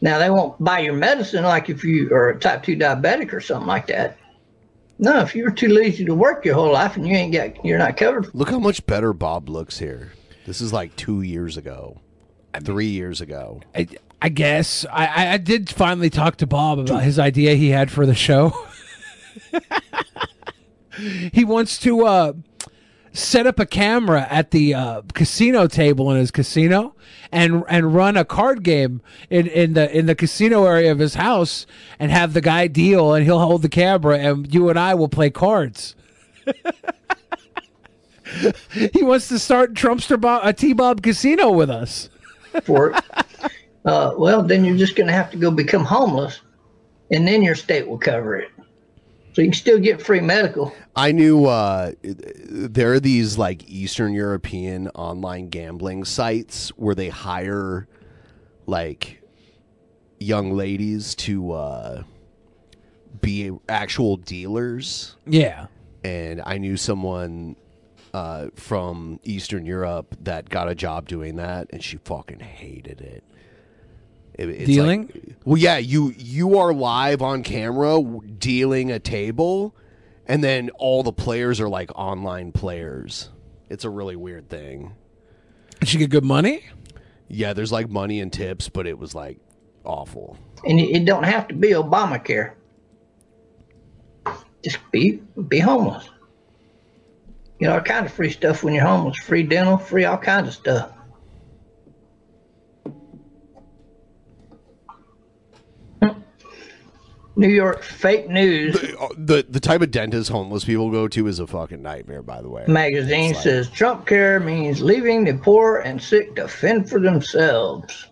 Now they won't buy your medicine like if you are a type two diabetic or something like that. No, if you were too lazy to work your whole life and you ain't got, you're not covered. Look how much better Bob looks here. This is like two years ago, three years ago. I, I guess I, I- I did finally talk to Bob about his idea he had for the show. he wants to uh, set up a camera at the uh, casino table in his casino and and run a card game in, in the in the casino area of his house and have the guy deal and he'll hold the camera and you and I will play cards. he wants to start Trumpster Bob, a T-Bob casino with us. for. Uh, well, then you're just going to have to go become homeless, and then your state will cover it. So you can still get free medical. I knew uh, there are these like Eastern European online gambling sites where they hire like young ladies to uh, be actual dealers. Yeah. And I knew someone uh, from Eastern Europe that got a job doing that, and she fucking hated it. It- it's like- Dealing? well, yeah, you you are live on camera dealing a table, and then all the players are like online players. It's a really weird thing. Did she get good money? Yeah, there's like money and tips, but it was like awful. And it it don't have to be Obamacare. Just be be homeless. You know, all kind of free stuff when you're homeless. Free dental, free all kinds of stuff. New York fake news uh, The the type of dentist homeless people go to is a fucking nightmare. By the way, magazine like- says Trump care means leaving the poor and sick to fend for themselves.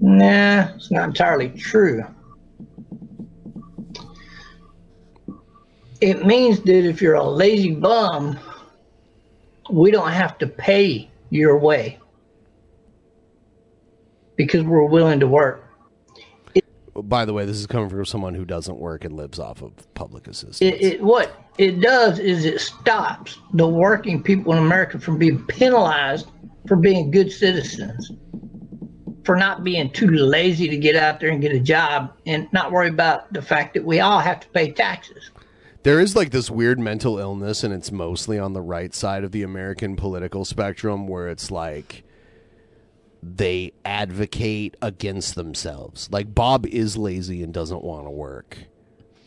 Nah, it's not entirely true. It means that if you're a lazy bum, we don't have to pay your way because we're willing to work. By the way, this is coming from someone who doesn't work and lives off of public assistance. It, it what it does is it stops the working people in America from being penalized for being good citizens, for not being too lazy to get out there and get a job, and not worry about the fact that we all have to pay taxes. There is like this weird mental illness, and it's mostly on the right side of the American political spectrum, where it's like they advocate against themselves. Like Bob is lazy and doesn't want to work,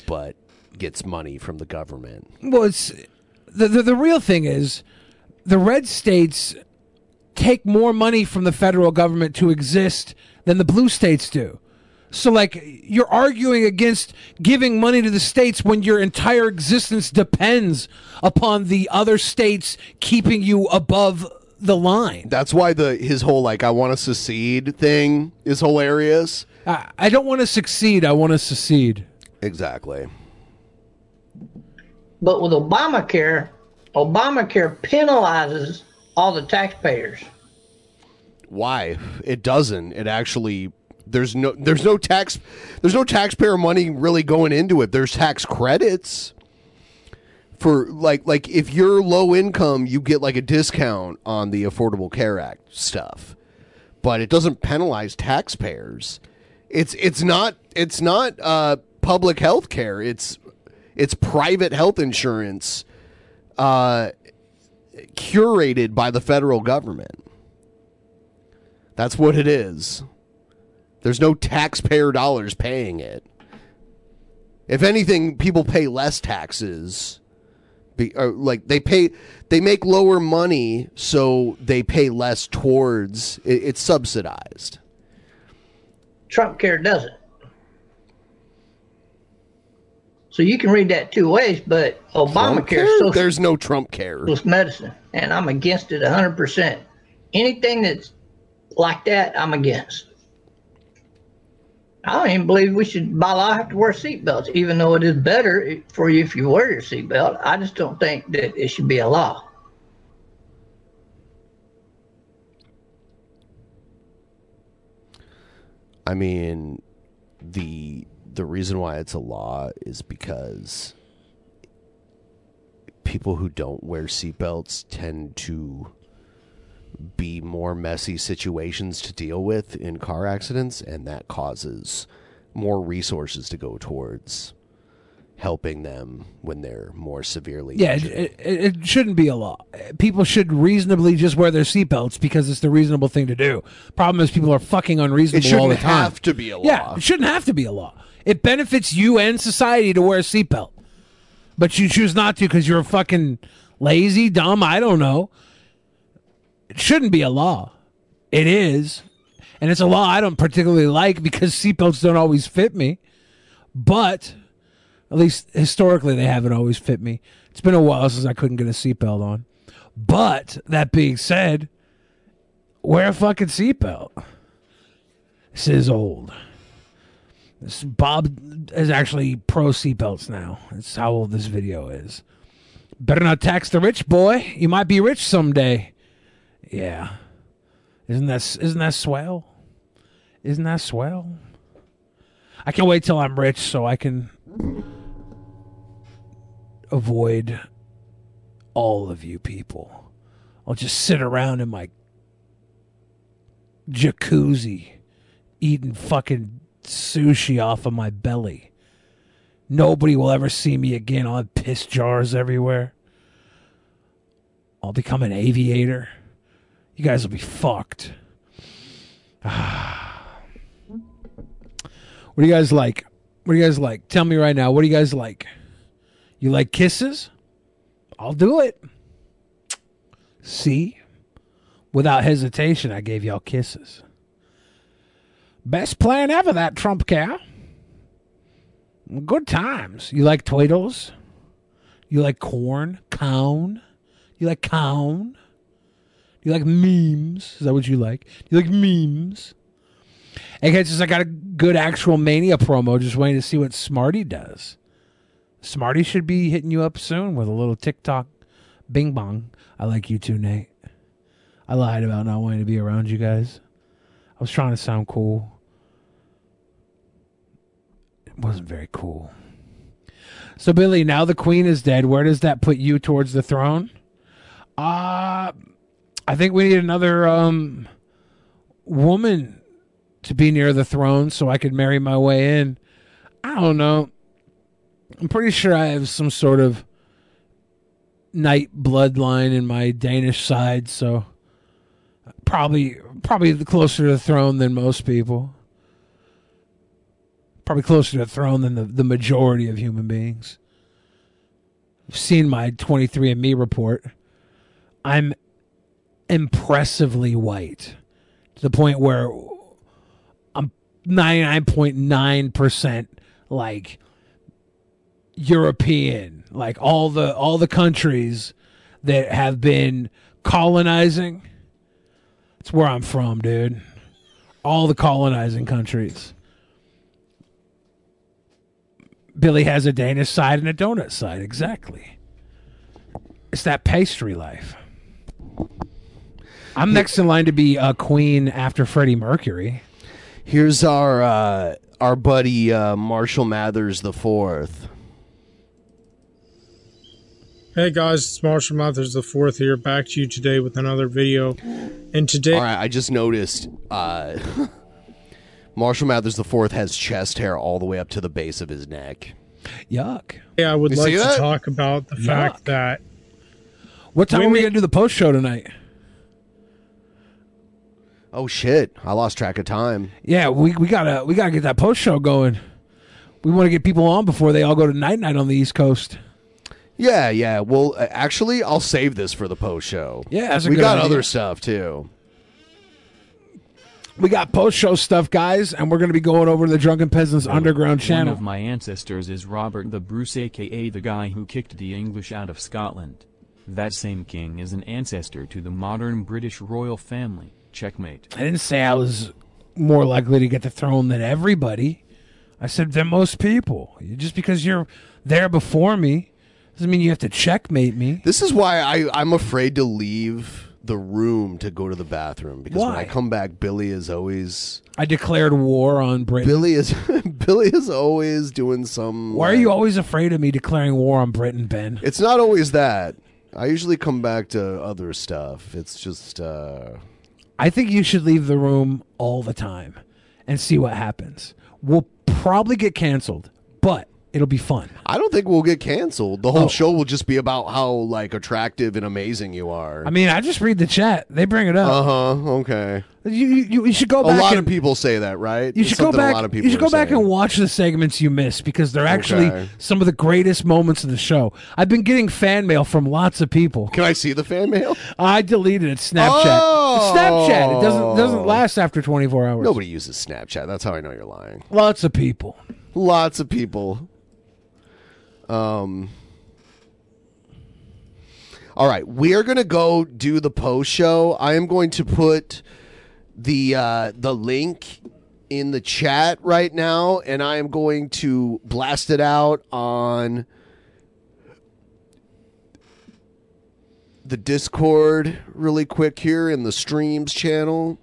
but gets money from the government. Well, it's the, the the real thing is the red states take more money from the federal government to exist than the blue states do. So, like, you're arguing against giving money to the states when your entire existence depends upon the other states keeping you above the line. That's why the his whole like I want to secede thing is hilarious. I, I don't want to succeed. I want to secede. Exactly. But with Obamacare, Obamacare penalizes all the taxpayers. Why? It doesn't. It actually there's no there's no tax there's no taxpayer money really going into it. There's tax credits for like like if you're low income, you get like a discount on the Affordable Care Act stuff. But it doesn't penalize taxpayers. It's it's not it's not uh, public health care. It's it's private health insurance uh, curated by the federal government. That's what it is. There's no taxpayer dollars paying it. If anything, people pay less taxes. Be, or like they pay, they make lower money, so they pay less towards. It, it's subsidized. Trump care doesn't. So you can read that two ways, but Obamacare social There's no Trump care. medicine, and I'm against it 100%. Anything that's like that, I'm against. I don't even believe we should, by law, have to wear seatbelts, even though it is better for you if you wear your seatbelt. I just don't think that it should be a law. I mean, the the reason why it's a law is because people who don't wear seatbelts tend to be more messy situations to deal with in car accidents, and that causes more resources to go towards helping them when they're more severely Yeah, it, injured. it, it shouldn't be a law. People should reasonably just wear their seatbelts because it's the reasonable thing to do. Problem is, people are fucking unreasonable It all the shouldn't time. have to be a law Yeah, it shouldn't have to be a law. It benefits you and society to wear a seatbelt, but you choose not to because you're a fucking lazy, dumb. I don't know. It shouldn't be a law. It is, and it's a law I don't particularly like because seatbelts don't always fit me. But at least historically, they haven't always fit me. It's been a while since I couldn't get a seatbelt on. But that being said, wear a fucking seatbelt. This is old. This Bob is actually pro seatbelts now. That's how old this video is. Better not tax the rich boy. You might be rich someday. Yeah. Isn't that isn't that swell? Isn't that swell? I can't wait till I'm rich so I can avoid all of you people. I'll just sit around in my jacuzzi eating fucking sushi off of my belly. Nobody will ever see me again. I'll have piss jars everywhere. I'll become an aviator. You guys will be fucked. What do you guys like? What do you guys like? Tell me right now. What do you guys like? You like kisses? I'll do it. See? Without hesitation, I gave y'all kisses. Best plan ever, that Trump cow. Good times. You like Tweedles? You like corn? Cone? You like You like memes? Is that what you like? You like memes? Guys, just I got a good actual Mania promo. Just waiting to see what Smarty does. Smarty should be hitting you up soon with a little TikTok bing bong. I like you too, Nate. I lied about not wanting to be around you guys. I was trying to sound cool. It wasn't very cool. So Billy, now the queen is dead. Where does that put you towards the throne? Uh I think we need another um woman to be near the throne so I could marry my way in. I don't know. I'm pretty sure I have some sort of knight bloodline in my Danish side, so probably probably closer to the throne than most people. Probably closer to the throne than the, the majority of human beings. I've seen my 23andMe report. I'm impressively white to the point where I'm 99.9% like European, like all the all the countries that have been colonizing. It's where I'm from, dude. All the colonizing countries. Billy has a Danish side and a donut side, exactly. It's that pastry life. I'm next in line to be a queen after Freddie Mercury. Here's our uh, our buddy uh, Marshall Mathers the fourth. Hey guys, it's Marshall Mathers the fourth here, back to you today with another video. And today, All right, I just noticed uh, Marshall Mathers IV has chest hair all the way up to the base of his neck. Yuck. Yeah, I would You like to that? talk about the fact that What time are we Women- going to do the post show tonight? Oh shit! I lost track of time. Yeah, we, we gotta we gotta get that post show going. We want to get people on before they all go to night night on the East Coast. Yeah, yeah. Well, uh, actually, I'll save this for the post show. Yeah, that's a we good got idea. other stuff too. We got post show stuff, guys, and we're going to be going over to the Drunken Peasants Underground One channel. of my ancestors is Robert the Bruce aka the guy who kicked the English out of Scotland. That same king is an ancestor to the modern British royal family. Checkmate. I didn't say I was more likely to get the throne than everybody. I said than most people. Just because you're there before me doesn't mean you have to checkmate me. This is why I I'm afraid to leave the room to go to the bathroom because when Why? I come back, Billy is always I declared war on Britain. Billy is Billy is always doing some. Why are you always afraid of me declaring war on Britain, Ben? It's not always that. I usually come back to other stuff. It's just uh I think you should leave the room all the time and see what happens. We'll probably get canceled, it'll be fun. I don't think we'll get canceled. The whole Oh. show will just be about how like attractive and amazing you are. I mean, I just read the chat. They bring it up. Uh huh. Okay. You, you you should go A back lot and, of people say that, right? You should go back. A lot of people you should go back saying. and watch the segments you missed because they're actually Okay. some of the greatest moments of the show. I've been getting fan mail from lots of people. Can I see the fan mail? I deleted it. Snapchat. Oh! Snapchat. It doesn't doesn't last after 24 hours. Nobody uses Snapchat. That's how I know you're lying. Lots of people. Lots of people. Um. All right, we are going to go do the post show. I am going to put the uh, the link in the chat right now, and I am going to blast it out on the Discord really quick here in the streams channel.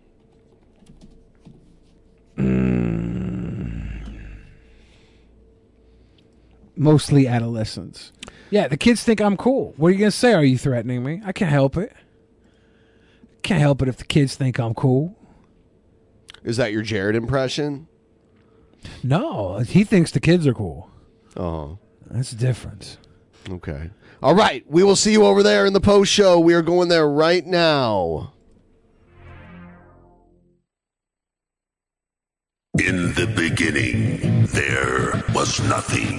Mostly adolescents. Yeah, the kids think I'm cool. What are you gonna say? Are you threatening me? I can't help it. Can't help it if the kids think I'm cool. Is that your Jared impression? No, he thinks the kids are cool. Oh, that's the difference. Okay. All right. We will see you over there in the post show. We are going there right now. In the beginning, there was nothing.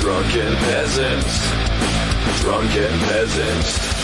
Drunken peasants. Drunken peasants.